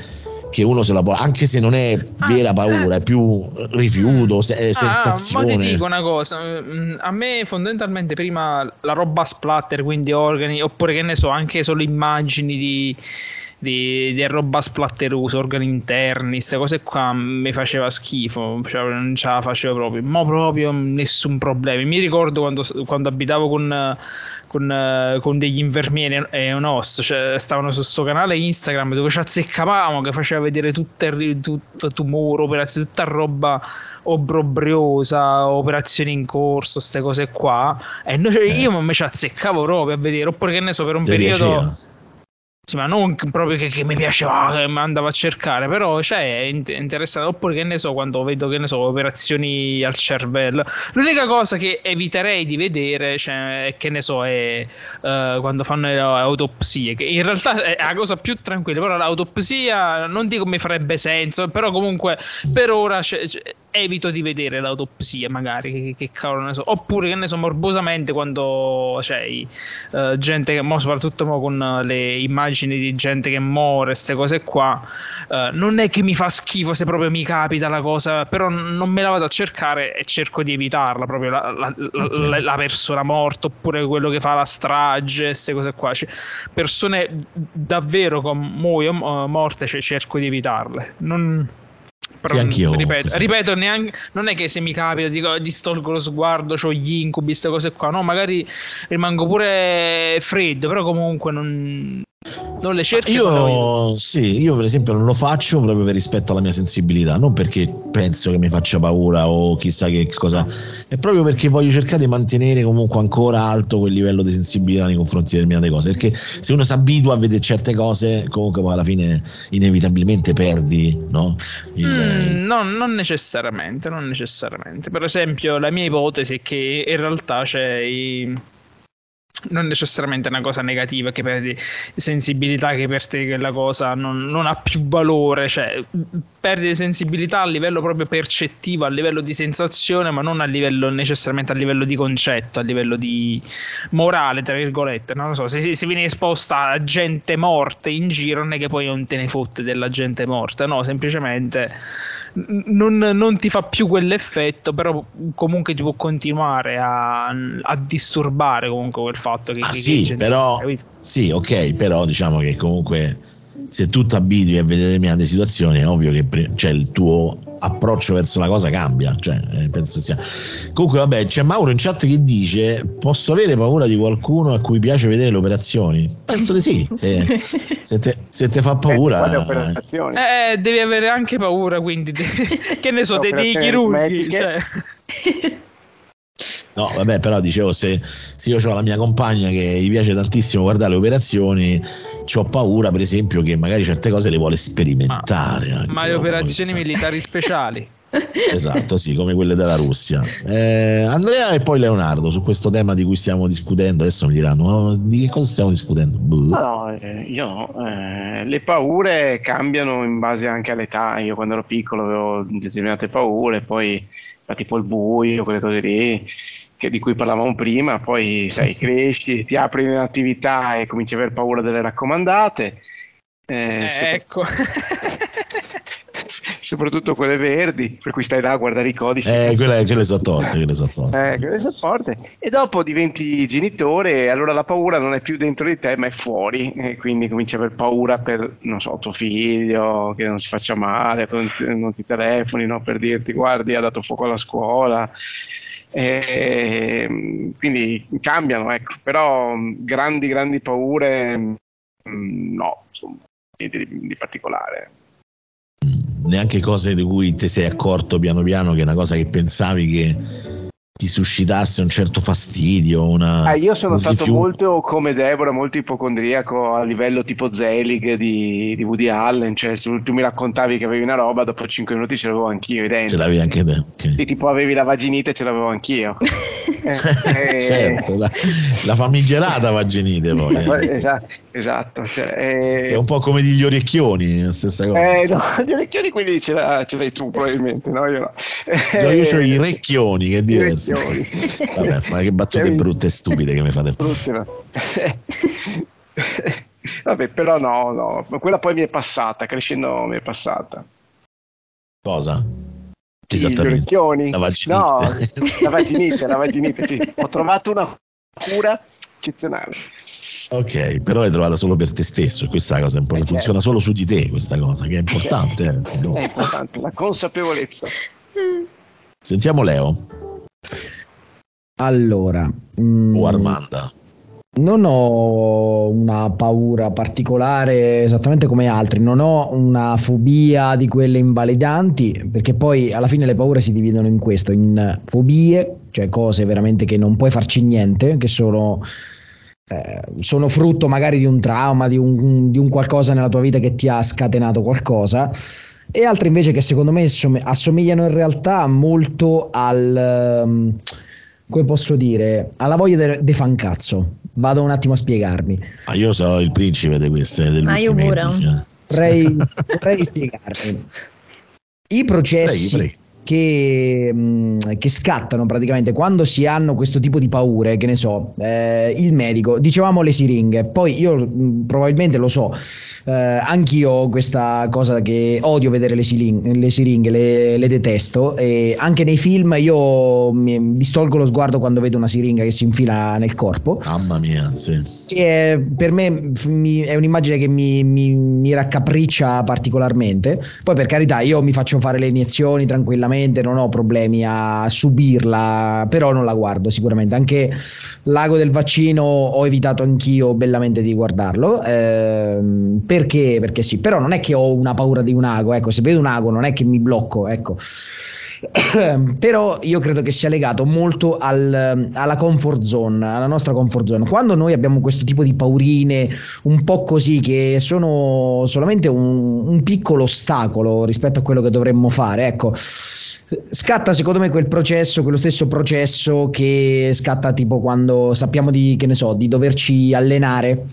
che uno se la può, anche se non è vera paura, è più rifiuto, se, sensazione. Ah, ma ti dico una cosa, mm, a me fondamentalmente prima la roba splatter, quindi organi, oppure che ne so, anche solo immagini di di, di roba splatterosa, organi interni, queste cose qua mi faceva schifo, cioè non ce la facevo proprio, ma proprio nessun problema. Mi ricordo quando, quando abitavo con con, uh, con, degli infermieri e un host, cioè stavano su sto canale Instagram dove ci azzeccavamo che faceva vedere tutte, tutto tumore, operazioni, tutta roba obbrobriosa, operazioni in corso, queste cose qua. E noi, eh. io mi ci azzeccavo proprio a vedere, oppure che ne so, per un periodo. Piaceva ma non proprio che, che mi piaceva, che mi andavo a cercare, però cioè, è interessante. Oppure che ne so, quando vedo che ne so, operazioni al cervello. L'unica cosa che eviterei di vedere, cioè, che ne so, è uh, quando fanno le autopsie, che in realtà è la cosa più tranquilla, però l'autopsia non dico mi farebbe senso, però comunque per ora c'è, c'è, evito di vedere l'autopsia, magari, che, che cavolo ne so. Oppure che ne so, morbosamente quando c'è uh, gente che, mo, soprattutto mo, con le immagini di gente che muore, queste cose qua, uh, non è che mi fa schifo se proprio mi capita la cosa, però non me la vado a cercare e cerco di evitarla, proprio la, la, la, la persona morta, oppure quello che fa la strage, queste cose qua. Cioè, persone davvero con muoio, morte, cioè, cerco di evitarle. Non però, sì, anch'io. Ripeto, ripeto neanche, non è che se mi capita dico, distolgo lo sguardo, ho gli incubi, queste cose qua. No, magari rimango pure freddo, però comunque non, non le cerchi. Io, sì, io per esempio non lo faccio proprio per rispetto alla mia sensibilità, non perché penso che mi faccia paura o chissà che cosa, è proprio perché voglio cercare di mantenere comunque ancora alto quel livello di sensibilità nei confronti di determinate cose. Perché se uno si abitua a vedere certe cose, comunque poi alla fine inevitabilmente perdi, no? Il, mm, no, non necessariamente, non necessariamente. Per esempio, la mia ipotesi è che in realtà c'è. I non necessariamente una cosa negativa che perdi sensibilità che per te quella cosa non, non, ha più valore cioè perdi sensibilità a livello proprio percettivo a livello di sensazione ma non a livello necessariamente a livello di concetto a livello di morale tra virgolette non lo so se, se viene esposta a gente morte in giro non è che poi non te ne fotte della gente morta no semplicemente non, non ti fa più quell'effetto, però comunque ti può continuare a, a disturbare comunque quel fatto che... Ah, che- sì, però-? Sì, ok, però diciamo che comunque se tu ti abitui a vedere determinate situazioni è ovvio che pre- cioè, il tuo approccio verso la cosa cambia. Cioè, eh, penso sia. Comunque, vabbè, c'è Mauro in chat che dice: Posso avere paura di qualcuno a cui piace vedere le operazioni? Penso di sì. Se, se te, se te fa paura. Quante operazioni? Eh, devi avere anche paura, quindi che ne so, dei, dei chirurghi. cioè. No, vabbè, però dicevo, se, se io ho la mia compagna che gli piace tantissimo guardare le operazioni, ho paura, per esempio, che magari certe cose le vuole sperimentare. anche, Ma le no? operazioni militari speciali. Esatto, sì, come quelle della Russia. Eh, Andrea e poi Leonardo su questo tema di cui stiamo discutendo. Adesso mi diranno: "Ma di che cosa stiamo discutendo? Boh. No, no, eh, io no. Eh, le paure cambiano in base anche all'età. Io quando ero piccolo avevo determinate paure, poi tipo il buio, quelle cose lì che- di cui parlavamo prima, poi sai, cresci, ti apri in attività e cominci a aver paura delle raccomandate. Eh, Eh, sopra- ecco. soprattutto quelle verdi, per cui stai là a guardare i codici. Eh, quelle, quelle sono toste, quelle sono toste. Eh, quelle sono forti. E dopo diventi genitore e allora la paura non è più dentro di te ma è fuori e quindi cominci a aver paura per, non so, tuo figlio, che non si faccia male, non ti, non ti telefoni no, per dirti guardi ha dato fuoco alla scuola. E, quindi cambiano, ecco. però mh, grandi, grandi paure mh, no, insomma, niente di, di particolare. Neanche cose di cui ti sei accorto piano piano che è una cosa che pensavi che ti suscitasse un certo fastidio. Una, Ah, io sono un stato rifiuto. molto come Deborah, molto ipocondriaco a livello tipo Zelig di, di Woody Allen, cioè se tu mi raccontavi che avevi una roba, dopo 5 minuti ce l'avevo anch'io i denti. Ce l'avevi anche te. ok. Sì, tipo avevi la vaginite, ce l'avevo anch'io. Eh, eh, certo, la, la famigerata vaginite poi. eh, eh. esatto, esatto, cioè, È eh, un po' come degli orecchioni, la stessa cosa. eh, no, gli orecchioni quelli ce, l'ha- ce l'hai tu probabilmente, no? Io no. No, io ho Eh, i recchioni, che è diverso. Orecchioni. Vabbè, ma che battute brutte e stupide che mi fate. brutti, no? Vabbè, però no, no, ma quella poi mi è passata, crescendo mi è passata. Cosa? Sì, Gli Esattamente. orecchioni. La vaginite. No, la vaginite, la vaginite, sì. Ho trovato una cura eccezionale. Ok, però l'hai trovata solo per te stesso, questa cosa importante. Eh, Funziona solo su di te questa cosa, che è importante. eh. No. È importante, la consapevolezza. Sentiamo Leo Allora, mm, o Armanda. non ho una paura particolare esattamente come altri, non ho una fobia di quelle invalidanti, perché poi alla fine le paure si dividono in questo, in fobie, cioè cose veramente che non puoi farci niente, che sono, eh, sono frutto magari di un trauma, di un, di un qualcosa nella tua vita che ti ha scatenato qualcosa. E altre invece che secondo me som- assomigliano in realtà molto al, ehm, come posso dire, alla voglia de, de fancazzo. Vado un attimo a spiegarmi. Ah, io so il principe di queste Ah, io pure. cioè. Vorrei, vorrei spiegarmi. I processi Prego, prego. Che, mh, che scattano praticamente quando si hanno questo tipo di paure, che ne so, eh, il medico, dicevamo le siringhe, poi io mh, probabilmente lo so, eh, anch'io ho questa cosa che odio vedere le, siling- le siringhe, le, le detesto e anche nei film io mi distolgo lo sguardo quando vedo una siringa che si infila nel corpo. Mamma mia, sì. Che per me f- mi- è un'immagine che mi, mi- mi raccapriccia particolarmente. Poi, per carità, io mi faccio fare le iniezioni tranquillamente, non ho problemi a subirla, però non la guardo sicuramente. Anche l'ago del vaccino ho evitato anch'io bellamente di guardarlo. ehm, perché? Perché sì, però non è che ho una paura di un ago. Ecco, se vedo un ago non è che mi blocco, ecco. però io credo che sia legato molto al- alla comfort zone, alla nostra comfort zone. Quando noi abbiamo questo tipo di paurine un po' così che sono solamente un, un piccolo ostacolo rispetto a quello che dovremmo fare, ecco. Scatta secondo me quel processo, quello stesso processo che scatta tipo quando sappiamo di, che ne so, di doverci allenare,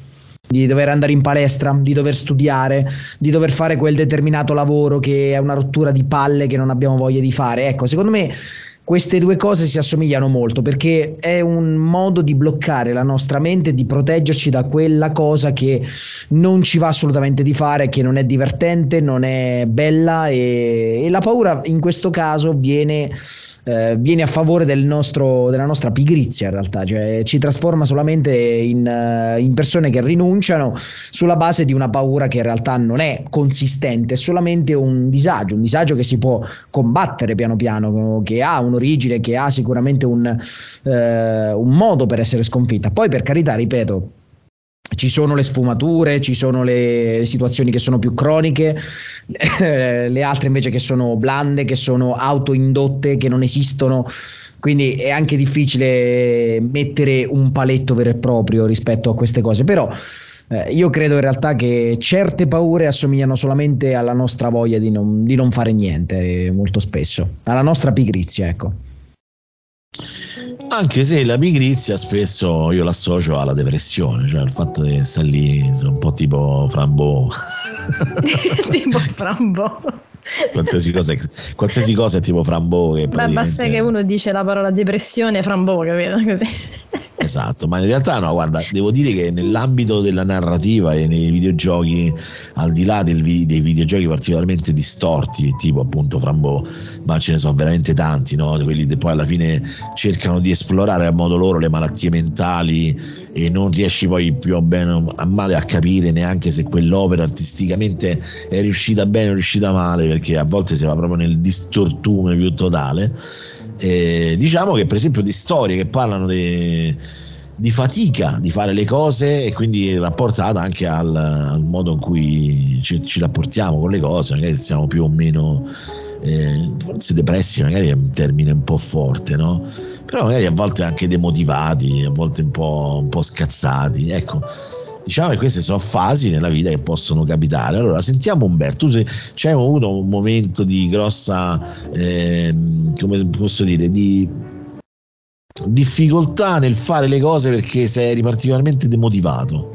di dover andare in palestra, di dover studiare, di dover fare quel determinato lavoro che è una rottura di palle che non abbiamo voglia di fare. Ecco, secondo me queste due cose si assomigliano molto perché è un modo di bloccare la nostra mente, di proteggerci da quella cosa che non ci va assolutamente di fare, che non è divertente, non è bella e, e la paura in questo caso viene, eh, viene a favore del nostro, della nostra pigrizia in realtà, cioè ci trasforma solamente in, uh, in persone che rinunciano sulla base di una paura che in realtà non è consistente, è solamente un disagio, un disagio che si può combattere piano piano, che ha un un'origine che ha sicuramente un, eh, un modo per essere sconfitta. Poi per carità, ripeto, ci sono le sfumature, ci sono le situazioni che sono più croniche, le altre invece che sono blande, che sono autoindotte, che non esistono. Quindi è anche difficile mettere un paletto vero e proprio rispetto a queste cose. Però eh, io credo in realtà che certe paure assomigliano solamente alla nostra voglia di non, di non fare niente, molto spesso, alla nostra pigrizia, ecco. Anche se la pigrizia spesso io l'associo alla depressione, cioè il fatto di stare lì un po' tipo Frambo. tipo Frambo. qualsiasi, cosa, qualsiasi cosa è tipo Frambo. Che Beh, basta che uno dice la parola depressione, Frambo, capito? Così. Esatto, ma in realtà no, guarda, devo dire che nell'ambito della narrativa e nei videogiochi, al di là del, dei videogiochi particolarmente distorti, tipo appunto Frambo, ma ce ne sono veramente tanti, no? quelli che poi alla fine cercano di esplorare a modo loro le malattie mentali e non riesci poi più o bene a male a capire neanche se quell'opera artisticamente è riuscita bene o riuscita male, perché a volte si va proprio nel distortume più totale eh, diciamo che per esempio di storie che parlano di, di, fatica di fare le cose e quindi rapportata anche al, al modo in cui ci, ci, rapportiamo con le cose, magari siamo più o meno eh, forse depressi, magari è un termine un po' forte, no? Però magari a volte anche demotivati, a volte un po', un po scazzati, ecco diciamo che queste sono fasi nella vita che possono capitare. Allora, sentiamo Umberto, tu c'è avuto un momento di grossa, eh, come posso dire, di difficoltà nel fare le cose perché sei particolarmente demotivato?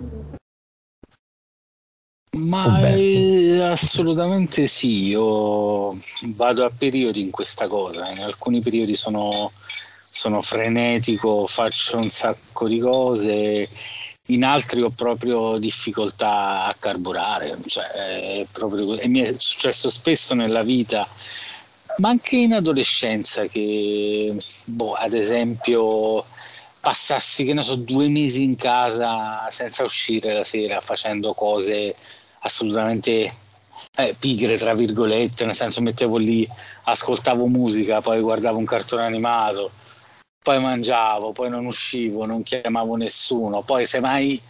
Ma eh, assolutamente sì, io vado a periodi in questa cosa, in alcuni periodi sono, sono frenetico, faccio un sacco di cose in altri ho proprio difficoltà a carburare, cioè, proprio, e mi è successo spesso nella vita, ma anche in adolescenza che, boh, ad esempio, passassi, che ne so, due mesi in casa senza uscire la sera facendo cose assolutamente eh, pigre, tra virgolette, nel senso mettevo lì, ascoltavo musica, poi guardavo un cartone animato poi mangiavo, poi non uscivo, non chiamavo nessuno, poi semmai,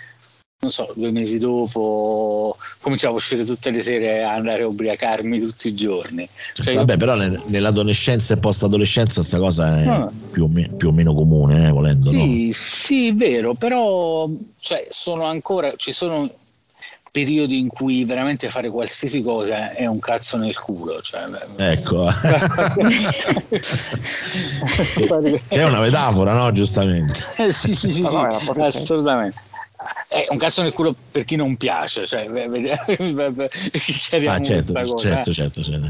non so, due mesi dopo cominciavo a uscire tutte le sere e andare a ubriacarmi tutti i giorni. Cioè Vabbè, io... però nell'adolescenza e post-adolescenza sta cosa è ah. più, o me- più, o meno comune, eh, volendo. Sì, no? sì, vero, però cioè, sono ancora, ci sono periodi in cui veramente fare qualsiasi cosa è un cazzo nel culo. Cioè, ecco, è una metafora, no? Giustamente. sì, no, no, assolutamente. È un cazzo nel culo per chi non piace, cioè, ah, certo, cosa, certo, certo, certo,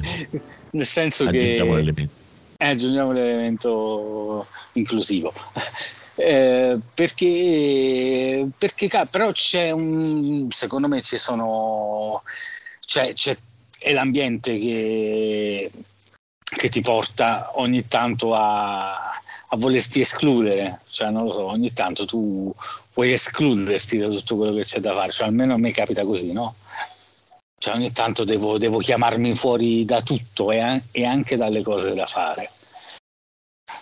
Nel senso aggiungiamo che l'elemento. Eh, aggiungiamo l'elemento inclusivo. Eh, perché, perché però c'è un secondo me ci sono c'è, c'è è l'ambiente che, che ti porta ogni tanto a, a volerti escludere, cioè non lo so, ogni tanto tu puoi escluderti da tutto quello che c'è da fare, cioè almeno a me capita così, no? Cioè ogni tanto devo, devo chiamarmi fuori da tutto e, e anche dalle cose da fare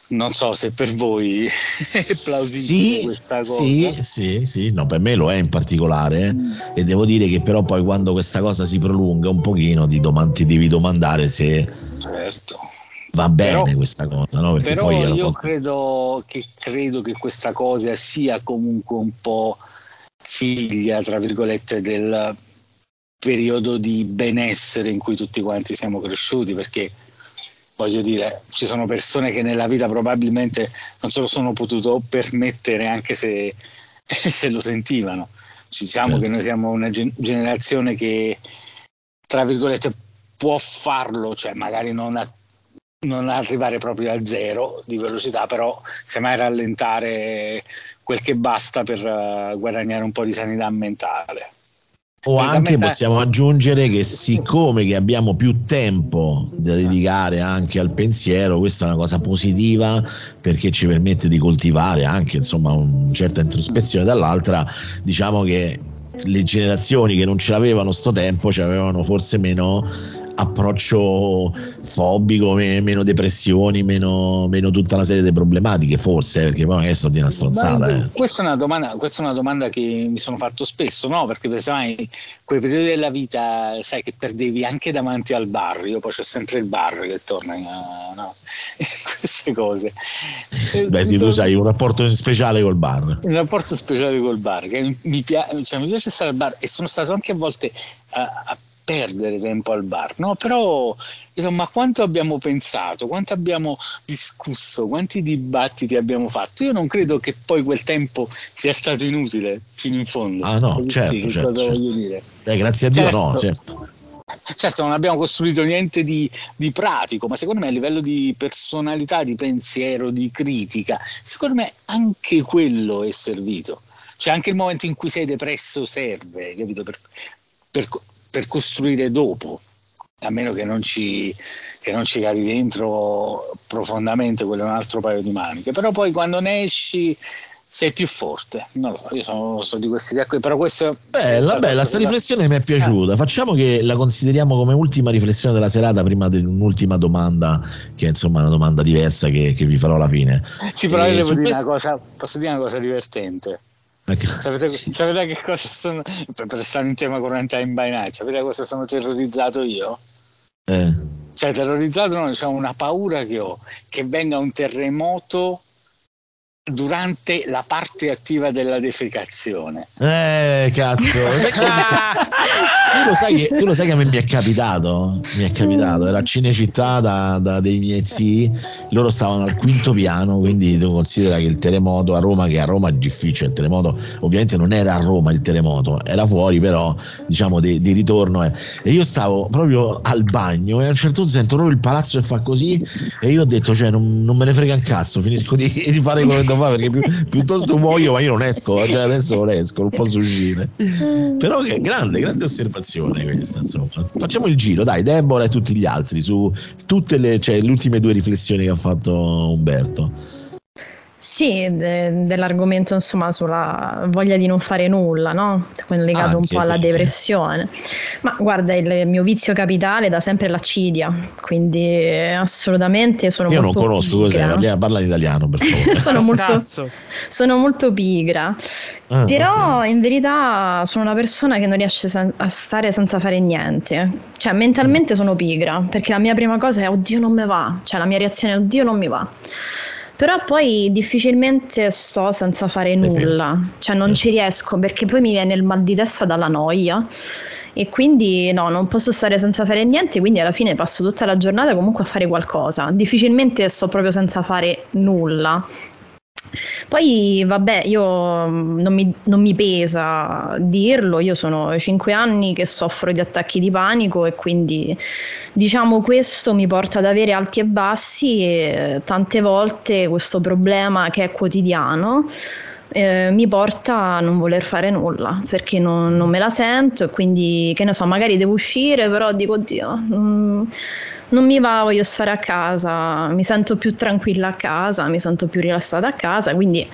non so se per voi è plausibile sì, questa cosa. Sì, sì, sì, no, per me lo è in particolare mm. e devo dire che però poi quando questa cosa si prolunga un pochino ti, domand- ti devi domandare se certo. va bene però, questa cosa. No? Perché però io volta... credo, che, credo che questa cosa sia comunque un po' figlia, tra virgolette, del periodo di benessere in cui tutti quanti siamo cresciuti perché voglio dire, ci sono persone che nella vita probabilmente non se lo sono potuto permettere anche se, se lo sentivano. Diciamo certo. che noi siamo una generazione che, tra virgolette, può farlo, cioè magari non a non arrivare proprio a zero di velocità, però semmai rallentare quel che basta per uh, guadagnare un po' di sanità mentale. O anche possiamo aggiungere che siccome che abbiamo più tempo da dedicare anche al pensiero, questa è una cosa positiva perché ci permette di coltivare anche insomma una certa introspezione, dall'altra. Diciamo che le generazioni che non ce l'avevano sto tempo ci avevano forse meno approccio fobico, meno depressioni, meno, meno, tutta una serie di problematiche, forse, perché poi magari sto di una stronzata. Eh. Questa, è una domanda, questa è una domanda che mi sono fatto spesso, no? Perché sai, quei periodi della vita, sai che perdevi anche davanti al bar, io poi c'è sempre il bar che torna, no? queste cose. Beh sì, tu hai un rapporto speciale col bar. Un rapporto speciale col bar, che mi, piace, cioè, mi piace stare al bar e sono stato anche a volte a, a perdere tempo al bar, no? Però insomma, quanto abbiamo pensato, quanto abbiamo discusso, quanti dibattiti abbiamo fatto? Io non credo che poi quel tempo sia stato inutile fino in fondo. Ah no, certo, certo, certo. Eh, grazie a Dio certo. no, certo. Certo, non abbiamo costruito niente di, di, pratico, ma secondo me a livello di personalità, di pensiero, di critica, secondo me anche quello è servito. Cioè anche il momento in cui sei depresso serve, capito? Per, per, per costruire dopo, a meno che non ci, che non ci cavi dentro profondamente, quello è un altro paio di maniche. Però poi quando ne esci sei più forte. Non lo so, io sono, sono di questi idea qui, però questo... Bella, bella, sta riflessione mi è piaciuta. Facciamo che la consideriamo come ultima riflessione della serata prima di un'ultima domanda, che è insomma una domanda diversa che, che vi farò alla fine. Sì, però io devo dire questo... una cosa, posso dire una cosa divertente? Sapete, sì, sapete che cosa sono per stare in tema quarantine by night sapete cosa sono terrorizzato io? Eh. cioè terrorizzato no, c'è una paura che ho che venga un terremoto durante la parte attiva della defecazione. Eh, cazzo. tu, lo sai che, tu lo sai che a me mi è capitato? Mi è capitato, era a Cinecittà da, da dei miei zii, loro stavano al quinto piano, quindi tu considera che il terremoto a Roma, che a Roma è difficile, il terremoto ovviamente non era a Roma il terremoto, era fuori però, diciamo, di, di ritorno. Eh. E io stavo proprio al bagno e a un certo punto sento proprio il palazzo che fa così e io ho detto, cioè, non, non me ne frega un cazzo, finisco di, di fare come devo fare perché pi- piuttosto muoio, ma io non esco, cioè adesso non esco, non posso uscire. Però che grande, grande osservazione questa, insomma. Facciamo il giro, dai, Deborah e tutti gli altri su tutte le, cioè, le ultime due riflessioni che ha fatto Umberto. Sì, de- dell'argomento insomma sulla voglia di non fare nulla, no? legato Anche, un po' alla sì, depressione. Sì. Ma guarda, il mio vizio capitale da sempre è l'accidia, quindi assolutamente sono Io molto non conosco pigra. cos'è, parla in italiano per favore. sono, molto, sono molto pigra, ah, però okay. in verità sono una persona che non riesce sen- a stare senza fare niente. Cioè mentalmente sono pigra, perché la mia prima cosa è oddio non mi va, cioè la mia reazione è oddio non mi va. Però poi difficilmente sto senza fare nulla, cioè non ci riesco perché poi mi viene il mal di testa dalla noia e quindi no, non posso stare senza fare niente, quindi alla fine passo tutta la giornata comunque a fare qualcosa. Difficilmente sto proprio senza fare nulla. Poi vabbè, io mm, non mi, non mi, pesa dirlo, io sono cinque anni che soffro di attacchi di panico e quindi diciamo questo mi porta ad avere alti e bassi e tante volte questo problema che è quotidiano eh, mi porta a non voler fare nulla perché non, non, me la sento e quindi che ne so, magari devo uscire però dico oddio. Mm, non mi va, voglio stare a casa, mi sento più tranquilla a casa, mi sento più rilassata a casa, quindi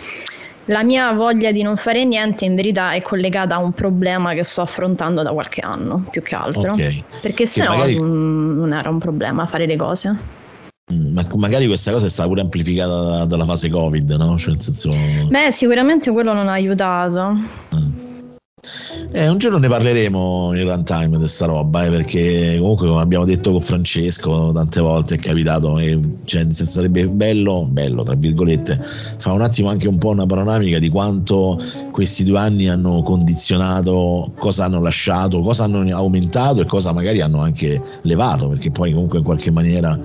la mia voglia di non fare niente in verità è collegata a un problema che sto affrontando da qualche anno, più che altro. Okay. Perché se no magari... non era un problema fare le cose. Mm, ma magari questa cosa è stata pure amplificata dalla fase Covid, no? Cioè, nel senso... Beh, sicuramente quello non ha aiutato. Mm. Eh, un giorno ne parleremo in runtime di questa roba, eh, perché comunque come abbiamo detto con Francesco tante volte è capitato, eh, cioè, sarebbe bello, bello tra virgolette, fa un attimo anche un po' una panoramica di quanto questi due anni hanno condizionato, cosa hanno lasciato, cosa hanno aumentato e cosa magari hanno anche levato, perché poi comunque in qualche maniera...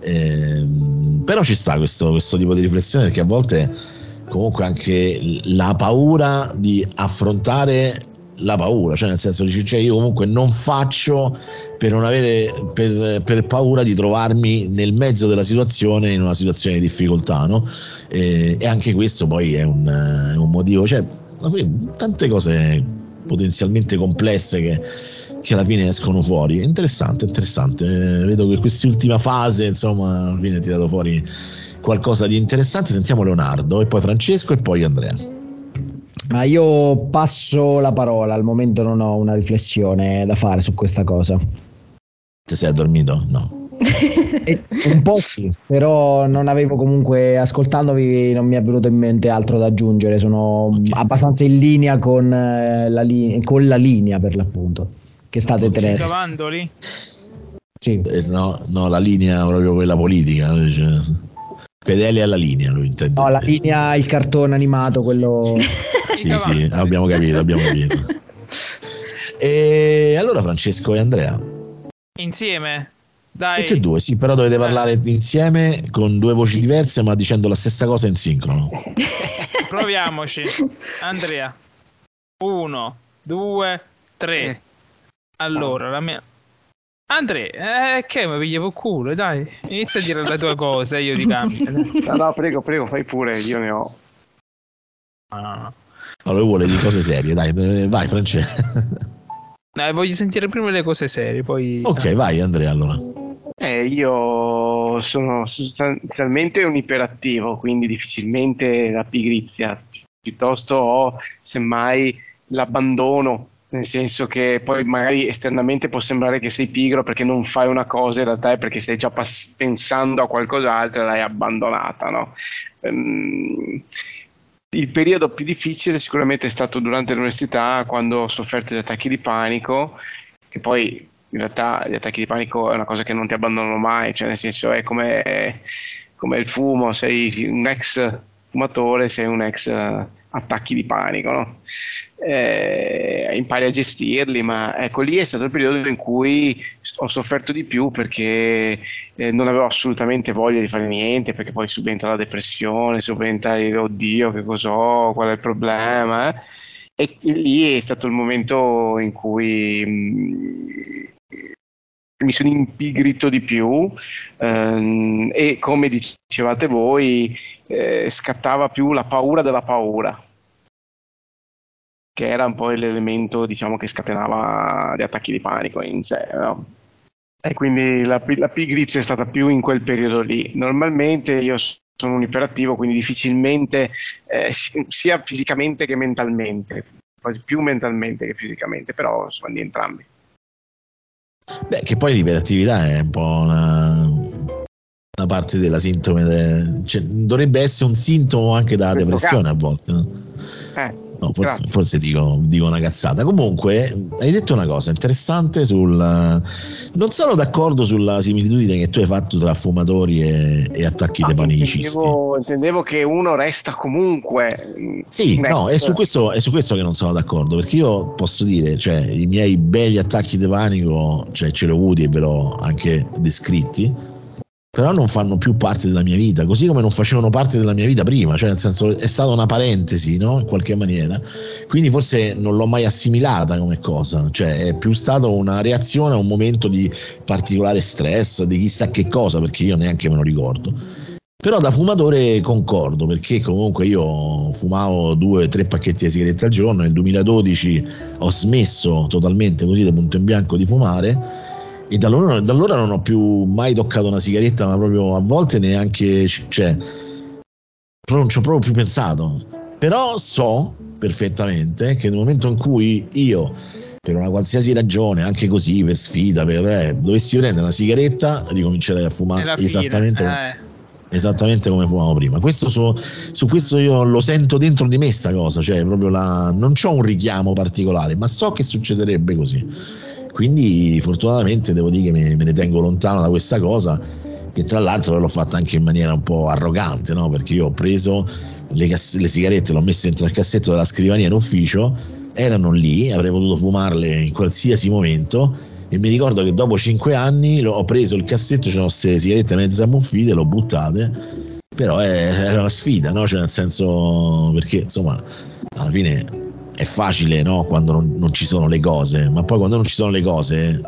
Eh, però ci sta questo, questo tipo di riflessione perché a volte comunque anche la paura di affrontare la paura, cioè nel senso dici, cioè io comunque non faccio per non avere per, per, paura di trovarmi nel mezzo della situazione in una situazione di difficoltà, no? E, e anche questo poi è un, un motivo, cioè tante cose potenzialmente complesse che, che alla fine escono fuori. Interessante, interessante. Vedo che quest'ultima fase, insomma, ha tirato fuori qualcosa di interessante. Sentiamo Leonardo e poi Francesco e poi Andrea. Ma io passo la parola, al momento non ho una riflessione da fare su questa cosa. Ti sei addormito? No. un po' sì, però non avevo comunque, ascoltandovi non mi è venuto in mente altro da aggiungere, sono okay. abbastanza in linea con, eh, la, li- con la linea per l'appunto che state tenendo. Cavandoli? Sì. Eh, no, no, la linea proprio quella politica. Cioè, fedele alla linea, lui intende. No, la linea, il cartone animato, quello... sì, sì, abbiamo capito, abbiamo capito. E allora Francesco e Andrea. Insieme? Dai. Tutti e due, sì, però dovete parlare insieme con due voci diverse, ma dicendo la stessa cosa in sincrono. Proviamoci. Andrea. Uno, due, tre. Eh. Allora, la mia... Andrea, eh, che mi pigliavo il culo, dai. Inizia a dire le tue cose, io ti cambio. no, no, prego, prego, fai pure, io ne ho. Ah. Allora vuole di cose serie, dai, vai Francesco. Dai, voglio sentire prima le cose serie, poi... Ok, vai Andrea allora. Eh, io sono sostanzialmente un iperattivo, quindi difficilmente la pigrizia. Piuttosto ho, semmai, l'abbandono nel senso che poi magari esternamente può sembrare che sei pigro perché non fai una cosa, in realtà è perché stai già pass- pensando a qualcos'altro e l'hai abbandonata. No? Um, il periodo più difficile sicuramente è stato durante l'università quando ho sofferto di attacchi di panico, che poi in realtà gli attacchi di panico è una cosa che non ti abbandonano mai, cioè nel senso è come, come il fumo, sei un ex fumatore, sei un ex attacchi di panico, no? eh, impari a gestirli, ma ecco lì è stato il periodo in cui ho sofferto di più perché eh, non avevo assolutamente voglia di fare niente, perché poi subentra la depressione, subentra il oddio che cos'ho, qual è il problema, e lì è stato il momento in cui mh, mm, mi sono impigrito di più ehm, e come dicevate voi eh, scattava più la paura della paura che era un po' l'elemento diciamo, che scatenava gli attacchi di panico in sé. No? E quindi la, la pigrizia è stata più in quel periodo lì. Normalmente io sono un iperattivo, quindi difficilmente, eh, sia fisicamente che mentalmente, quasi più mentalmente che fisicamente, però sono di entrambi. Beh, che poi l'iperattività è un po' una, una parte della sintome, de... cioè, dovrebbe essere un sintomo anche da depressione caso. a volte. No? Eh No, forse, forse dico, dico, una cazzata. Comunque, hai detto una cosa interessante sul. Non sono d'accordo sulla similitudine che tu hai fatto tra fumatori e, e attacchi no, panicisti. Intendevo, intendevo, che uno resta comunque. Sì, no, è su, questo, è su, questo, che non sono d'accordo. Perché io posso dire, cioè, i miei belli attacchi di panico, cioè, ce li ho avuti e ve l'ho anche descritti però non fanno più parte della mia vita, così come non facevano parte della mia vita prima, cioè nel senso è stata una parentesi, no? In qualche maniera. Quindi forse non l'ho mai assimilata come cosa, cioè è più stata una reazione a un momento di particolare stress, di chissà che cosa, perché io neanche me lo ricordo. Però da fumatore concordo, perché comunque io fumavo due o tre pacchetti di sigarette al giorno, nel 2012 ho smesso totalmente così da punto in bianco di fumare e da allora, da allora, non ho più mai toccato una sigaretta, ma proprio a volte neanche, cioè, non ci ho proprio più pensato. Però so perfettamente che nel momento in cui io, per una qualsiasi ragione, anche così, per sfida, per, eh, dovessi prendere una sigaretta, ricomincerei a fumare esattamente, come, eh. esattamente come fumavo prima. Questo su, su, questo io lo sento dentro di me, sta cosa, cioè proprio la, non ho un richiamo particolare, ma so che succederebbe così quindi fortunatamente devo dire che me, me ne tengo lontano da questa cosa che tra l'altro l'ho fatta anche in maniera un po' arrogante no? perché io ho preso le, cass- le sigarette l'ho messe dentro il cassetto della scrivania in ufficio erano lì avrei potuto fumarle in qualsiasi momento e mi ricordo che dopo cinque anni ho preso il cassetto c'erano queste sigarette mezze ammuffite l'ho buttate però era una sfida no? cioè nel senso perché insomma alla fine è facile no? quando non, non ci sono le cose, ma poi quando non ci sono le cose,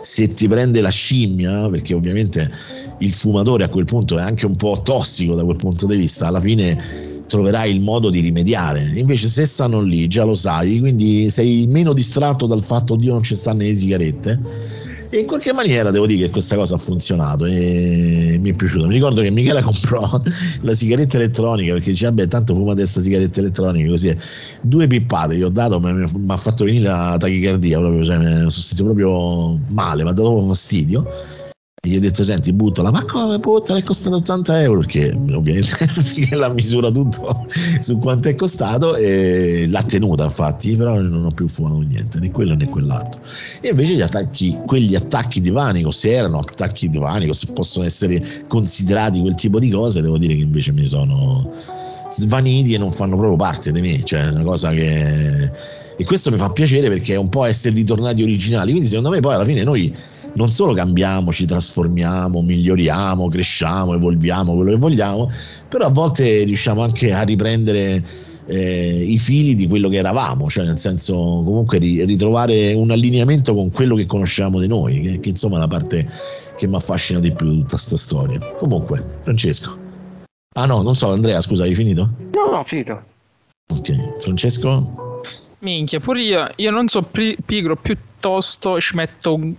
se ti prende la scimmia, perché ovviamente il fumatore a quel punto è anche un po' tossico da quel punto di vista, alla fine troverai il modo di rimediare. Invece se stanno lì, già lo sai, quindi sei meno distratto dal fatto che non ci stanno le sigarette. E in qualche maniera devo dire che questa cosa ha funzionato e mi è piaciuto. Mi ricordo che Michela comprò la sigaretta elettronica perché diceva: Beh, tanto fumate questa sigaretta elettronica così. Due pippate gli ho dato, ma mi ha fatto venire la tachicardia proprio, cioè mi sono sentito proprio male, mi ha dato fastidio e gli ho detto senti buttala. Ma come buttala? È costato 80 euro. Perché ovviamente la misura tutto su quanto è costato e l'ha tenuta infatti. Però non ho più fumato niente né quello né quell'altro. E invece gli attacchi quegli attacchi di panico se erano attacchi di panico se possono essere considerati quel tipo di cose devo dire che invece mi sono svaniti e non fanno proprio parte di me. Cioè è una cosa che e questo mi fa piacere perché è un po' essere ritornati originali. Quindi secondo me poi alla fine noi non solo cambiamo, ci trasformiamo, miglioriamo, cresciamo, evolviamo, quello che vogliamo, però a volte riusciamo anche a riprendere eh, i fili di quello che eravamo, cioè nel senso comunque ritrovare un allineamento con quello che conosciamo di noi, che, che insomma è la parte che mi affascina di più di tutta questa storia. Comunque, Francesco. Ah no, non so, Andrea, scusa, hai finito? No, no, ho finito. Ok, Francesco? Minchia, pure io, io non so pigro, piuttosto ci metto un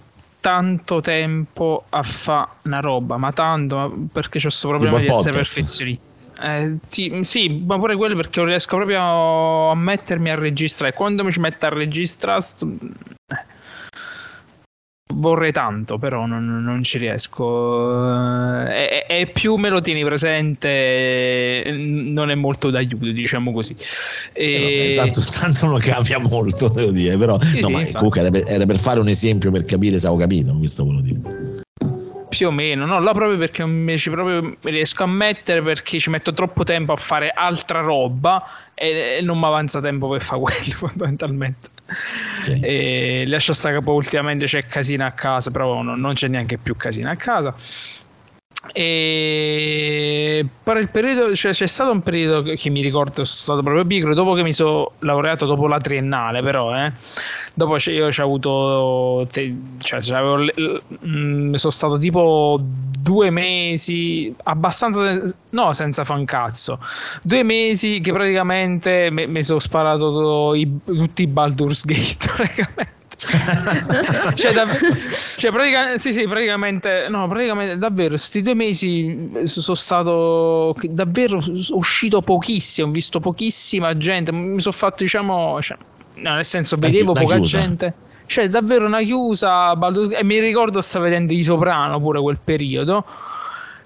tanto tempo a fare una roba, ma tanto perché ho questo problema di essere perfezionista. Eh, ti, sì, ma pure quello perché non riesco proprio a mettermi a registrare. Quando mi ci metto a registrare, sto... eh, vorrei tanto, però non, non ci riesco. E, e, più me lo tieni presente, non è molto d'aiuto, diciamo così. E... Eh, tanto, tanto, non cambia molto, devo dire, però sì, no, sì, comunque era per, era per, fare un esempio per capire se avevo capito, questo volevo dire. Più o meno, no, là proprio perché invece proprio riesco a mettere perché ci metto troppo tempo a fare altra roba e, e non mi avanza tempo per fare quello fondamentalmente. E lascia stare che poi ultimamente c'è casino a casa, però no, non c'è neanche più casino a casa. E per il periodo, cioè, c'è stato un periodo che mi ricordo, sono stato proprio pigro dopo che mi sono laureato dopo la triennale, però, eh. Dopo io ci ho avuto, cioè, mm, sono stato tipo due mesi, abbastanza, no, senza fancazzo, due mesi che praticamente mi sono sparato i, tutti i Baldur's Gate, praticamente. cioè, dav- cioè praticamente, sì, sì, praticamente, no, praticamente davvero, questi due mesi sono stato davvero uscito pochissimo, ho visto pochissima gente, mi sono fatto, diciamo, cioè, no, nel senso, vedevo poca chiusa. gente. Cioè, davvero una chiusa. E mi ricordo stavo vedendo i soprano pure quel periodo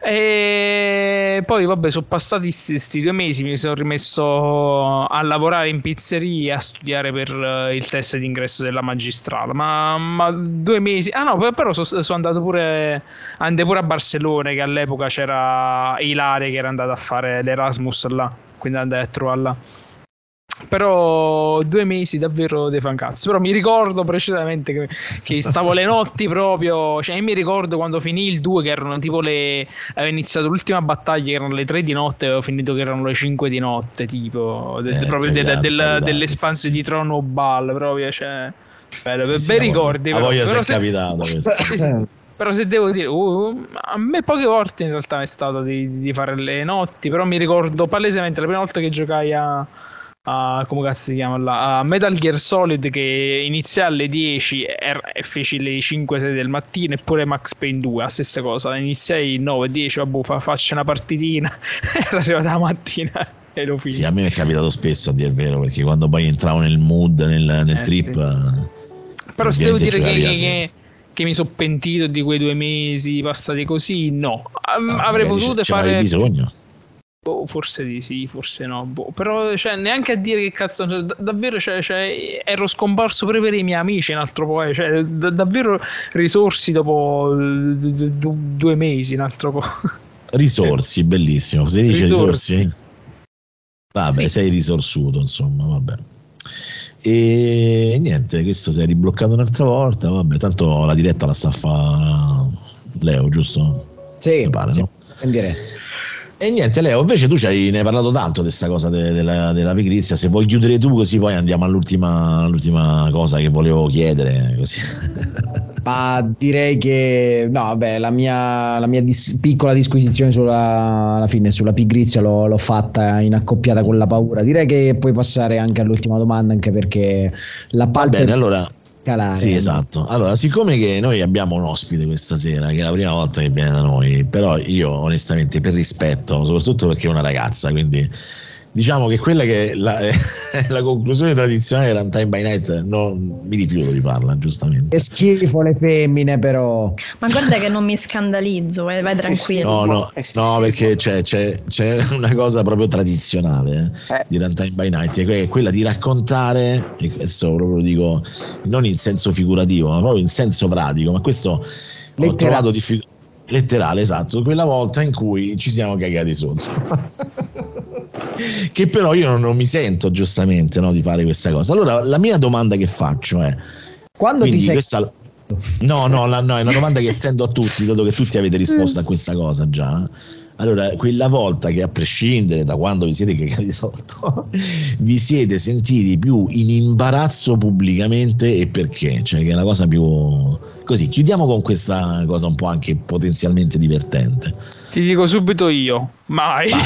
e poi, vabbè, sono passati questi due mesi, mi sono rimesso a lavorare in pizzeria, a studiare per uh, il test d'ingresso della magistrale. Ma, ma, due mesi, ah no, però sono so andato pure, andai pure a Barcellona, che all'epoca c'era Ilaria che era andata a fare l'Erasmus là, quindi andai a trovarla però due mesi davvero dei fancazzi. Però mi ricordo precisamente che, che stavo le notti proprio cioè mi ricordo quando finì il 2 che erano tipo le avevo iniziato l'ultima battaglia che erano le 3 di notte e avevo finito che erano le 5 di notte tipo de, eh, proprio de, de, del, dell'espansione sì. di Trono Ball proprio cioè bello, sì, bei ricordi a voglia però, se è capitato questo però se devo dire uh, a me poche volte in realtà è stato di, di fare le notti però mi ricordo palesemente la prima volta che giocai a a, come cazzo si chiama là, a Metal Gear Solid che iniziai alle 10 e feci le 5-6 del mattino eppure Max Payne 2 la stessa cosa. Iniziai 9-10 vabbè fa, faccio una partitina. Era arrivata la mattina e lo finì sì, a me è capitato spesso a dire il vero perché quando poi entravo nel mood nel, nel eh, trip sì. però se devo dire che, che, che, mi sono pentito di quei due mesi passati così no, no avrei potuto fare bisogno Boh, forse di sì, forse no. Boh. Però cioè, neanche a dire che cazzo. Cioè, d- davvero cioè, cioè, ero scomparso pure per i miei amici un altro po'. Eh, cioè, d- davvero risorsi dopo d- due mesi un altro po'. Risorsi, bellissimo. Si dice risorsi? risorsi? Vabbè, sì. sei risorsuto, insomma, vabbè. E niente, questo si è ribloccato un'altra volta. Vabbè, tanto la diretta la sta a fa Leo, giusto? Sì, pare, sì. no? in diretta. E niente, Leo, invece tu ci ne hai parlato tanto di questa cosa de- della, della pigrizia. Se vuoi chiudere tu, così poi andiamo all'ultima, all'ultima cosa che volevo chiedere. Così. Ma direi che no, vabbè, la mia, la mia dis- piccola disquisizione sulla, alla fine, sulla pigrizia l'ho, l'ho fatta in accoppiata con la paura. Direi che puoi passare anche all'ultima domanda, anche perché la palpebra bene, allora. Calare. Sì, esatto. Allora, siccome che noi abbiamo un ospite questa sera, che è la prima volta che viene da noi, però io onestamente per rispetto, soprattutto perché è una ragazza, quindi diciamo che quella che è la, è la conclusione tradizionale di Runtime by Night non mi rifiuto di farla, giustamente. Che schifo le femmine, però. Ma guarda che non mi scandalizzo, vai, vai tranquillo. No, no, no, perché c'è, c'è- c'è una cosa proprio tradizionale eh, Eh. di Runtime by Night, e que- è quella di raccontare, e questo proprio lo dico non in senso figurativo, ma proprio in senso pratico, ma questo ho Letterale. trovato difficile. Letterale, esatto, quella volta in cui ci siamo cagati sotto. che però io non, non mi sento giustamente no, di fare questa cosa. Allora, la mia domanda che faccio è: Quando ti sei questa- No, no, la- no, è una domanda che estendo a tutti, dato che tutti avete risposto a questa cosa già. Allora, quella volta che a prescindere da quando vi siete cagati sotto, vi siete sentiti più in imbarazzo pubblicamente e perché? Cioè, che è la cosa più... Così, chiudiamo con questa cosa un po' anche potenzialmente divertente. Ti dico subito io, mai.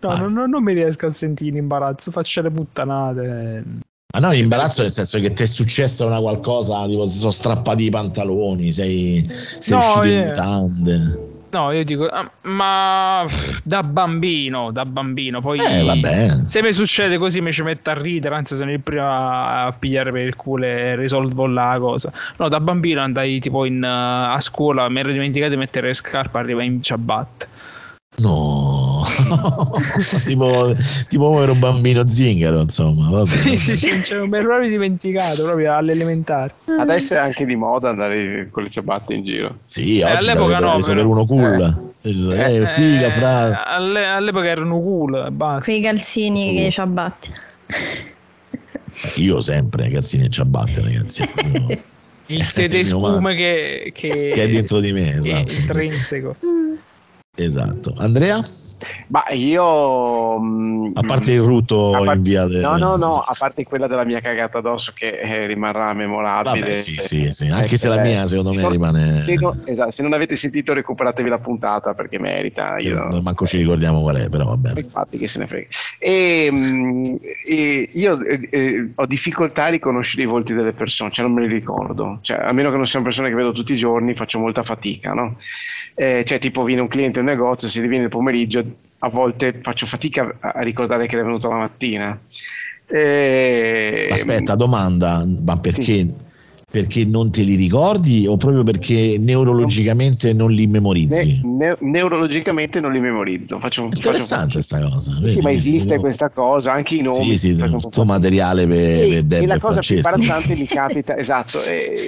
No, Vai. non, non- mi riesco a sentire in imbarazzo, faccio le puttanate. Ma no, imbarazzo nel senso che ti è successa una qualcosa, tipo si sono strappati i pantaloni, sei, sei No, uscito in eh. No, io dico, ah, ma da bambino, da bambino, poi... Eh. Se mi succede così mi ci metto a ridere, anzi sono il primo a pigliare per il culo e risolvo la cosa. No, da bambino andai tipo in, eh, a scuola, mi ero dimenticato di mettere le scarpe, arriva in ciabatte. No, tipo, tipo povero bambino zingaro, insomma. Vabbè, Sì, sì, sì, cioè, me l'ero proprio dimenticato, proprio all'elementare. Adesso è anche di moda andare con le ciabatte in giro. Sì, Eh, oggi all'epoca no, preso però. per uno cool. Eh, Eh, figa, eh, fra. alle- all'epoca erano cool, basta. Quei calzini Uh. che ciabatti. Io sempre, cazzini e ciabatte, ragazzi. Il spume che, che, Che è dentro di me, esatto. intrinseco. Esatto. Andrea? Ma io. mm, A parte il rutto a parte- in via de- No, no, no, a parte quella della mia cagata addosso che eh, rimarrà memorabile. Vabbè, sì, sì, sì. Anche Eh, se la eh, mia, secondo me, se- rimane. Se, no- esatto, se non avete sentito, recuperatevi la puntata perché merita. Io, Non manco ci ricordiamo qual è, però va bene. Infatti, che se ne frega. E, mm, e io eh, eh, ho difficoltà a riconoscere i volti delle persone, cioè non me li ricordo. Cioè, a meno che non siano persone che vedo tutti i giorni, faccio molta fatica, no? Eh, cioè, tipo, viene un cliente in un negozio, se viene il pomeriggio, a volte faccio fatica a a ricordare che è venuto la mattina. Eh, Aspetta, domanda, ma perché, Sì. Perché non te li ricordi o proprio perché neurologicamente non li ne- memorizzi? ne- neurologicamente non li memorizzo. Faccio, Interessante sta cosa. Sì, vedi? ma esiste questa cosa, anche i nomi. Sì, sì, tutto materiale per, E- per e la cosa più Francesco. imbarazzante mi capita, esatto,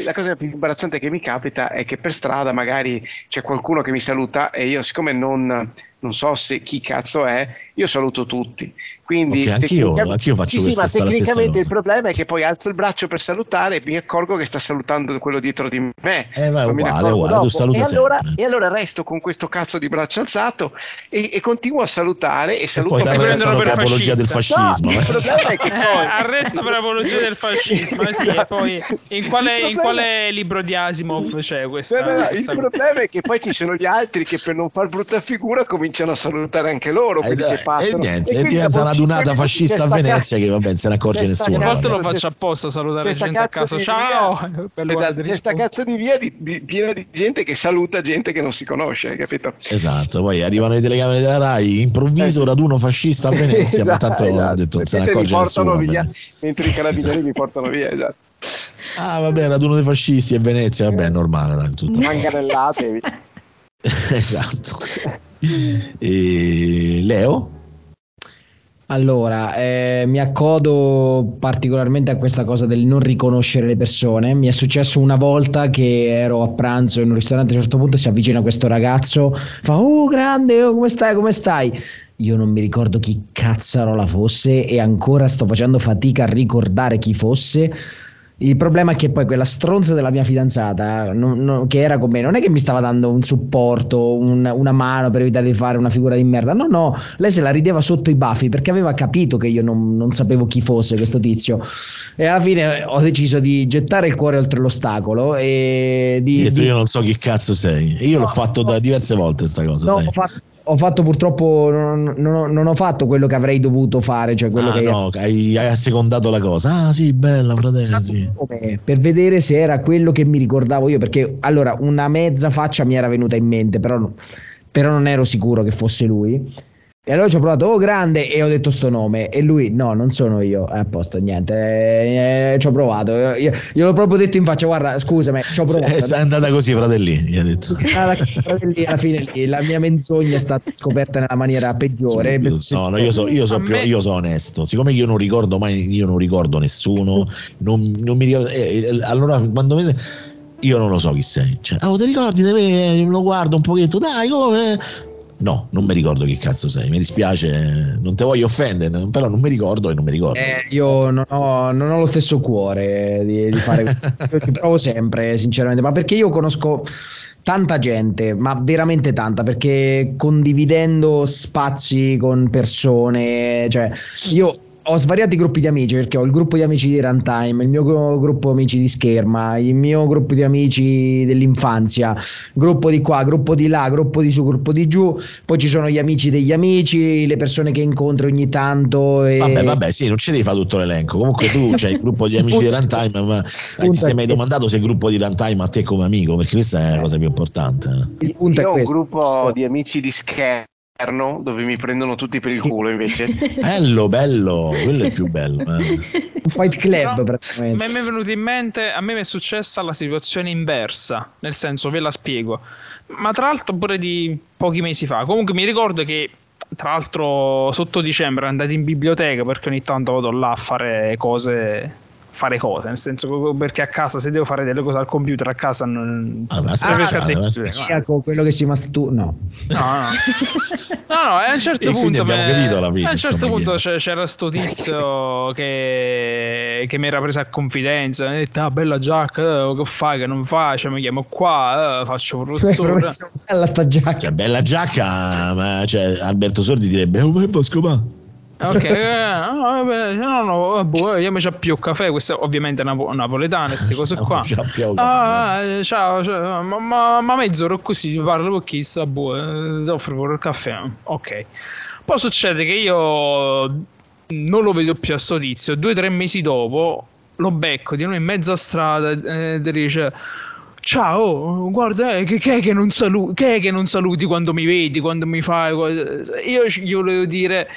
la cosa più imbarazzante che mi capita è che per strada magari c'è qualcuno che mi saluta e io siccome non, non so se chi cazzo è, io saluto tutti. Quindi Ok, anch'io- anch'io faccio sì, sì, ma tecnicamente il problema è che poi alzo il braccio per salutare e mi accorgo che sta salutando quello dietro di me. Eh, ma uguale, uguale, e, allora, e allora resto con questo cazzo di braccio alzato e, e continuo a salutare e E saluto poi per arrestano prendono per per apologia del fascismo. No, eh. il problema è che Eh, poi arresto per apologia del fascismo, eh sì, e poi in quale, in quale libro di Asimov c'è questa? No, no, no, il problema è che poi ci sono gli altri che per non far brutta figura cominciano a salutare anche loro Eh, quelli dai, che passano. e niente, e quindi diventa una cinque dunata minuti fascista a Venezia che vabbè, se ne accorge nessuno. A volte lo faccio apposta a salutare gente a cazzo caso. Ciao! Esatto, c'è sta cazzo di via di- di- piena di gente che saluta gente che non si conosce, hai capito? Esatto, poi arrivano le telecamere della Rai, improvviso raduno fascista a Venezia, ma Esatto, tanto ho esatto. detto non se ne accorge portano nessuno. via, mentre i carabinieri mi portano via, esatto. Ah, vabbè, raduno dei fascisti a Venezia, vabbè, è normale, tutto. Manganellatevi. esatto. E Leo? Allora, eh, mi accodo particolarmente a questa cosa del non riconoscere le persone. Mi è successo una volta che ero a pranzo in un ristorante, a un certo punto si avvicina questo ragazzo, fa Oh grande, oh, come stai, come stai? Io non mi ricordo chi cazzarola fosse e ancora sto facendo fatica a ricordare chi fosse. Il problema è che poi quella stronza della mia fidanzata, non- non- che era con me, non è che mi stava dando un supporto, un- una mano per evitare di fare una figura di merda. No, no, lei se la rideva sotto i baffi perché aveva capito che io non, non sapevo chi fosse questo tizio. E alla fine ho deciso di gettare il cuore oltre l'ostacolo e di. Io, di- io non so chi cazzo sei. Io l'ho fatto da diverse volte sta cosa. No, ho fatto, ho fatto purtroppo, non, non ho, non ho fatto quello che avrei dovuto fare, cioè quello Ah, che no, hai, hai assecondato la cosa. Ah, sì, bella, fratello. Sì. per vedere se era quello che mi ricordavo io, perché allora una mezza faccia mi era venuta in mente, però, però non ero sicuro che fosse lui. E allora ci ho provato, oh grande, e ho detto sto nome. E lui, no, non sono io. Eh, a posto, niente. eh, eh, ci ho provato. Io, gliel'ho proprio detto in faccia, guarda, scusami, ci ho provato. È andata così, fratelli. Gli ha detto. Alla, alla fine lì, la mia menzogna è stata scoperta nella maniera peggiore. No, no, io so, io so me- io so onesto. Siccome io non ricordo mai, io non ricordo nessuno, non, non mi ricordo. eh, eh, allora, quando mi. Io non lo so chi sei. Cioè, oh, ti ricordi di me? Lo guardo un pochetto, dai, come? No, non mi ricordo chi cazzo sei. Mi dispiace, non ti voglio offendere, però non mi ricordo e non mi ricordo. Eh, io non ho, non ho lo stesso cuore di, di fare questo. Provo sempre, sinceramente, ma perché io conosco tanta gente, ma veramente tanta, perché condividendo spazi con persone, cioè io ho svariati gruppi di amici perché ho il gruppo di amici di Runtime, il mio gru- gruppo amici di Scherma, il mio gruppo di amici dell'infanzia, gruppo di qua, gruppo di là, gruppo di su, gruppo di giù, poi ci sono gli amici degli amici, le persone che incontro ogni tanto. E... Vabbè, vabbè, sì, non ci devi fare tutto l'elenco. Comunque tu c'hai il gruppo di amici di Runtime, ma ti sei mai domandato se il gruppo di Runtime a te come amico? Perché questa è la cosa più importante. eh. Il punto Io è ho un questo. gruppo di amici di scherno dove mi prendono tutti per il culo invece. Bello, bello, quello è il più bello. eh. Un fight club Però, praticamente. Mi è venuto in mente, a me mi è successa la situazione inversa, nel senso, ve la spiego, ma tra l'altro pure di pochi mesi fa. Comunque mi ricordo che, tra l'altro, sotto dicembre andate in biblioteca perché ogni tanto vado là a fare cose, fare cose, nel senso perché a casa se devo fare delle cose al computer a casa non... Ah, aspetta, ma aspetta. Ecco, quello che si masturba. No. no, no, no, a un certo E punto, abbiamo me- capito alla fine, a un certo punto è. c'è- c'era sto tizio che, che mi era preso a confidenza, mi ha detto, ah bella giacca, eh, che fai, che non fai, cioè, mi chiamo qua, eh, faccio professore. professore, bella sta giacca. Cioè, bella giacca, ma cioè, Alberto Sordi direbbe: Oh, ma posso scopare? Ok, eh, no, vabbè, no, no, boh, io mi c'ho più caffè, queste ovviamente napo- napoletane, queste cose qua. Ah, eh, ciao, ciao, ma, ma, ma mezz'ora così parlo con chi sta boh, eh, ti offro pure il caffè. Ok. Poi succede che io non lo vedo più a sto tizio. Due o tre mesi dopo lo becco di noi in mezza strada e dice. Ciao, guarda, eh, che, che è che non saluti, che è che non saluti quando mi vedi, quando mi fai. Io ci- gli volevo dire,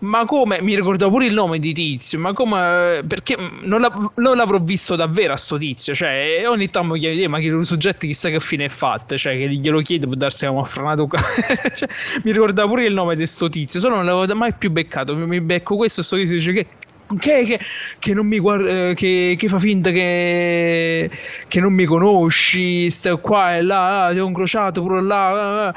ma come? Mi ricordavo pure il nome di tizio, ma come? Perché non, la- non l'avrò visto davvero a sto tizio, cioè, e ogni tanto mi chiede, ma che il soggetto chissà che fine è fatto, cioè, che glielo chiedo può darsi che mi ha frenato. cioè, mi ricordavo pure il nome di sto tizio, solo non l'avevo mai più beccato. Mi, becco questo sto tizio dice che. Che, che, che non mi guarda, che, che fa finta che, che non mi conosci, sta qua e là, ah, ti ho incrociato pure là. ah, ah.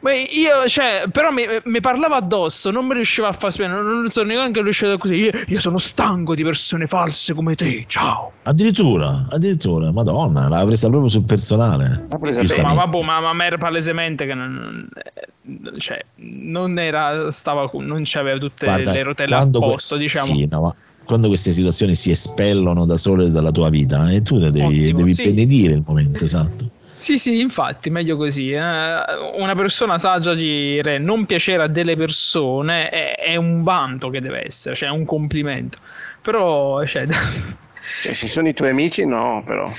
Ma io, cioè, però mi, mi parlava addosso, non mi riusciva a far spiegare, non, non sono neanche riuscito così. Io, io sono stanco di persone false come te, ciao. Addirittura, addirittura, madonna, l'ha presa proprio sul personale. Presa Ma, vabbè, ma, ma, ma era palesemente che non, eh, cioè, non era, stava, non c'aveva tutte Guarda, le rotelle a quando que- posto, diciamo. Sì, no, ma quando queste situazioni si espellono da sole dalla tua vita, e tu le devi, Ottimo, devi sì. benedire il momento, esatto. Sì, sì, infatti, meglio così. eh. Una persona saggia dire non piacere a delle persone è, è un vanto che deve essere, cioè è un complimento. Però, cioè, Cioè, se sono i tuoi amici, no, però.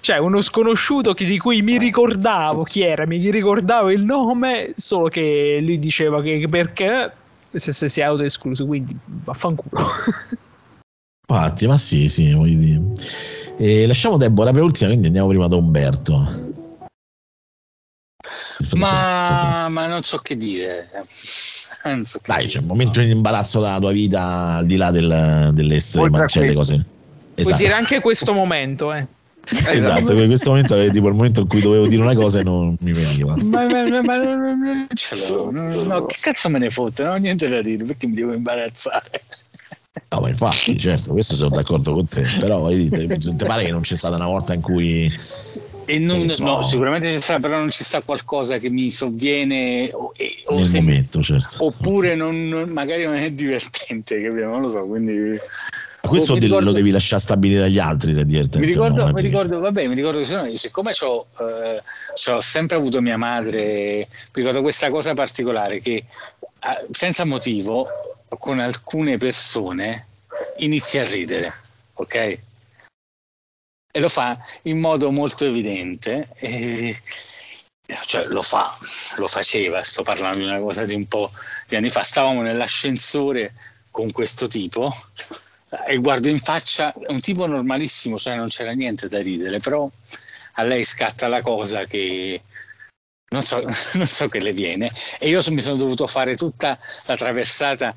cioè, uno sconosciuto che- di cui mi ricordavo chi era, mi ricordavo il nome, solo che lui diceva che che perché se, se si è autoescluso, quindi vaffanculo. Infatti, ma sì, sì, voglio dire. E lasciamo Deborah per ultima, quindi andiamo prima da Umberto. Ma, ma non so che dire. Non so che Dai, dire. c'è un momento di imbarazzo della tua vita al di là del, dell'estrema, cioè le cose. Vuol Esatto, dire anche questo momento, eh. esatto, in questo momento è tipo il momento in cui dovevo dire una cosa e non mi veniva. Ma, ma, ma, ma non- ce. No, no, che cazzo me ne fotte? Non ho niente da dire perché mi devo imbarazzare. No, ma infatti, certo, questo sono d'accordo con te, però vedi, te, te pare che non c'è stata una volta in cui... E non, so. no, sicuramente c'è, però non ci sta qualcosa che mi sovviene o, e- o Nel se- momento, certo. oppure non- magari non è divertente, capito? non lo so, quindi Questo de- ricordo- lo devi lasciare stabilire agli altri se è divertente. mi ricordo, no, mi ricordo, vabbè, mi ricordo che se no, siccome c'ho, eh, sempre avuto mia madre, mi ricordo questa cosa particolare che eh, senza motivo con alcune persone inizia a ridere, ok? E lo fa in modo molto evidente. E, cioè, lo fa, lo faceva, sto parlando di una cosa di un po' di anni fa, stavamo nell'ascensore con questo tipo e guardo in faccia, è un tipo normalissimo, cioè non c'era niente da ridere, però a lei scatta la cosa che non so, non so che le viene e io mi sono dovuto fare tutta la traversata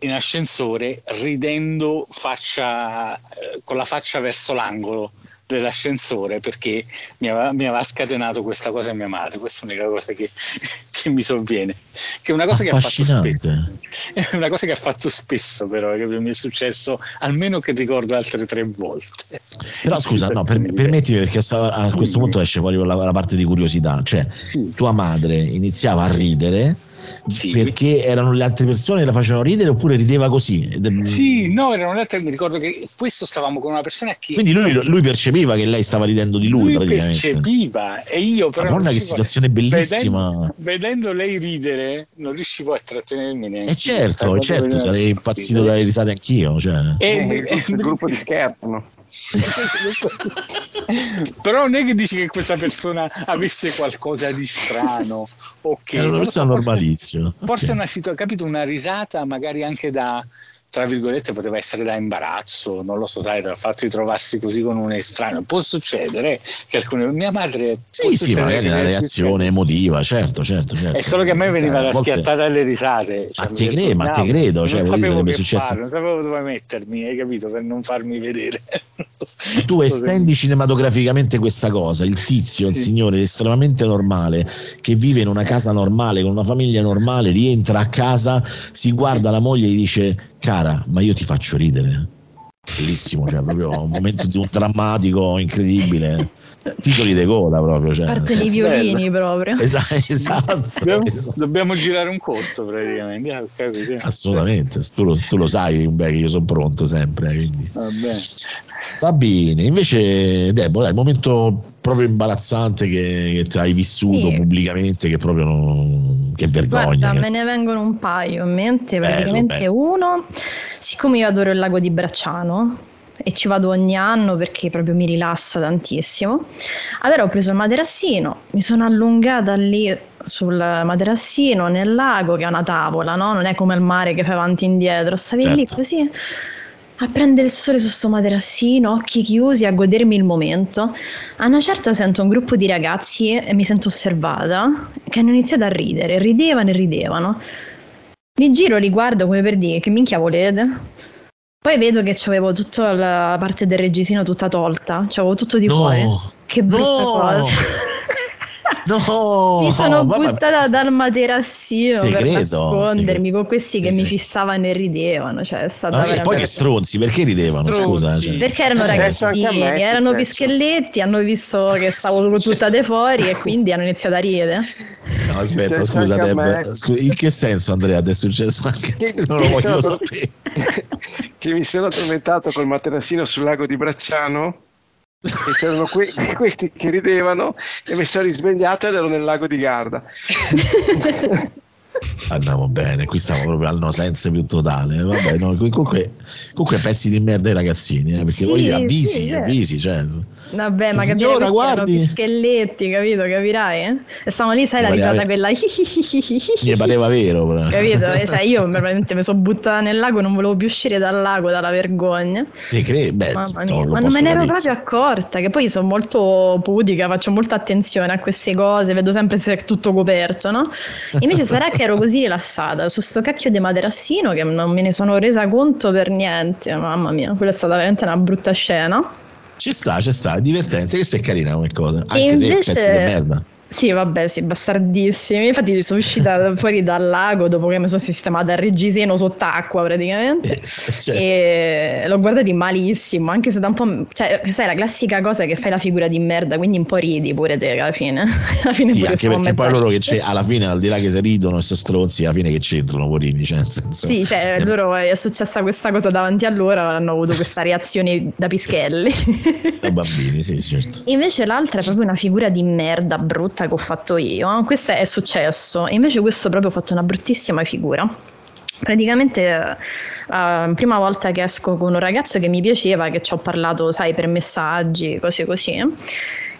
in ascensore ridendo faccia, eh, con la faccia verso l'angolo dell'ascensore perché mi aveva, mi aveva scatenato questa cosa mia madre. Questa è l'unica cosa che, che mi sovviene che è una cosa che ha fatto spesso. È una cosa che ha fatto spesso, però, che mi è successo almeno che ricordo altre tre volte. Però scusa, no, per- permettimi perché a questo punto esce fuori la, la parte di curiosità. Cioè, tua madre iniziava a ridere Sì. perché erano le altre persone che la facevano ridere oppure rideva così? Sì, no, erano le altre, mi ricordo che questo stavamo con una persona che Quindi lui, lui percepiva che lei stava ridendo di lui, praticamente. percepiva e io però Madonna, che situazione bellissima. Vedendo, vedendo lei ridere non riuscivo a trattenermi neanche. E certo, e certo, sarei impazzito dalle risate anch'io. Cioè. E- Eh, il gruppo di scherzo. però non è che dici che questa persona avesse qualcosa di strano ok Era una persona so, normalissima. forse Ok. una capito una risata magari anche da tra virgolette poteva essere da imbarazzo non lo so sai dal fatto di trovarsi così con un estraneo può succedere che alcune mia madre Sì, sì, magari una reazione emotiva, certo, certo, certo. è solo che a me veniva Sai, da a volte- schiattare alle risate cioè, te mi credo, ma te credo, cioè, non sapevo che successo- fare, non sapevo dove mettermi hai capito per non farmi vedere tu estendi cinematograficamente questa cosa, il tizio, il Sì. signore estremamente normale che vive in una casa normale, con una famiglia normale, rientra a casa, si guarda la moglie e gli dice cara, ma io ti faccio ridere. Bellissimo, cioè proprio un momento di un drammatico incredibile. Titoli de coda proprio. Cioè, Partono i nel senso- violini proprio. Esatto, esatto, dobbiamo, esatto. dobbiamo girare un corto praticamente ok, così. Assolutamente, tu lo, tu lo sai, beh, che io sono pronto sempre. Quindi. Va bene. Va bene, invece Debo, dai, il momento proprio imbarazzante che, che hai vissuto Sì. pubblicamente, che proprio non, che vergogna. Guarda, che- me ne vengono un paio in mente. Bello, Praticamente bello. uno, siccome io adoro il lago di Bracciano e ci vado ogni anno perché proprio mi rilassa tantissimo, allora ho preso il materassino, mi sono allungata lì sul materassino nel lago che è una tavola, no? Non è come il mare che fai avanti e indietro, stavi lì Certo. così a prendere il sole su sto materassino, occhi chiusi, a godermi il momento. A una certa sento un gruppo di ragazzi e mi sento osservata che hanno iniziato a ridere, ridevano e ridevano. Mi giro, li guardo come per dire che minchia volete. Poi vedo che avevo tutta la parte del reggiseno tutta tolta, c'avevo tutto di fuori. No, Che brutta No! cosa. no, Mi sono vabbè, buttata dal materassino per credo, nascondermi con questi ti che mi fissavano e ridevano. Cioè, è stata Ah, e poi veramente- che stronzi, perché ridevano? Stronzi. Scusa, cioè. Perché erano Eh, ragazzini, me erano pischelletti, hanno visto che stavo tutta de fuori e quindi hanno iniziato a ridere. No, aspetta, Successo scusa, Deb, in che senso Andrea ti è successo anche a te? Che- Non lo che voglio sono- sapere. che mi sono addormentato col materassino sul lago di Bracciano e c'erano que- questi che ridevano e mi sono risvegliato ed ero nel lago di Garda Andiamo bene, qui stiamo proprio al no sense più totale. Vabbè, no, comunque, comunque pezzi di merda ai ragazzini, eh, perché Sì, dire, avvisi, sì, avvisi, cioè. Vabbè, ma Signora, capire questi guardi. erano pischelletti, capito? Capirai? eh? E stavano lì, sai, la Mi risata pareva- quella. Mi pareva vero, però. Capito? E Cioè, io veramente mi sono buttata nel lago, non volevo più uscire dal lago, dalla vergogna. Te credi? Beh, Mamma mia, ma non me ne ero proprio accorta, che poi sono molto pudica, faccio molta attenzione a queste cose, vedo sempre se è tutto coperto, no? Invece sarà che ero così rilassata su sto cacchio di materassino che non me ne sono resa conto per niente, mamma mia, quella è stata veramente una brutta scena. Ci sta, ci sta, è divertente, questa è carina come cosa. Anche E se invece- pezzi di merda. Sì, vabbè, sì, bastardissimi. Infatti sono uscita fuori dal lago dopo che mi sono sistemata il reggiseno sott'acqua praticamente. Certo. E l'ho guardati malissimo, anche se da un po'... Cioè, sai, la classica cosa è che fai la figura di merda, quindi un po' ridi pure te alla fine. alla fine Sì, anche perché poi loro che c'è, alla fine, al di là che si ridono e sono stronzi, alla fine che c'entrano, porini. Cioè, senso, Sì, cioè, loro è successa questa cosa davanti a loro, hanno avuto questa reazione da pischelli. da bambini, sì, certo. Invece l'altra è proprio una figura di merda brutta che ho fatto io. Questo è successo. E invece questo proprio ho fatto una bruttissima figura. Praticamente, eh, prima volta che esco con un ragazzo che mi piaceva, che ci ho parlato, sai, per messaggi, cose così.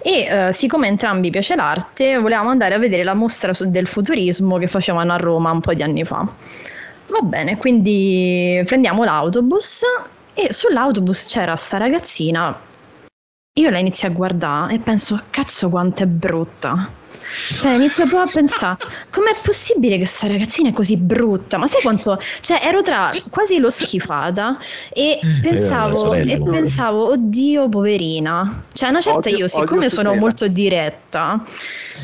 E eh, siccome entrambi piace l'arte, volevamo andare a vedere la mostra del futurismo che facevano a Roma un po' di anni fa. Va bene, quindi prendiamo l'autobus e sull'autobus c'era sta ragazzina io la inizio a guardare e penso, cazzo quanto è brutta. Cioè, inizio proprio a pensare, com'è possibile che sta ragazzina è così brutta? Ma sai quanto... Cioè, ero tra quasi lo schifata e la pensavo, sorella, e pensavo, oddio, poverina. Cioè, una certa Odio- io, siccome sono tutela. molto diretta,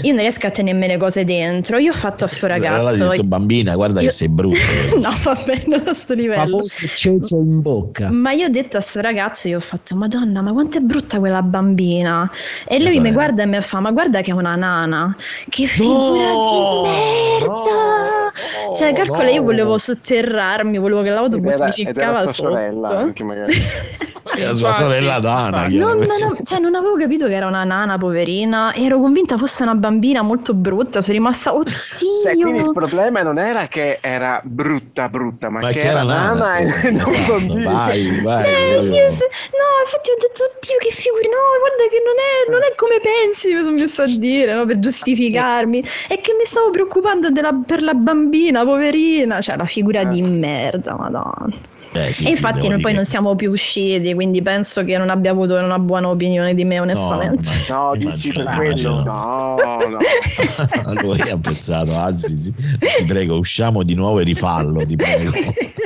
io non riesco a tenermi le cose dentro. Io ho fatto a sto Allora ragazzo... hai detto, bambina, guarda Io- che sei brutta. no, vabbè, non a sto livello. Famoso in bocca. Ma io ho detto a sto ragazzo, io ho fatto, Madonna, ma quanto è brutta quella bambina. E lui mi guarda e mi fa, ma guarda che è una nana. Che figura di merda. cioè, calcola, io volevo sotterrarmi, volevo che l'autobus mi ficcava sotto. sorella, anche magari. La sua Infatti, sorella Dana. No, no, no, cioè non avevo capito che era una nana poverina, ero convinta fosse una bambina molto brutta, sono rimasta, oddio. Cioè, quindi il problema non era che era brutta brutta, ma, Ma che, che era era nana nana, e non esatto, bambina. vai, vai. Eh, proprio. Dio, se- No, infatti ho detto, oddio, che figuri, no, guarda che non è, non è come pensi, mi sono messo a dire, no, per giustificarmi. È che mi stavo preoccupando della- per la bambina, poverina, cioè la figura di merda, madonna. Eh, sì, e sì, infatti noi dire poi non siamo più usciti, quindi penso che non abbia avuto una buona opinione di me, onestamente. No, dici per quello. No, no. allora io ho pensato, anzi, sì, ti prego, usciamo di nuovo e rifallo, ti prego.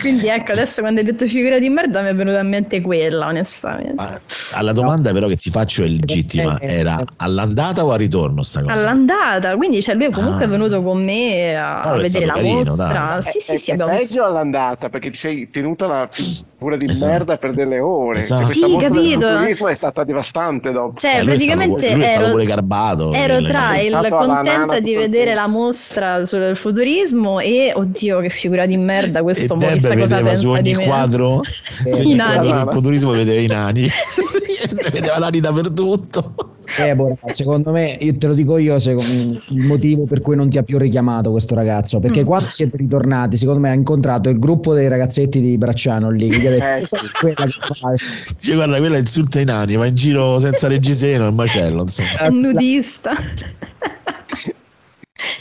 quindi ecco, adesso quando hai detto figura di merda mi è venuta in mente quella, onestamente. Ma alla domanda però che ti faccio è legittima, era all'andata o al ritorno sta cosa? All'andata, quindi cioè, lui comunque Ah. è venuto con me a è vedere la carino, mostra. dai. Sì, sì, è, sì, è abbiamo visto. peggio all'andata perché ti sei tenuta la figura di Esatto. merda per delle ore. Esatto. Sì, capito. futurismo è stata devastante dopo. Cioè, Eh, praticamente lui è stato ero, pure garbato. ero tra il contenta nana di il vedere la mostra sul futurismo e oddio, che figura di merda questo mo, Cosa vedeva su ogni quadro, su ogni quadro del futurismo vedeva i nani, vedeva nani dappertutto. Deborah, secondo me, io te lo dico io, secondo- il motivo per cui non ti ha più richiamato questo ragazzo, perché Mm. quando siete ritornati, secondo me ha incontrato il gruppo dei ragazzetti di Bracciano lì, che gli ha detto, Eh, "Sai sì. quella che fa?" Cioè, guarda, quella insulta i nani, va in giro senza reggiseno, è un macello, insomma. È un nudista.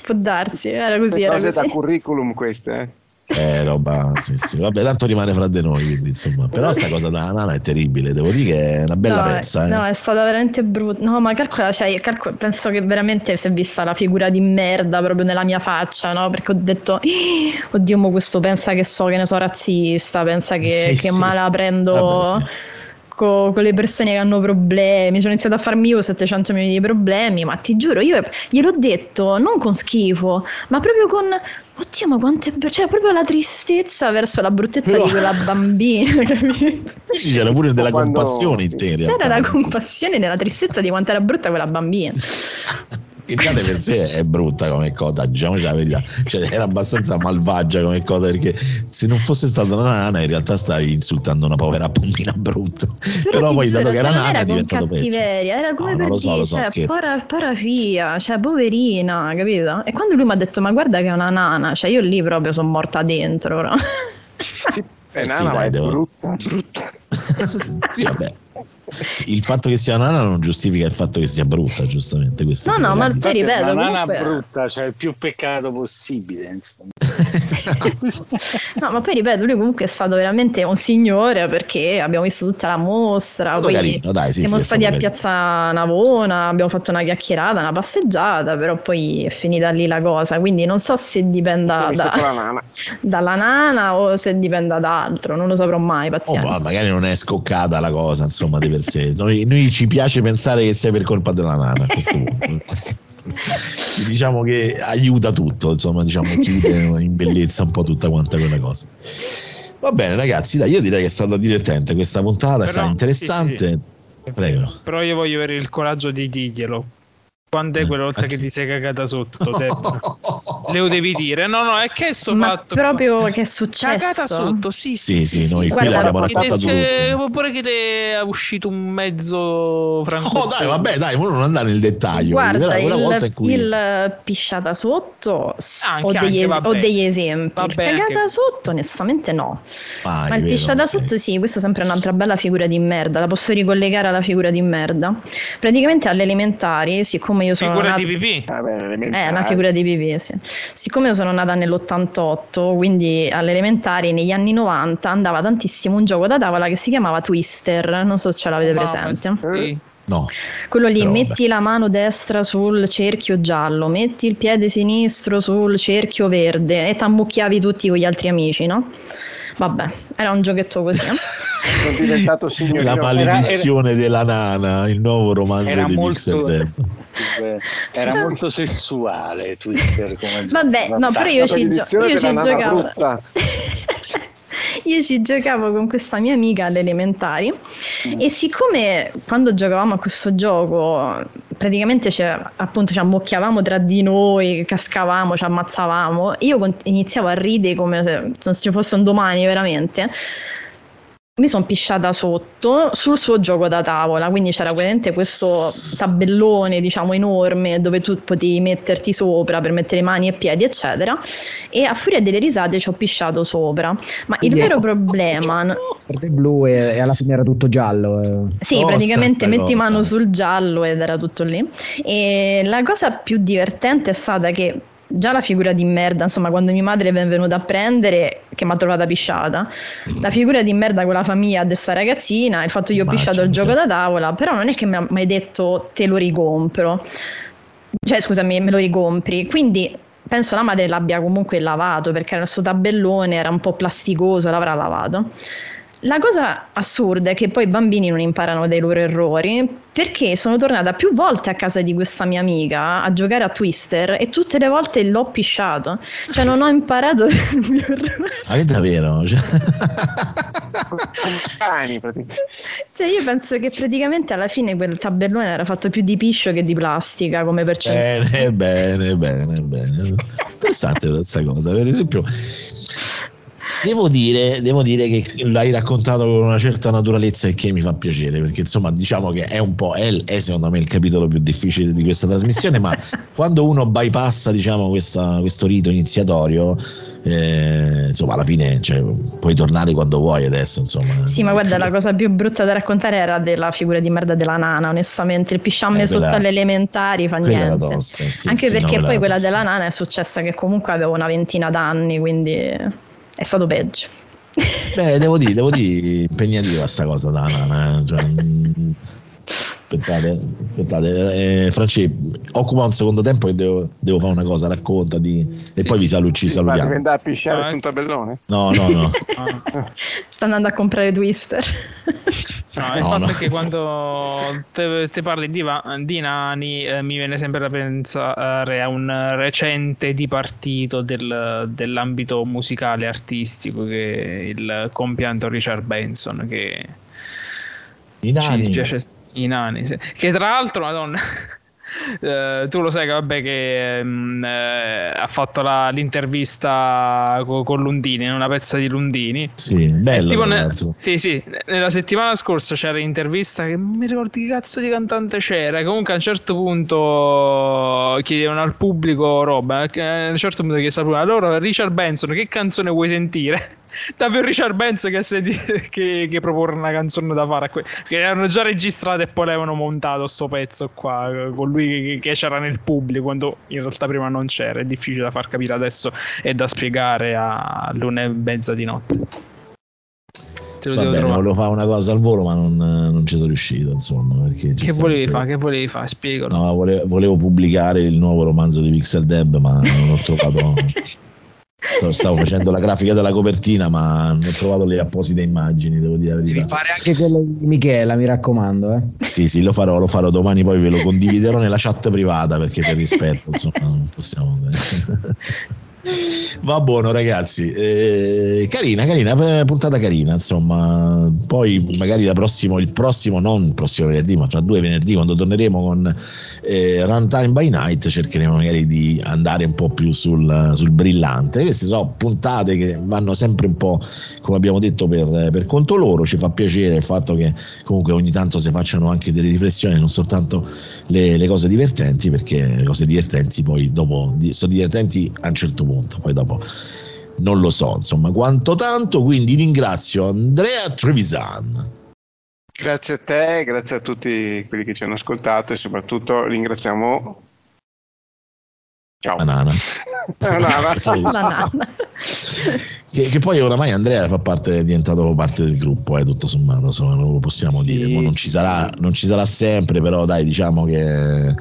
Può darsi, era così, era cose da così. curriculum queste, eh. Eh, roba, sì, sì. Vabbè, tanto rimane fra di noi, quindi, insomma. Però sta cosa da nana è terribile, devo dire che è una bella no, pezza, eh. no, è stata veramente brutta. No, ma calcola, cioè, io calcolo- penso che veramente si è vista la figura di merda proprio nella mia faccia, no? Perché ho detto, "Ih, oddio, mo questo pensa che so, che ne so, razzista, pensa che, Sì, che sì. mala prendo Vabbè, sì. Co- con le persone che hanno problemi. Ho iniziato a farmi io 700 milioni di problemi, ma ti giuro, io gliel'ho detto non con schifo, ma proprio con. Oddio, ma quante. Cioè, proprio la tristezza verso la bruttezza Però- di quella bambina, capito? Sì, C'era pure della quando- compassione in te, in C'era la compassione nella tristezza di quanto era brutta quella bambina. Il cane per sé è brutta come cosa, diciamoci la verità, cioè era abbastanza malvagia come cosa perché se non fosse stata una nana in realtà stavi insultando una povera bambina brutta. Però, ti poi giuro, dato che cioè, era non nana è era con diventato peggio. era come No, per lo so, dire, lo so, cioè, para, parafia, cioè, poverina, capito? E quando lui mi ha detto, ma guarda che è una nana, cioè io lì proprio sono morta dentro. no? Sì, è Eh sì, nana, ma dai, è devo- brutta, brutta. sì, vabbè. Il fatto che sia nana non giustifica il fatto che sia brutta, giustamente. Questo No, no, ma poi ripeto, una nana comunque... brutta, cioè il più peccato possibile. Insomma. no, ma poi ripeto, lui comunque è stato veramente un signore perché abbiamo visto tutta la mostra, poi carino, dai, sì, siamo sì, stati a stato Piazza Navona, abbiamo fatto una chiacchierata, una passeggiata, però poi è finita lì la cosa, quindi non so se dipenda da- la nana. dalla nana o se dipenda da altro, non lo saprò mai, Oh, pazienza. ma magari non è scoccata la cosa, insomma, di per sé. Noi, noi ci piace pensare che sia per colpa della nana a questo punto. diciamo che aiuta tutto, insomma, diciamo chiude in bellezza un po' tutta quanta quella cosa. Va bene, ragazzi, dai, io direi che è stata divertente questa puntata, è Però- stata interessante. sì, Prego. Però io voglio avere il coraggio di dirglielo. Quando è quella volta che ti sei cagata sotto, Debra? Le lo devi dire. No, no, è che sto Ma fatto. proprio che è successo? Cagata sotto, sì, Sì, sì, noi qui l'abbiamo perché raccontato Eh, oppure che ti è uscito un mezzo franco. Oh, dai, vabbè, dai, non andare nel dettaglio. Guarda, volta il, in cui il pisciata sotto s- Anche, ho, degli, anche, ho degli esempi. Vabbè, il cagata anche- sotto, onestamente, no. Vai, Ma il vero, pisciata ok. sotto, sì, questa è sempre un'altra bella figura di merda. La posso ricollegare alla figura di merda. Praticamente alle elementari, siccome io sono Figura nata- di pipì. Vabbè, è una figura di pipì, sì. Siccome io sono nata nell'88, quindi alle elementari negli anni 90 andava tantissimo un gioco da tavola che si chiamava Twister, non so se ce l'avete presente. Sì. No, Quello lì, Però metti la mano destra sul cerchio giallo, metti il piede sinistro sul cerchio verde e t'ammucchiavi tutti con gli altri amici, no? Vabbè, era un giochetto così. eh. Sono diventato signorino. la maledizione della nana, il nuovo romanzo Era di molto- Pixel Deb. Era molto sessuale Twitter come Vabbè, no, però io ci, gio- io ci giocavo. Io ci giocavo con questa mia amica alle elementari e siccome quando giocavamo a questo gioco praticamente cioè, appunto ci ammocchiavamo tra di noi, cascavamo, ci ammazzavamo, io iniziavo a ridere come se non ci fosse un domani veramente. Mi sono pisciata sotto sul suo gioco da tavola, quindi c'era veramente questo tabellone, diciamo, enorme dove tu potevi metterti sopra per mettere mani e piedi, eccetera. E a furia delle risate ci ho pisciato sopra. Ma il Quindi vero ecco- problema, Per te blu e, e alla fine era tutto giallo. eh. sì, Tosta praticamente metti cosa. mano sul giallo ed era tutto lì. E la cosa più divertente è stata che già la figura di merda, insomma, quando mia madre è venuta a prendere, che mi ha trovata pisciata, la figura di merda con la famiglia di sta ragazzina, il fatto che io ho pisciato il gioco certo. da tavola, però non è che mi ha mai detto te lo ricompro. Cioè, scusami, me lo ricompri. Quindi penso la madre l'abbia comunque lavato perché questo tabellone era un po' plasticoso, l'avrà lavato. La cosa assurda è che poi i bambini non imparano dai loro errori perché sono tornata più volte a casa di questa mia amica a giocare a Twister e tutte le volte l'ho pisciato. Cioè non ho imparato dal mio errore. Ma che davvero? Cioè-. Cioè io penso che praticamente alla fine quel tabellone era fatto più di piscio che di plastica come percentuale. Bene, bene, bene, bene. Interessante questa cosa. Per esempio, devo dire, devo dire che l'hai raccontato con una certa naturalezza e che mi fa piacere, perché insomma, diciamo che è un po', è, è secondo me il capitolo più difficile di questa trasmissione, ma quando uno bypassa, diciamo, questa- questo rito iniziatorio, eh, insomma, alla fine cioè, puoi tornare quando vuoi adesso, insomma. Sì, ma guarda, la cosa più brutta da raccontare era della figura di merda della nana, onestamente. Il pisciamme Eh, sotto alle elementari fa niente. tosta, sì, Anche sì, no, perché quella poi quella della nana è successa che comunque avevo una ventina d'anni, quindi è stato peggio. Beh, devo dire, devo dire, impegnativa sta cosa da nana. eh, cioè, mm, aspettate, aspettate, eh, Franci, occupa un secondo tempo che devo, devo fare una cosa, raccontati e poi vi salu- ci Ma devi salutiamo. andare a pisciare Ah, su un tabellone? No, no, no. Ah. Sta andando a comprare Twister. No, il No, fatto no. è che quando te, te parli di, va- di nani eh, mi viene sempre da pensare a un recente dipartito del- dell'ambito musicale artistico che il compianto Richard Benson che I ci nani. I nani sì. che tra l'altro madonna eh, tu lo sai che vabbè che ehm, eh, ha fatto la- l'intervista co- con Lundini una pezza di Lundini Sì, bello. Ne- sì, sì, nella settimana scorsa c'era l'intervista che non mi ricordo che cazzo di cantante c'era. Comunque a un certo punto chiedevano al pubblico roba. eh, A un certo punto al pubblico, allora Richard Benson, che canzone vuoi sentire? Davvero Richard Benz che, di, che, che proporre una canzone da fare que- che erano già registrate e poi l'avevano montato sto pezzo qua con lui che, che, c'era nel pubblico quando in realtà prima non c'era è difficile da far capire adesso e da spiegare a l'una e mezza di notte te lo Va bene, trovare. volevo fare una cosa al volo, ma non, non ci sono riuscito. Insomma, che volevi fare? Che volevi fare? Spiegalo. No, volevo, volevo, pubblicare il nuovo romanzo di Pixel Deb, ma non ho trovato. Stavo facendo la grafica della copertina, ma non ho trovato le apposite immagini. Devo dire Devi fare anche quello di Michela, mi raccomando. Eh. Sì, sì, lo farò, lo farò domani. Poi ve lo condividerò nella chat privata perché per rispetto, insomma, non possiamo. Va buono ragazzi, eh, carina, carina, puntata carina, insomma, poi magari prossimo, il prossimo, non il prossimo venerdì, ma fra due venerdì quando torneremo con eh, Runtime by Night cercheremo magari di andare un po' più sul, sul, brillante, queste sono puntate che vanno sempre un po' come abbiamo detto per, per conto loro, ci fa piacere il fatto che comunque ogni tanto si facciano anche delle riflessioni, non soltanto le, le cose divertenti, perché le cose divertenti poi dopo sono divertenti a un certo punto punto, poi dopo non lo so, insomma, quanto tanto, quindi ringrazio Andrea Trevisan. Grazie a te, grazie a tutti quelli che ci hanno ascoltato e soprattutto ringraziamo Ciao. Banana. Banana. che, che, poi oramai Andrea fa parte, è diventato parte del gruppo, eh, tutto sommato, insomma, non lo possiamo sì. dire. Non ci, sarà, non ci sarà sempre, però dai, diciamo che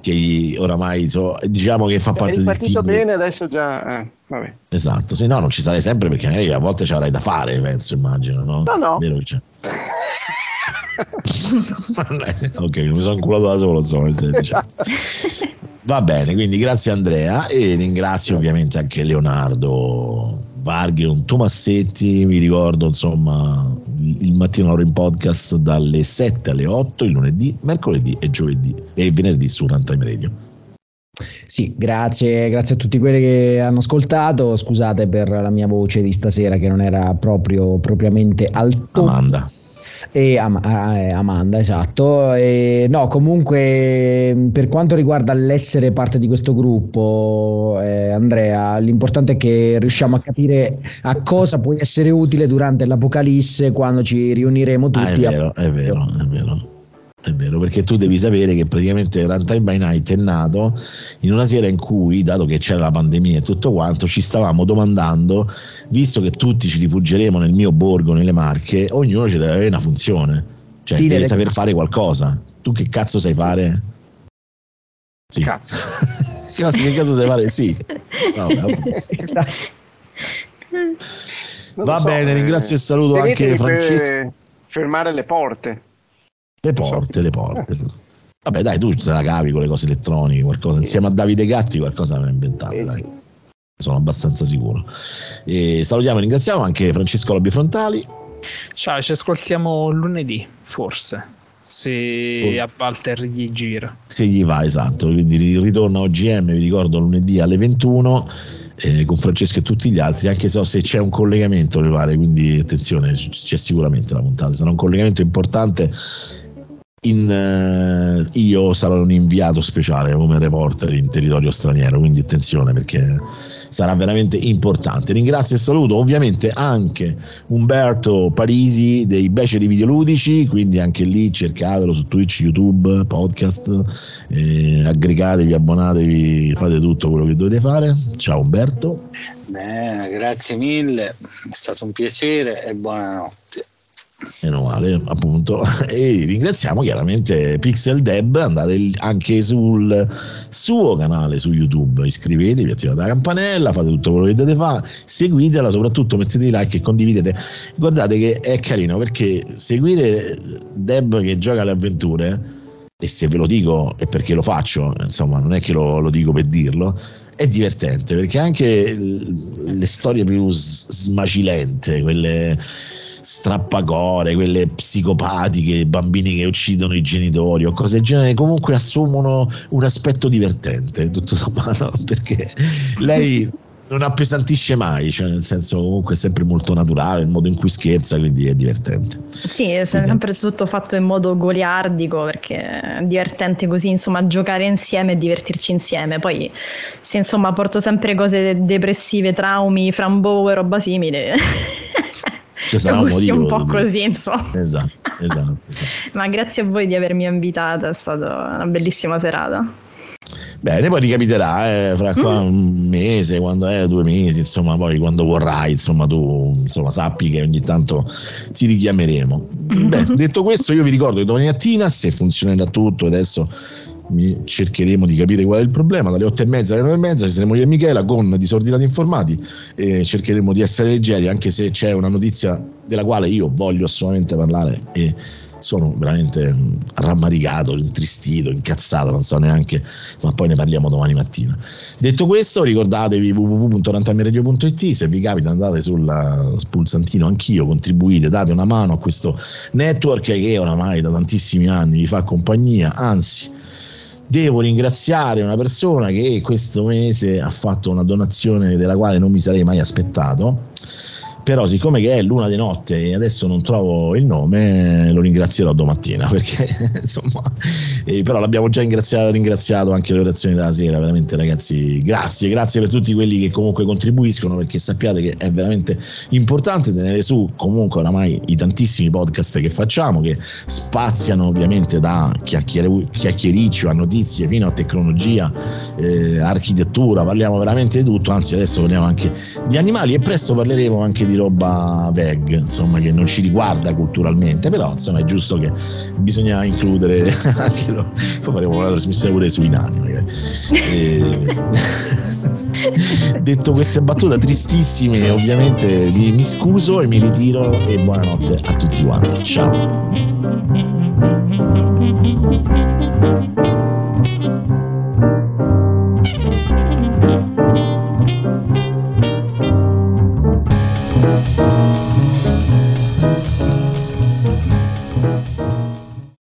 che oramai so, diciamo che fa parte del team. bene, adesso già. Eh, vabbè. Esatto, se no non ci sarei sempre perché magari a volte ci avrai da fare, penso, immagino, no? No, no. Vero che c'è. ok, mi sono inculato da solo, insomma. Diciamo. Va bene, quindi grazie Andrea e ringrazio ovviamente anche Leonardo Varghe, Tomassetti, mi ricordo insomma il mattino ora in podcast dalle 7 alle 8 il lunedì, mercoledì e giovedì e venerdì su Runtime Radio. Sì, grazie, grazie a tutti quelli che hanno ascoltato. Scusate per la mia voce di stasera che non era proprio propriamente al top. Amanda e Am- eh, Amanda, esatto. E, no, comunque per quanto riguarda l'essere parte di questo gruppo, eh, Andrea, l'importante è che riusciamo a capire a cosa puoi essere utile durante l'Apocalisse quando ci riuniremo tutti. Ah, è vero, a... è vero, è vero. È vero, perché tu devi sapere che praticamente Runtime by Night è nato in una sera in cui, dato che c'era la pandemia e tutto quanto, ci stavamo domandando, visto che tutti ci rifuggeremo nel mio borgo, nelle Marche, ognuno ci deve avere una funzione, cioè sì, deve saper fare qualcosa. Tu che cazzo sai fare? Sì. Cazzo. che cazzo sai fare? Sì. No, esatto. Va so, bene, ringrazio e saluto anche Francesco. Fermare le porte. Le porte, le porte. Vabbè, dai, tu te la cavi con le cose elettroniche, qualcosa. Insieme a Davide Gatti qualcosa avrà inventato, dai. Sono abbastanza sicuro. E salutiamo e ringraziamo anche Francesco Lobby Frontali. Ciao, ci ascoltiamo lunedì, forse. Se a Walter gli gira. Se gli va, esatto. Quindi ritorna OGM, vi ricordo, lunedì alle 21 eh, con Francesco e tutti gli altri, anche so se c'è un collegamento, mi pare, quindi attenzione, c'è sicuramente la puntata, sarà un collegamento importante in, uh, io sarò un inviato speciale come reporter in territorio straniero, quindi attenzione perché sarà veramente importante. Ringrazio e saluto ovviamente anche Umberto Parisi dei Beceri Videoludici, quindi anche lì cercatelo su Twitch, YouTube, podcast, eh, aggregatevi, abbonatevi, fate tutto quello che dovete fare. Ciao Umberto. Bene, grazie mille, è stato un piacere e buonanotte meno male appunto. E ringraziamo chiaramente Pixel Deb andate anche sul suo canale su youtube iscrivetevi attivate la campanella fate tutto quello che dovete fare seguitela soprattutto mettete i like e condividete. Guardate che è carino perché seguire Deb che gioca alle avventure e se ve lo dico è perché lo faccio insomma non è che lo, lo dico per dirlo è divertente perché anche le storie più smacilente quelle strappacore, quelle psicopatiche, bambini che uccidono i genitori o cose del genere, comunque assumono un aspetto divertente, tutto sommato, perché lei non appesantisce mai, cioè nel senso comunque è sempre molto naturale il modo in cui scherza, quindi è divertente. Sì, è sempre tutto fatto in modo goliardico perché è divertente così, insomma, giocare insieme e divertirci insieme. Poi se insomma porto sempre cose depressive, traumi, framboe, roba simile. Ci sarà un motivo, un po' così, insomma. Esatto, esatto, esatto. Ma grazie a voi di avermi invitata, è stata una bellissima serata. Bene, poi ti capiterà eh, fra qua un mese, quando è due mesi, insomma, poi quando vorrai, insomma, tu insomma, sappi che ogni tanto ti richiameremo. Beh, detto questo, io vi ricordo che domani mattina, se funzionerà tutto, adesso cercheremo di capire qual è il problema. Dalle 8 e mezza alle 9 e mezza ci saremo io e Michela con Disordinati Informati e cercheremo di essere leggeri, anche se c'è una notizia della quale io voglio assolutamente parlare e sono veramente mh, rammaricato, intristito, incazzato, non so neanche, ma poi ne parliamo domani mattina. Detto questo, ricordatevi www.rantamiradio.it, se vi capita andate sul pulsantino anch'io, contribuite, date una mano a questo network che oramai da tantissimi anni vi fa compagnia, anzi devo ringraziare una persona che questo mese ha fatto una donazione della quale non mi sarei mai aspettato. Però, siccome che è luna di notte e adesso non trovo il nome, lo ringrazierò domattina perché insomma, eh, però l'abbiamo già ringraziato, ringraziato anche le orazioni della sera. Veramente, ragazzi, grazie, grazie per tutti quelli che comunque contribuiscono perché sappiate che è veramente importante tenere su comunque oramai i tantissimi podcast che facciamo che spaziano ovviamente da chiacchiere- chiacchiericcio a notizie fino a tecnologia, eh, architettura, parliamo veramente di tutto, anzi adesso parliamo anche di animali e presto parleremo anche di roba veg, insomma, che non ci riguarda culturalmente, però insomma è giusto che bisogna includere anche lo, poi faremo una trasmissione pure sui nani. Magari. E... Eh, detto queste battute tristissime, ovviamente mi scuso e mi ritiro e buonanotte a tutti quanti. Ciao.